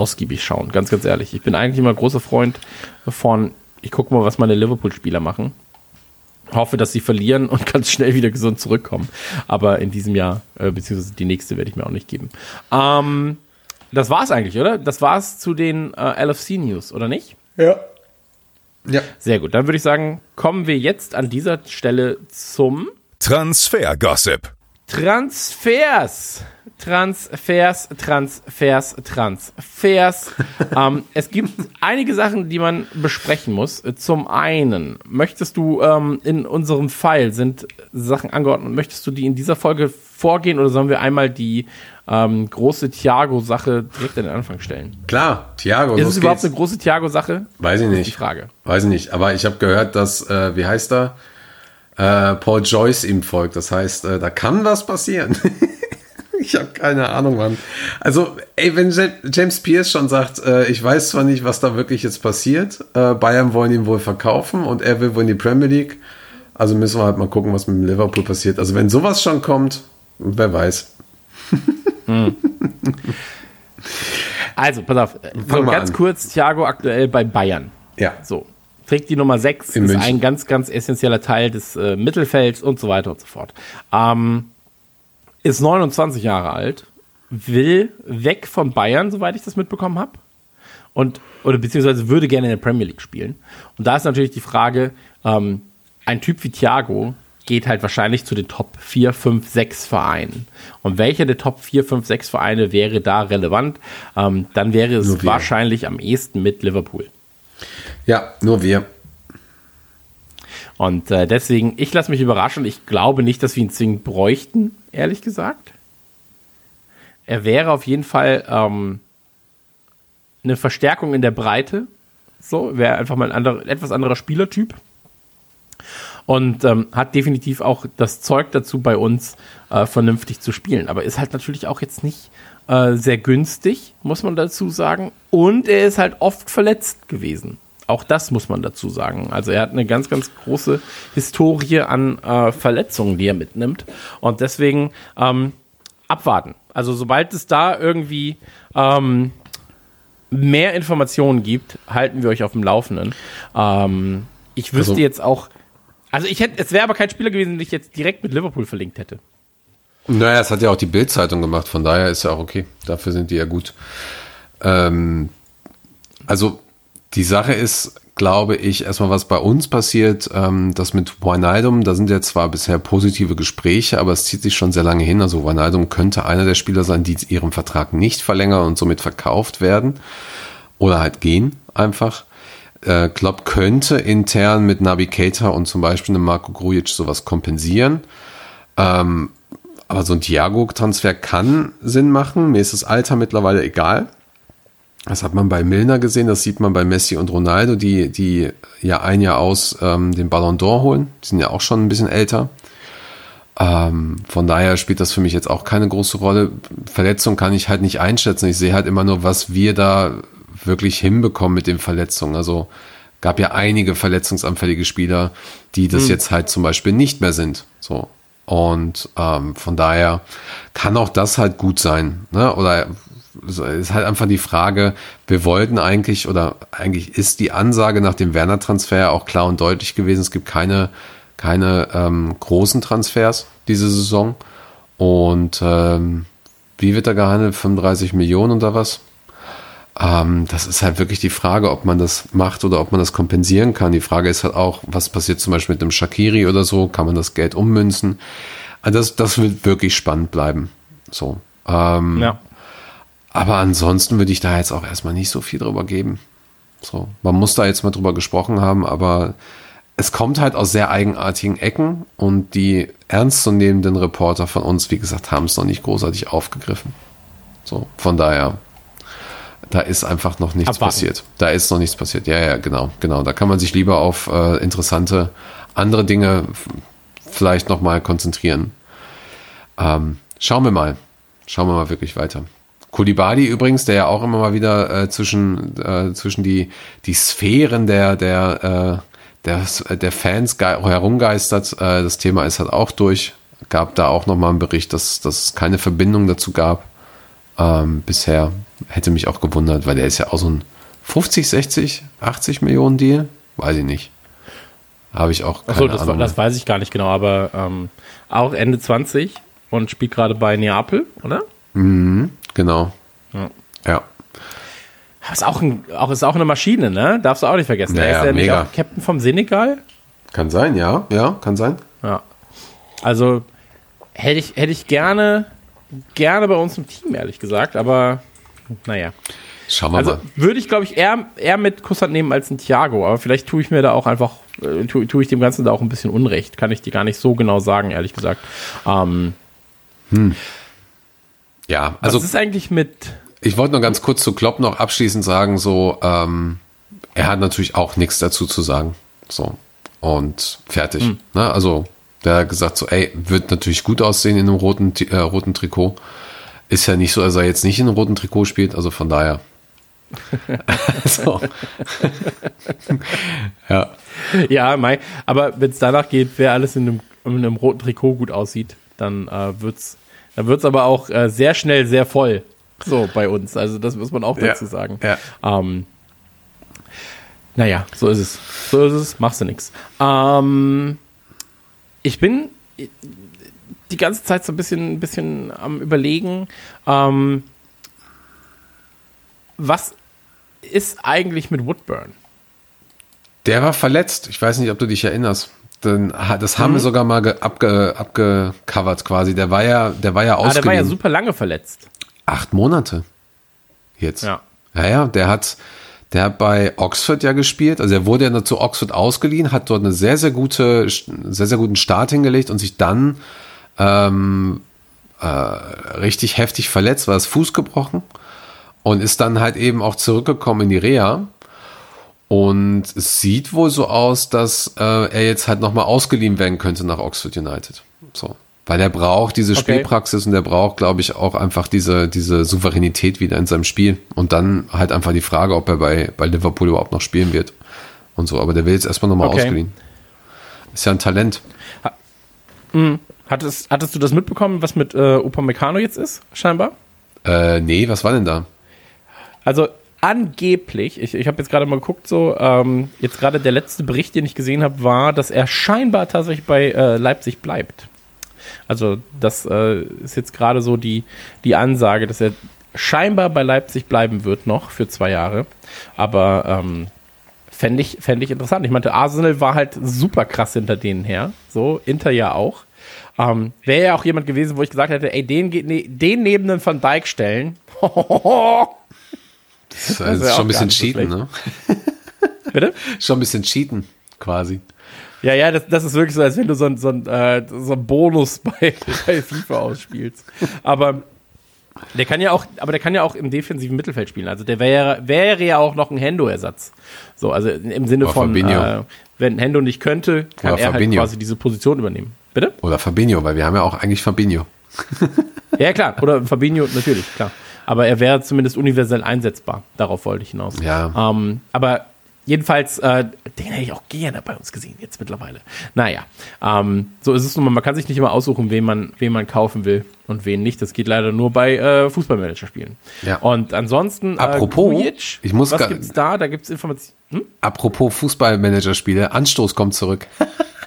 ausgiebig schauen, ganz, ganz ehrlich. Ich bin eigentlich immer großer Freund von, ich gucke mal, was meine Liverpool-Spieler machen. Hoffe, dass sie verlieren und ganz schnell wieder gesund zurückkommen. Aber in diesem Jahr, äh, beziehungsweise die nächste werde ich mir auch nicht geben. Ähm, das war's eigentlich, oder? Das war's zu den äh, LFC-News, oder nicht? ja. Sehr gut. Dann würde ich sagen, kommen wir jetzt an dieser Stelle zum Transfer-Gossip. Transfers. Transfers, Transfers, Transfers. ähm, es gibt einige Sachen, die man besprechen muss. Zum einen, möchtest du ähm, in unserem Pfeil sind Sachen angeordnet, möchtest du die in dieser Folge vorgehen oder sollen wir einmal die ähm, große Thiago-Sache direkt an den Anfang stellen? Klar, Thiago, Ist es überhaupt geht's. eine große Thiago-Sache? Weiß ich nicht. die Frage. Weiß ich nicht, aber ich habe gehört, dass, äh, wie heißt er? Äh, Paul Joyce ihm folgt. Das heißt, äh, da kann was passieren. Ich habe keine Ahnung, Mann. Also, ey, wenn James Pierce schon sagt, äh, ich weiß zwar nicht, was da wirklich jetzt passiert, äh, Bayern wollen ihn wohl verkaufen und er will wohl in die Premier League. Also müssen wir halt mal gucken, was mit Liverpool passiert. Also wenn sowas schon kommt, wer weiß. Also, pass auf. So, ganz an. kurz, Thiago aktuell bei Bayern. Ja. So. Trägt die Nummer 6, In ist München. ein ganz, ganz essentieller Teil des äh, Mittelfelds und so weiter und so fort. Ähm, ist 29 Jahre alt, will weg von Bayern, soweit ich das mitbekommen habe. Und, oder beziehungsweise würde gerne in der Premier League spielen. Und da ist natürlich die Frage, ähm, ein Typ wie Thiago geht halt wahrscheinlich zu den Top 4, 5, 6 Vereinen. Und welcher der Top 4, 5, 6 Vereine wäre da relevant? Ähm, dann wäre es wahrscheinlich am ehesten mit Liverpool. Ja, nur wir. Und äh, deswegen, ich lasse mich überraschen. Ich glaube nicht, dass wir ihn zwingend bräuchten, ehrlich gesagt. Er wäre auf jeden Fall ähm, eine Verstärkung in der Breite. So, wäre einfach mal ein anderer, etwas anderer Spielertyp. Und ähm, hat definitiv auch das Zeug dazu, bei uns äh, vernünftig zu spielen. Aber ist halt natürlich auch jetzt nicht äh, sehr günstig, muss man dazu sagen. Und er ist halt oft verletzt gewesen. Auch das muss man dazu sagen. Also er hat eine ganz, ganz große Historie an äh, Verletzungen, die er mitnimmt. Und deswegen ähm, abwarten. Also sobald es da irgendwie ähm, mehr Informationen gibt, halten wir euch auf dem Laufenden. Ähm, ich wüsste Also- jetzt auch, also ich hätte, es wäre aber kein Spieler gewesen, den ich jetzt direkt mit Liverpool verlinkt hätte. Naja, das hat ja auch die Bild-Zeitung gemacht, von daher ist ja auch okay. Dafür sind die ja gut. Ähm, also die Sache ist, glaube ich, erstmal was bei uns passiert, ähm, das mit Wijnaldum, da sind ja zwar bisher positive Gespräche, aber es zieht sich schon sehr lange hin. Also Wijnaldum könnte einer der Spieler sein, die ihren Vertrag nicht verlängern und somit verkauft werden oder halt gehen einfach. Äh, Klopp könnte intern mit Nabi Keita und zum Beispiel einem Marco Grujic sowas kompensieren. Aber so ein Thiago-Transfer kann Sinn machen. Mir ist das Alter mittlerweile egal. Das hat man bei Milner gesehen, das sieht man bei Messi und Ronaldo, die, die ja ein Jahr aus ähm, den Ballon d'Or holen. Die sind ja auch schon ein bisschen älter. Ähm, von daher spielt das für mich jetzt auch keine große Rolle. Verletzung kann ich halt nicht einschätzen. Ich sehe halt immer nur, was wir da wirklich hinbekommen mit den Verletzungen. Also gab ja einige verletzungsanfällige Spieler, die das jetzt halt zum Beispiel nicht mehr sind. So. Und ähm, von daher kann auch das halt gut sein. Ne? Oder ist halt einfach die Frage, wir wollten eigentlich, oder eigentlich ist die Ansage nach dem Werner-Transfer auch klar und deutlich gewesen, es gibt keine, keine ähm, großen Transfers diese Saison. Und ähm, wie wird da gehandelt? 35 Millionen oder was? Ähm, das ist halt wirklich die Frage, ob man das macht oder ob man das kompensieren kann. Die Frage ist halt auch, was passiert zum Beispiel mit einem Shakiri oder so? Kann man das Geld ummünzen? Also das, das wird wirklich spannend bleiben. So. Ähm, Ja. Aber ansonsten würde ich da jetzt auch erstmal nicht so viel drüber geben. So, man muss da jetzt mal drüber gesprochen haben, aber es kommt halt aus sehr eigenartigen Ecken und die ernstzunehmenden Reporter von uns, wie gesagt, haben es noch nicht großartig aufgegriffen. So, von daher, da ist einfach noch nichts Abwarten. passiert. Da ist noch nichts passiert. Ja, ja, genau, genau. Da kann man sich lieber auf äh, interessante andere Dinge vielleicht nochmal konzentrieren. Ähm, schauen wir mal. Schauen wir mal wirklich weiter. Kulibadi übrigens, der ja auch immer mal wieder äh, zwischen, äh, zwischen die, die Sphären der, der, äh, der, der Fans ge- herumgeistert. Äh, das Thema ist halt auch durch. Gab da auch nochmal einen Bericht, dass, dass es keine Verbindung dazu gab. Ähm, bisher hätte mich auch gewundert, weil der ist ja auch so ein 50, 60, 80 Millionen Deal. Weiß ich nicht. Habe ich auch keine Achso, das, Ahnung. das weiß ich gar nicht genau, aber ähm, auch Ende 20 und spielt gerade bei Neapel, oder? Genau. Ja. Ja. Ist auch, ein, auch, ist auch eine Maschine, ne? Darfst du auch nicht vergessen. Ja, er ist nicht mega. auch Captain vom Senegal. Kann sein, ja. Ja, kann sein. Ja. Also hätte ich, hätte ich gerne, gerne bei uns im Team, ehrlich gesagt, aber naja. Schauen wir Also mal. würde ich, glaube ich, eher, eher mit Kusshand nehmen als ein Thiago, aber vielleicht tue ich mir da auch einfach, äh, tue, tue ich dem Ganzen da auch ein bisschen Unrecht. Kann ich dir gar nicht so genau sagen, ehrlich gesagt. Ähm, Ja, also, was ist eigentlich mit. ich wollte nur ganz kurz zu Klopp noch abschließend sagen, so, ähm, er hat natürlich auch nichts dazu zu sagen. So. Und fertig. Ne? Also, der hat gesagt, so, ey, wird natürlich gut aussehen in einem roten, äh, roten Trikot. ist ja nicht so, dass er jetzt nicht in einem roten Trikot spielt, also von daher. so. ja. Ja, Mai. Aber wenn es danach geht, wer alles in einem, in einem roten Trikot gut aussieht, dann äh, wird's, dann wird's aber auch äh, sehr schnell sehr voll. So bei uns. Also das muss man auch Ja. dazu sagen. Ja. Ähm, naja, so ist es. So ist es, machst du nix. Ähm, ich bin die ganze Zeit so ein bisschen, ein bisschen am überlegen, ähm, was ist eigentlich mit Woodburn? Der war verletzt. Ich weiß nicht, ob du dich erinnerst. Ha- das haben Mhm. wir sogar mal ge- abge, abgecovert quasi. Der war ja, der war ja Ah, der war ausgeliehen. ja super lange verletzt. Acht Monate. Jetzt. Ja. Ja, ja, der hat, der hat bei Oxford ja gespielt. Also er wurde ja zu Oxford ausgeliehen, hat dort eine sehr, sehr gute, sehr, sehr guten Start hingelegt und sich dann ähm, äh, richtig heftig verletzt, war das Fuß gebrochen und ist dann halt eben auch zurückgekommen in die Reha. Und es sieht wohl so aus, dass äh, er jetzt halt nochmal ausgeliehen werden könnte nach Oxford United. So. Weil er braucht diese Okay. Spielpraxis und er braucht, glaube ich, auch einfach diese, diese Souveränität wieder in seinem Spiel. Und dann halt einfach die Frage, ob er bei, bei Liverpool überhaupt noch spielen wird. Und so. Aber der will jetzt erstmal nochmal Okay. ausgeliehen. Ist ja ein Talent. Hattest, hattest du das mitbekommen, was mit äh, Upamecano jetzt ist, scheinbar? Äh, nee, was war denn da? Also angeblich, ich, ich habe jetzt gerade mal geguckt, so, ähm, jetzt gerade der letzte Bericht, den ich gesehen habe, war, dass er scheinbar tatsächlich bei äh, Leipzig bleibt. Also das äh, ist jetzt gerade so die, die Ansage, dass er scheinbar bei Leipzig bleiben wird noch für zwei Jahre. Aber ähm, fände ich, fänd ich interessant. Ich meinte, Arsenal war halt super krass hinter denen her. So, Inter ja auch. Ähm, Wäre ja auch jemand gewesen, wo ich gesagt hätte, ey, den, ne, den neben den Van Dijk stellen. Das ist, das ist schon ein bisschen nicht so cheaten, ne? Bitte? Schon ein bisschen cheaten, quasi. Ja, ja, das, das ist wirklich so, als wenn du so ein, so ein, äh, so ein Bonus bei, bei FIFA ausspielst. Aber der kann ja auch, aber der kann ja auch im defensiven Mittelfeld spielen. Also der wäre, wäre ja auch noch ein Hendo-Ersatz. So, also im Sinne Oder von, äh, wenn Hendo nicht könnte, kann Oder er halt Fabinho. quasi diese Position übernehmen. Bitte? Oder Fabinho, weil wir haben ja auch eigentlich Fabinho. Ja, klar. Oder Fabinho, natürlich, klar. Aber er wäre zumindest universell einsetzbar. Darauf wollte ich hinaus. Ja. Ähm, aber jedenfalls, äh, den hätte ich auch gerne bei uns gesehen, jetzt mittlerweile. Naja, ähm, so ist es nun mal. Man kann sich nicht immer aussuchen, wen man, wen man kaufen will und wen nicht. Das geht leider nur bei äh, Fußballmanager-Spielen. Ja. Und ansonsten, Apropos, äh, Grujic, ich muss was gibt's da? Da gibt's Informationen. Hm? Apropos Fußballmanager-Spiele, Anstoß kommt zurück.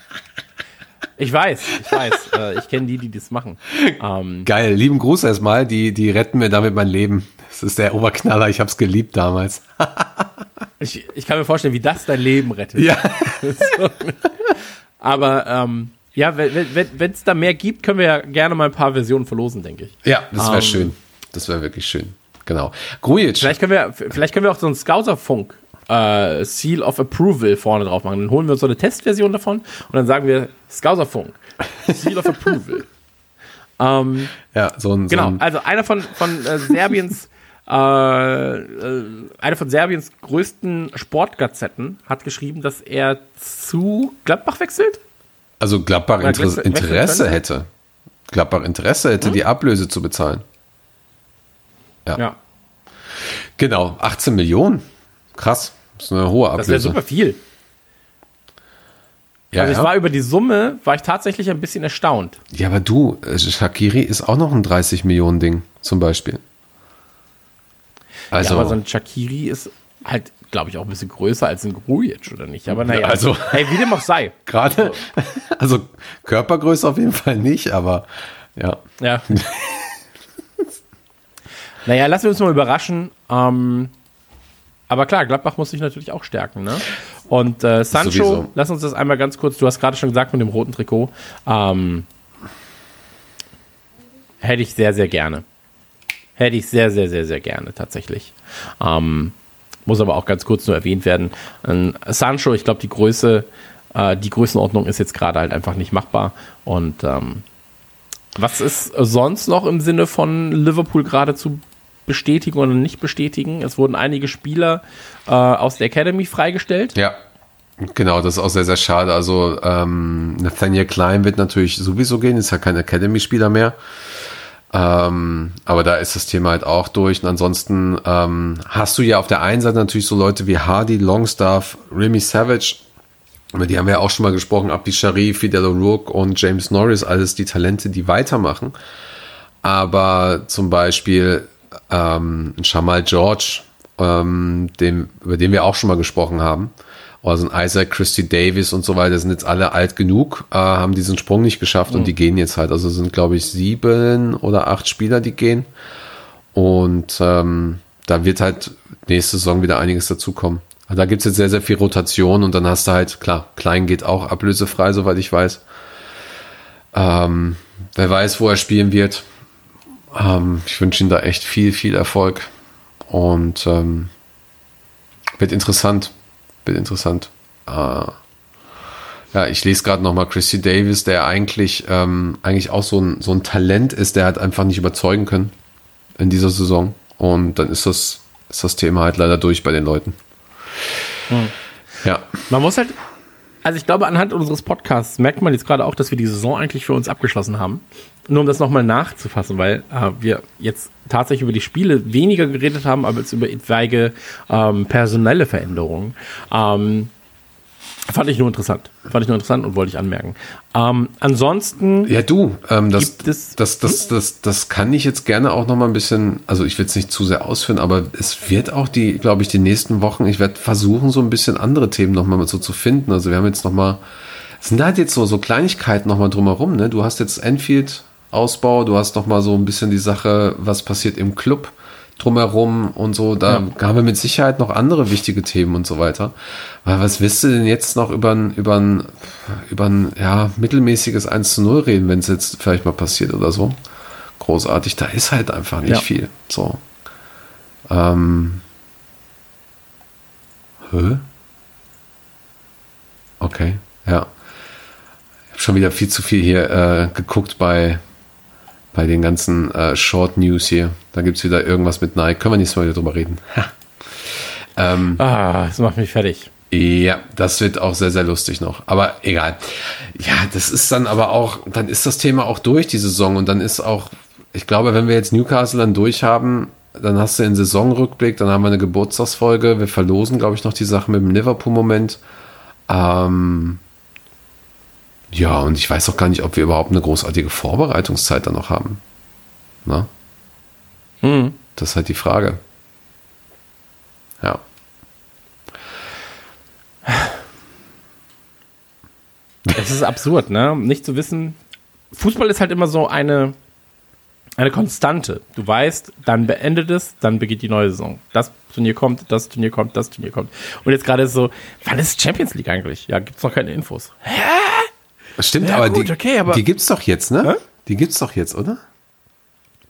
Ich weiß, ich weiß. äh, ich kenne die, die das machen. Ähm, Geil, lieben Gruß erstmal, die, die retten mir damit mein Leben. Das ist der Oberknaller, ich hab's geliebt damals. ich, ich kann mir vorstellen, wie das dein Leben rettet. Ja. Aber ähm, ja, wenn es da mehr gibt, können wir ja gerne mal ein paar Versionen verlosen, denke ich. Ja, das wäre Ähm. schön. Das wäre wirklich schön. Genau. Grujic. Vielleicht können wir, vielleicht können wir auch so einen Scouser-Funk äh, Seal of Approval vorne drauf machen. Dann holen wir uns so eine Testversion davon und dann sagen wir Scouser-Funk. Seal of Approval. ähm, Ja, so ein, genau, so ein also einer von, von äh, Serbiens äh, äh, eine von Serbiens größten Sportgazetten hat geschrieben, dass er zu Gladbach wechselt. also Gladbach Ja, Interesse könnte. hätte. Gladbach Interesse hätte, Hm? die Ablöse zu bezahlen. Ja, Genau, 18 Millionen. Krass. Das ist eine hohe das wäre Ablöse. super viel. ja, Also ich ja. war über die Summe, war ich tatsächlich ein bisschen erstaunt. ja, aber du, äh, Shakiri ist auch noch ein 30 Millionen Ding, zum Beispiel. Also, ja, aber so ein Shakiri ist halt, glaube ich, auch ein bisschen größer als ein Grujic, oder nicht? Aber naja, Ja, also- hey, wie dem auch sei. gerade, also Körpergröße auf jeden Fall nicht, aber ja. Ja. naja, lassen wir uns mal überraschen. Ähm, aber klar, Gladbach muss sich natürlich auch stärken. Ne? Und äh, Sancho, Sowieso. lass uns das einmal ganz kurz, du hast gerade schon gesagt mit dem roten Trikot, ähm, hätte ich sehr, sehr gerne. Hätte ich sehr, sehr, sehr, sehr gerne tatsächlich. Ähm, muss aber auch ganz kurz nur erwähnt werden. Ähm, Sancho, ich glaube, die Größe, äh, die Größenordnung ist jetzt gerade halt einfach nicht machbar. Und ähm, was ist sonst noch im Sinne von Liverpool gerade zu bestätigen oder nicht bestätigen? Es wurden einige Spieler äh, aus der Academy freigestellt. Ja, genau, das ist auch sehr, sehr schade. Also ähm, Nathaniel Klein wird natürlich sowieso gehen, ist ja kein Academy-Spieler mehr. Ähm, aber da ist das Thema halt auch durch. Und ansonsten ähm, hast du ja auf der einen Seite natürlich so Leute wie Hardy, Longstaff, Remy Savage, über die haben wir ja auch schon mal gesprochen, Abdi Sharif, Fidel O'Rourke und James Norris, alles die Talente, die weitermachen. Aber zum Beispiel ähm, Shamal George, ähm, dem, über den wir auch schon mal gesprochen haben, also ein Isaac, Christy Davis und so weiter, sind jetzt alle alt genug, äh, haben diesen Sprung nicht geschafft mhm. und die gehen jetzt halt. Also sind, glaube ich, sieben oder acht Spieler, die gehen. Und ähm, da wird halt nächste Saison wieder einiges dazukommen. Also da gibt's jetzt sehr, sehr viel Rotation und dann hast du halt, klar, Klein geht auch ablösefrei, soweit ich weiß. Ähm, wer weiß, wo er spielen wird. Ähm, ich wünsche ihm da echt viel, viel Erfolg. Und ähm, wird interessant wird interessant. Äh, ja, ich lese gerade nochmal Chrissy Davis, der eigentlich, ähm, eigentlich auch so ein, so ein Talent ist, der hat einfach nicht überzeugen können in dieser Saison. Und dann ist das, ist das Thema halt leider durch bei den Leuten. Hm. Ja. Man muss halt, also ich glaube, anhand unseres Podcasts merkt man jetzt gerade auch, dass wir die Saison eigentlich für uns abgeschlossen haben. Nur um das nochmal nachzufassen, weil äh, wir jetzt tatsächlich über die Spiele weniger geredet haben, aber jetzt über etwaige ähm, personelle Veränderungen. Ähm, Fand ich nur interessant. Fand ich nur interessant und wollte ich anmerken. Ähm, ansonsten. Ja, du, ähm, das, das, das, das, das, das kann ich jetzt gerne auch noch mal ein bisschen, also ich will es nicht zu sehr ausführen, aber es wird auch die, glaube ich, die nächsten Wochen, ich werde versuchen, so ein bisschen andere Themen noch mal so zu finden. Also wir haben jetzt noch mal, es sind halt jetzt so, so Kleinigkeiten noch mal drumherum, ne? Du hast jetzt Enfield Ausbau, du hast noch mal so ein bisschen die Sache, was passiert im Club drumherum und so. Da ja. haben wir mit Sicherheit noch andere wichtige Themen und so weiter. Weil was willst du denn jetzt noch über ein, über ein, über ein ja, mittelmäßiges 1 zu 0 reden, wenn es jetzt vielleicht mal passiert oder so? Großartig, da ist halt einfach nicht ja. viel. So. Ähm. Hä? Okay, ja. Ich habe schon wieder viel zu viel hier äh, geguckt bei bei den ganzen äh, Short News hier. Da gibt es wieder irgendwas mit Nike. Können wir nächstes Mal wieder drüber reden. ähm, ah, das macht mich fertig. Ja, das wird auch sehr, sehr lustig noch. Aber egal. Ja, das ist dann aber auch, dann ist das Thema auch durch, die Saison. Und dann ist auch, ich glaube, wenn wir jetzt Newcastle dann durch haben, dann hast du den Saisonrückblick, dann haben wir eine Geburtstagsfolge. Wir verlosen, glaube ich, noch die Sache mit dem Liverpool-Moment. Ähm, ja, und ich weiß auch gar nicht, ob wir überhaupt eine großartige Vorbereitungszeit da noch haben. Na? Hm. Das ist halt die Frage. Ja. Es ist absurd, ne? Nicht zu wissen. Fußball ist halt immer so eine, eine Konstante. Du weißt, dann beendet es, dann beginnt die neue Saison. Das Turnier kommt, das Turnier kommt, das Turnier kommt. Und jetzt gerade ist so, wann ist Champions League eigentlich? Ja, gibt's noch keine Infos. Hä? Stimmt, ja, aber, gut, die, okay, aber die gibt's doch jetzt, ne? Hä? Die gibt's doch jetzt, oder?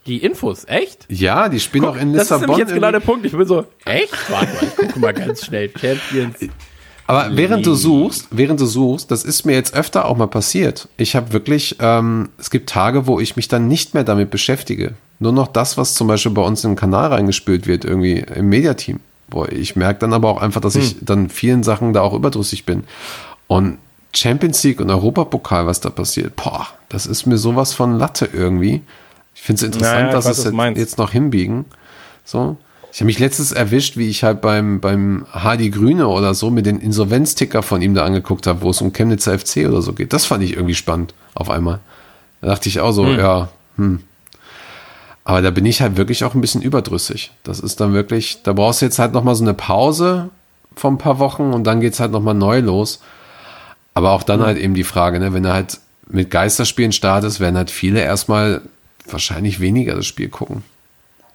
Die Infos, echt? Ja, die spielen Guck, auch in Lissabon. Das ist nämlich jetzt genau der Punkt. Ich bin so, echt? Warte mal, ich gucke mal ganz schnell. Champions. Aber während du suchst, während du suchst, das ist mir jetzt öfter auch mal passiert. Ich habe wirklich, ähm, es gibt Tage, wo ich mich dann nicht mehr damit beschäftige. Nur noch das, was zum Beispiel bei uns den Kanal reingespült wird, irgendwie im Mediateam. Boah, ich merke dann aber auch einfach, dass hm. ich dann vielen Sachen da auch überdrüssig bin. Und Champions League und Europapokal, was da passiert, boah, das ist mir sowas von Latte irgendwie. Ich finde es interessant, naja, dass weiß, es jetzt, jetzt, noch hinbiegen. So. Ich habe mich letztens erwischt, wie ich halt beim, beim Hardy Grüne oder so mit den Insolvenzticker von ihm da angeguckt habe, wo es um Chemnitzer FC oder so geht. Das fand ich irgendwie spannend auf einmal. Da dachte ich auch so, hm. ja, hm. Aber da bin ich halt wirklich auch ein bisschen überdrüssig. Das ist dann wirklich, da brauchst du jetzt halt nochmal so eine Pause von ein paar Wochen und dann geht's halt nochmal neu los. Aber auch dann halt eben die Frage, ne, wenn du halt mit Geisterspielen startest, werden halt viele erstmal wahrscheinlich weniger das Spiel gucken.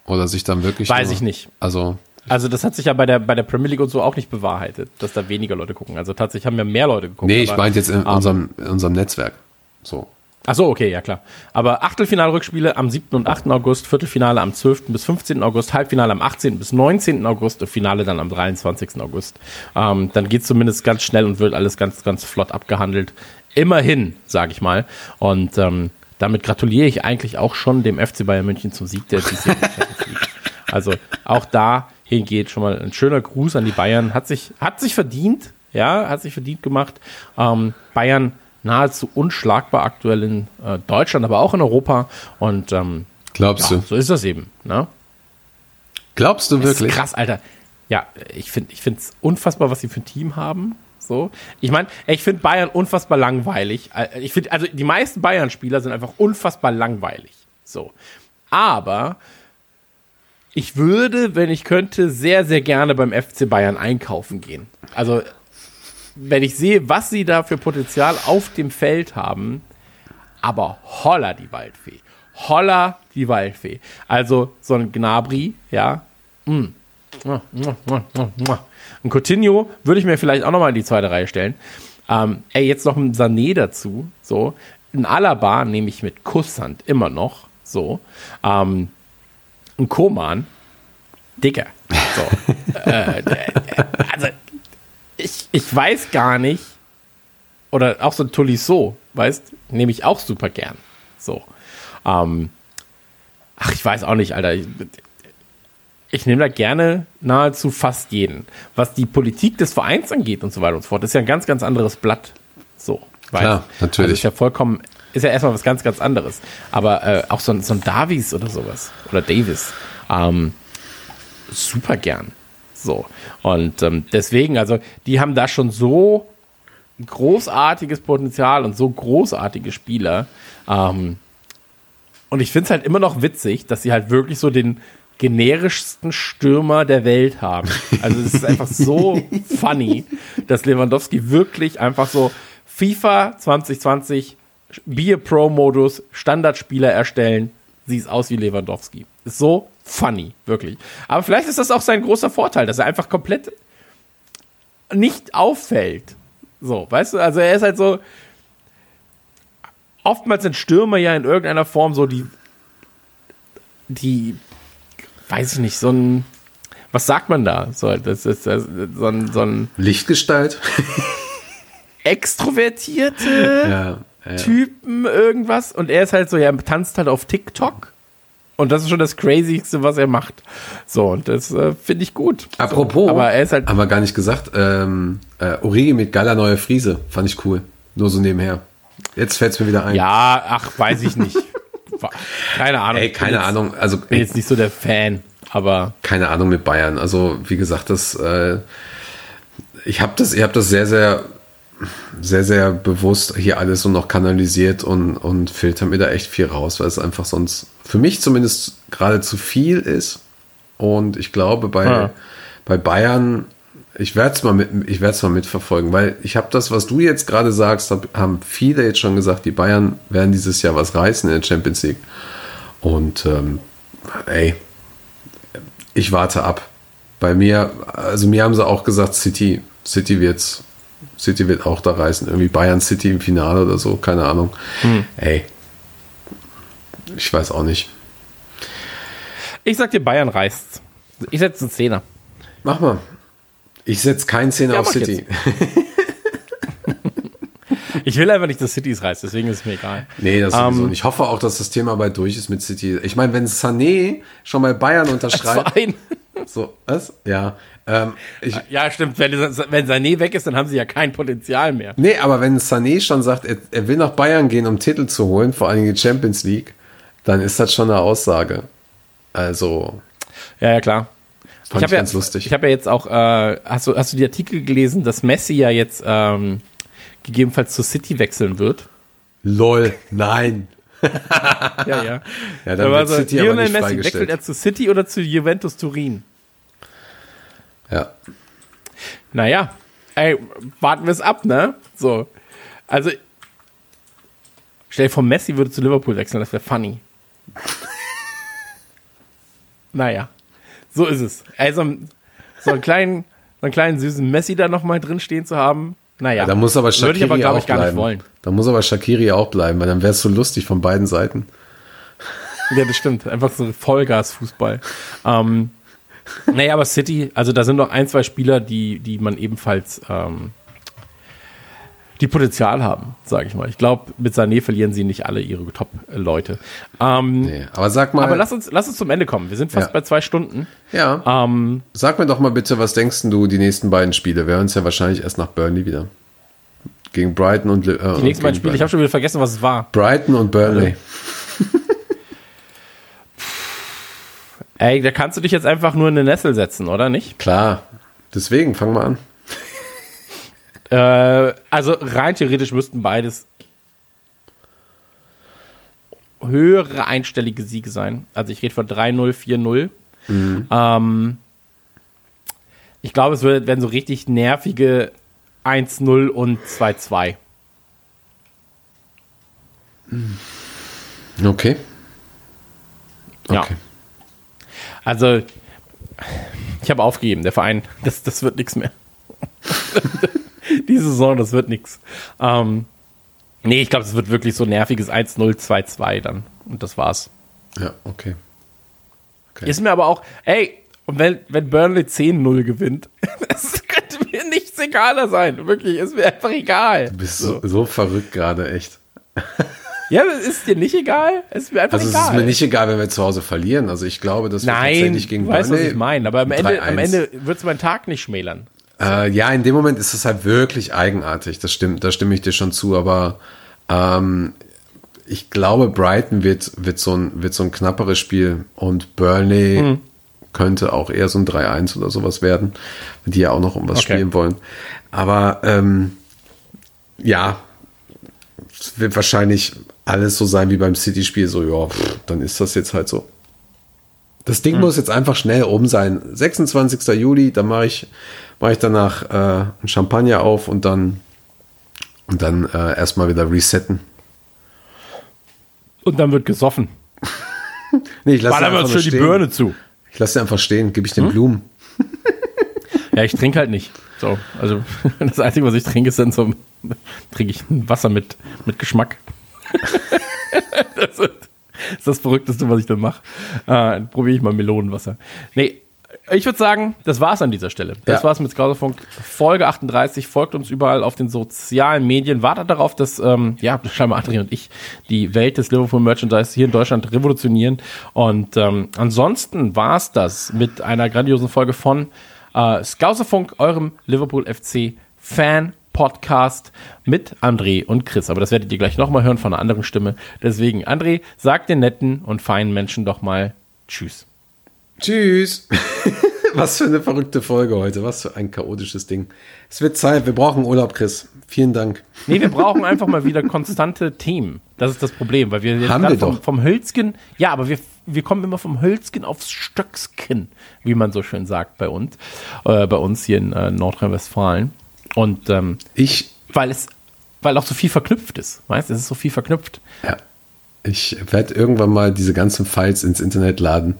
Oder sich dann wirklich. Weiß nur, ich nicht. Also. Also das hat sich ja bei der, bei der Premier League und so auch nicht bewahrheitet, dass da weniger Leute gucken. Also tatsächlich haben ja mehr Leute geguckt. Nee, ich meinte jetzt in, unserem, in unserem Netzwerk. So. Ach so, okay, ja klar. Aber Achtelfinalrückspiele am 7. und 8. August, Viertelfinale am 12. bis 15. August, Halbfinale am 18. bis 19. August und Finale dann am 23. August. Ähm, dann geht zumindest ganz schnell und wird alles ganz, ganz flott abgehandelt. Immerhin, sage ich mal. Und ähm, damit gratuliere ich eigentlich auch schon dem FC Bayern München zum Sieg der diesjährigen Champions League. Also auch dahin geht schon mal ein schöner Gruß an die Bayern. Hat sich, hat sich verdient, ja, hat sich verdient gemacht. Ähm, Bayern nahezu unschlagbar aktuell in äh, Deutschland, aber auch in Europa. Und ähm, Glaubst Ja, du? so ist das eben. Ne? Glaubst du Das ist wirklich? krass, Alter. Ja, ich finde ich es unfassbar, was sie für ein Team haben. So. Ich meine, ich finde Bayern unfassbar langweilig. Äh, Ich finde, also die meisten Bayern-Spieler sind einfach unfassbar langweilig. So. Aber ich würde, wenn ich könnte, sehr, sehr gerne beim FC Bayern einkaufen gehen. Also, wenn ich sehe, was sie da für Potenzial auf dem Feld haben, aber holla die Waldfee. Holla die Waldfee. Also so ein Gnabri, ja. Mm. Ein Coutinho würde ich mir vielleicht auch nochmal in die zweite Reihe stellen. Ähm, ey, jetzt noch ein Sané dazu. So. Ein Alaba nehme ich mit Kusshand immer noch. So. Ähm, ein Koman. Dicker. So. äh, äh, also, ich, ich weiß gar nicht. Oder auch so ein Tolisso, weißt, nehme ich auch super gern. So. Ähm, ach, ich weiß auch nicht, Alter. Ich, ich nehme da gerne nahezu fast jeden. Was die Politik des Vereins angeht und so weiter und so fort, ist ja ein ganz, ganz anderes Blatt. So. weißt Klar, natürlich. Also ist ja vollkommen, ist ja erstmal was ganz, ganz anderes. Aber äh, auch so ein, so ein Davies oder sowas. Oder Davis. Ähm, super gern. So. Und ähm, deswegen, also, die haben da schon so großartiges Potenzial und so großartige Spieler. Ähm, und ich finde es halt immer noch witzig, dass sie halt wirklich so den generischsten Stürmer der Welt haben. Also es ist einfach so funny, dass Lewandowski wirklich einfach so FIFA 2020 Be a Pro-Modus, Standardspieler erstellen, sieht aus wie Lewandowski. Ist so funny, wirklich. Aber vielleicht ist das auch sein großer Vorteil, dass er einfach komplett nicht auffällt. So, weißt du, also er ist halt so. Oftmals sind Stürmer ja in irgendeiner Form so die. Die. Weiß ich nicht, so ein. Was sagt man da? So, das ist, das so ein, so ein Lichtgestalt? extrovertierte ja. Typen irgendwas. Und er ist halt so, er tanzt halt auf TikTok. Und das ist schon das Crazyste, was er macht. So, und das äh, finde ich gut. Apropos, So, aber er ist halt. haben wir gar nicht gesagt, ähm, äh, Origi mit geiler neuer Friese, fand ich cool. Nur so nebenher. Jetzt fällt es mir wieder ein. Ja, ach, weiß ich nicht. keine Ahnung. Ey, keine bin jetzt, Ahnung, also Bin ey, jetzt nicht so der Fan, aber keine Ahnung mit Bayern. Also wie gesagt, das, äh, ich habe das, ich habe das sehr, sehr, sehr, sehr bewusst hier alles so noch kanalisiert und und filter mir da echt viel raus, weil es einfach sonst für mich zumindest gerade zu viel ist. Und ich glaube bei Ja. bei Bayern, ich werde es mal mit, ich mal mitverfolgen, weil ich habe das, was du jetzt gerade sagst, hab, haben viele jetzt schon gesagt, die Bayern werden dieses Jahr was reißen in der Champions League. Und ähm, ey, ich warte ab. Bei mir, also mir haben sie auch gesagt, City, City wird's, City wird auch da reißen. Irgendwie Bayern City im Finale oder so, keine Ahnung. Ey, ich weiß auch nicht. ich sag dir, Bayern reißt. Ich setze einen Zehner. Mach mal. Ich setze keinen Zehner Ja, auf City. Ich will einfach nicht, dass City es reißt, deswegen ist es mir egal. Nee, das sowieso Ähm, nicht. Ich hoffe auch, dass das Thema bald durch ist mit City. Ich meine, wenn Sané schon bei Bayern unterschreibt. So, was? Ja. Ähm, ich, Ja, stimmt. Wenn, wenn Sané weg ist, dann haben sie ja kein Potenzial mehr. Nee, aber wenn Sané schon sagt, er, er will nach Bayern gehen, um Titel zu holen, vor allem die Champions League, dann ist das schon eine Aussage. Also, Ja, ja, klar. Fand ich ganz ja, lustig. Ich habe ja jetzt auch, äh, hast, du, hast du die Artikel gelesen, dass Messi ja jetzt ähm, gegebenenfalls zu City wechseln wird? lol, nein. Ja, ja. Ja, dann Aber wird also, City aber Lionel nicht Messi, wechselt er zu City oder zu Juventus Turin? Ja. Naja, ey, warten wir es ab, ne? So. Also, stell dir vor, Messi würde zu Liverpool wechseln, das wäre funny. naja, so ist es. Ey, so, einen- kleinen, so einen kleinen süßen Messi da nochmal drin stehen zu haben, naja. Da muss aber Würde ich Shakiri aber, glaube auch ich, gar nicht bleiben. wollen. Da muss aber Shakiri auch bleiben, weil dann wäre es so lustig von beiden Seiten. Ja, das stimmt. Einfach so Vollgas-Fußball. Ähm, naja, aber City, also da sind noch ein, zwei Spieler, die, die man ebenfalls, ähm, die Potenzial haben, sage ich mal. Ich glaube, mit Sané verlieren sie nicht alle ihre Top-Leute. Ähm, Nee. Aber sag mal, Aber lass uns, lass uns zum Ende kommen. Wir sind fast Ja. bei zwei Stunden. ja, Ähm, sag mir doch mal bitte, was denkst du die nächsten beiden Spiele? Wir hören uns ja wahrscheinlich erst nach Burnley wieder. Gegen Brighton und äh, die nächsten beiden Spiele, ich habe schon wieder vergessen, was es war. Brighton und Burnley. Ey, da kannst du dich jetzt einfach nur in eine Nessel setzen, oder nicht? Klar. Deswegen, fangen wir an. Äh, also rein theoretisch müssten beides höhere einstellige Siege sein. Also ich rede von 3-0, 4-0. Ähm, ich glaube, es wird- werden so richtig nervige 1-0 und 2-2. Okay. Ja. Okay. Also, ich habe aufgegeben, der Verein, das, das wird nichts mehr. Die Saison, das wird nichts. Ähm, nee, ich glaube, es wird wirklich so nerviges 1-0, 2-2 dann. Und das war's. Ja, okay. Ist mir aber auch, ey, und wenn, wenn Burnley 10-0 gewinnt, das könnte mir nichts egaler sein. Wirklich, ist mir einfach egal. Du bist so, so verrückt gerade, echt. Ja, ist dir nicht egal? Ist mir einfach Also es egal. ist mir nicht egal, wenn wir zu Hause verlieren. Also ich glaube, dass wir Nein, tatsächlich gegen du weißt, was ich meine. Aber am Ende, am 3-1. Ende wird es meinen Tag nicht schmälern. Äh, ja, in dem Moment ist es halt wirklich eigenartig. Das stimmt, da stimme ich dir schon zu. Aber ähm, ich glaube, Brighton wird, wird, so ein, wird so ein knapperes Spiel und Burnley Hm. könnte auch eher so ein 3-1 oder sowas werden, die ja auch noch um was Okay. spielen wollen. Aber ähm, ja, es wird wahrscheinlich alles so sein wie beim City-Spiel. So, ja, pff, dann ist das jetzt halt so. Das Ding muss jetzt einfach schnell um sein. 26. Juli, da mache ich, mache ich danach äh, ein Champagner auf und dann und dann äh, erstmal wieder resetten. Und dann wird gesoffen. Nee, ich lasse uns schön die Birne zu. Ich lasse sie einfach stehen, gebe ich Hm? den Blumen. Ja, ich trinke halt nicht. So, also das Einzige, was ich trinke, ist dann so trinke ich ein Wasser mit, mit Geschmack. das ist das Verrückteste, was ich dann mache. Äh, dann probiere ich mal Melonenwasser. Nee, ich würde sagen, das war's an dieser Stelle. Das Ja. war's mit Skauserfunk. Folge 38. Folgt uns überall auf den sozialen Medien. Wartet darauf, dass ähm, ja, scheinbar Adrian und ich die Welt des Liverpool Merchandise hier in Deutschland revolutionieren. Und ähm, ansonsten war's das mit einer grandiosen Folge von äh, Skauserfunk, eurem Liverpool FC Fan Podcast mit André und Chris. Aber das werdet ihr gleich nochmal hören von einer anderen Stimme. Deswegen, André, sag den netten und feinen Menschen doch mal Tschüss. Tschüss. Was für eine verrückte Folge heute. Was für ein chaotisches Ding. Es wird Zeit. Wir brauchen Urlaub, Chris. Vielen Dank. Nee, wir brauchen einfach mal wieder konstante Themen. Das ist das Problem, weil wir jetzt Haben wir vom, doch. vom Hölzgen, ja, aber wir, wir kommen immer vom Hölzgen aufs Stöckskin, wie man so schön sagt bei uns, äh, bei uns hier in äh, Nordrhein-Westfalen. Und ähm, Ich, weil es, weil auch so viel verknüpft ist, weißt, es ist so viel verknüpft. ja, ich werde irgendwann mal diese ganzen Files ins Internet laden,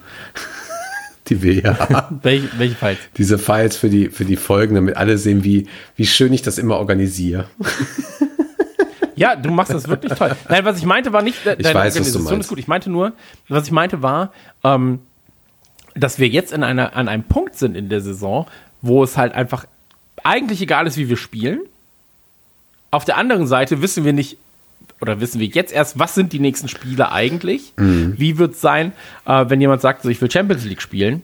die wir hier haben. Welche, welche Files? Diese Files für die, für die Folgen, damit alle sehen, wie, wie schön ich das immer organisiere. Ja, du machst das wirklich toll. Nein, was ich meinte war nicht, de- Ich deine weiß, was du Organisation meinst. ist gut. Ich meinte nur, was ich meinte war, ähm, dass wir jetzt in einer, an einem Punkt sind in der Saison, wo es halt einfach eigentlich egal ist, wie wir spielen. Auf der anderen Seite wissen wir nicht, oder wissen wir jetzt erst, was sind die nächsten Spiele eigentlich? Mhm. Wie wird es sein, äh, wenn jemand sagt, so, ich will Champions League spielen?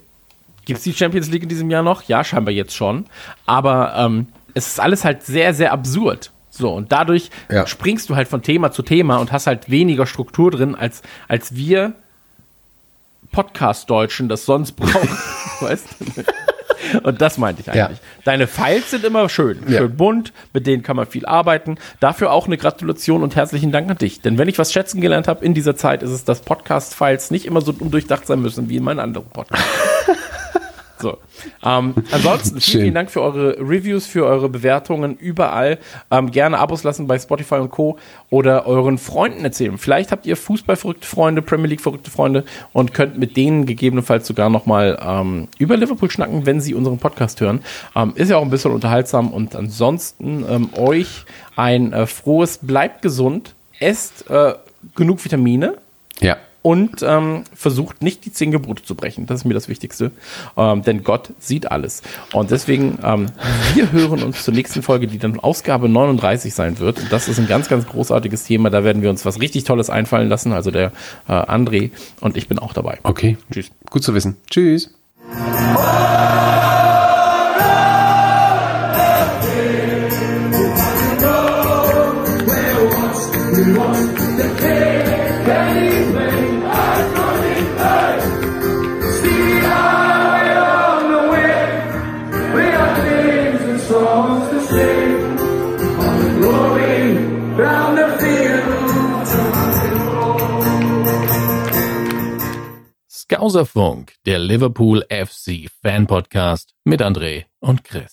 Gibt es die Champions League in diesem Jahr noch? Ja, scheinbar jetzt schon. Aber ähm, es ist alles halt sehr, sehr absurd. So, und dadurch Ja. springst du halt von Thema zu Thema und hast halt weniger Struktur drin, als, als wir Podcast-Deutschen das sonst brauchen. weißt du? Und das meinte ich eigentlich. Ja. Deine Files sind immer schön, Ja. schön bunt, mit denen kann man viel arbeiten. Dafür auch eine Gratulation und herzlichen Dank an dich. Denn wenn ich was schätzen gelernt habe in dieser Zeit, ist es, dass Podcast-Files nicht immer so undurchdacht sein müssen wie in meinen anderen Podcasts. So. Ähm, ansonsten vielen, vielen Dank für eure Reviews, für eure Bewertungen überall. Ähm, gerne Abos lassen bei Spotify und Co. oder euren Freunden erzählen. Vielleicht habt ihr Fußballverrückte Freunde, Premier League verrückte Freunde und könnt mit denen gegebenenfalls sogar nochmal ähm, über Liverpool schnacken, wenn sie unseren Podcast hören. Ähm, ist ja auch ein bisschen unterhaltsam und ansonsten ähm, euch ein äh, frohes, bleibt gesund, esst äh, genug Vitamine Ja. Und ähm, versucht nicht die zehn Gebote zu brechen. Das ist mir das Wichtigste. Ähm, denn Gott sieht alles. Und deswegen, ähm, wir hören uns zur nächsten Folge, die dann Ausgabe 39 sein wird. Und das ist ein ganz, ganz großartiges Thema. Da werden wir uns was richtig Tolles einfallen lassen. Also der äh, André und ich bin auch dabei. Okay. Tschüss. Gut zu wissen. Tschüss. Skauserfunk, der Liverpool FC Fan Podcast mit André und Chris.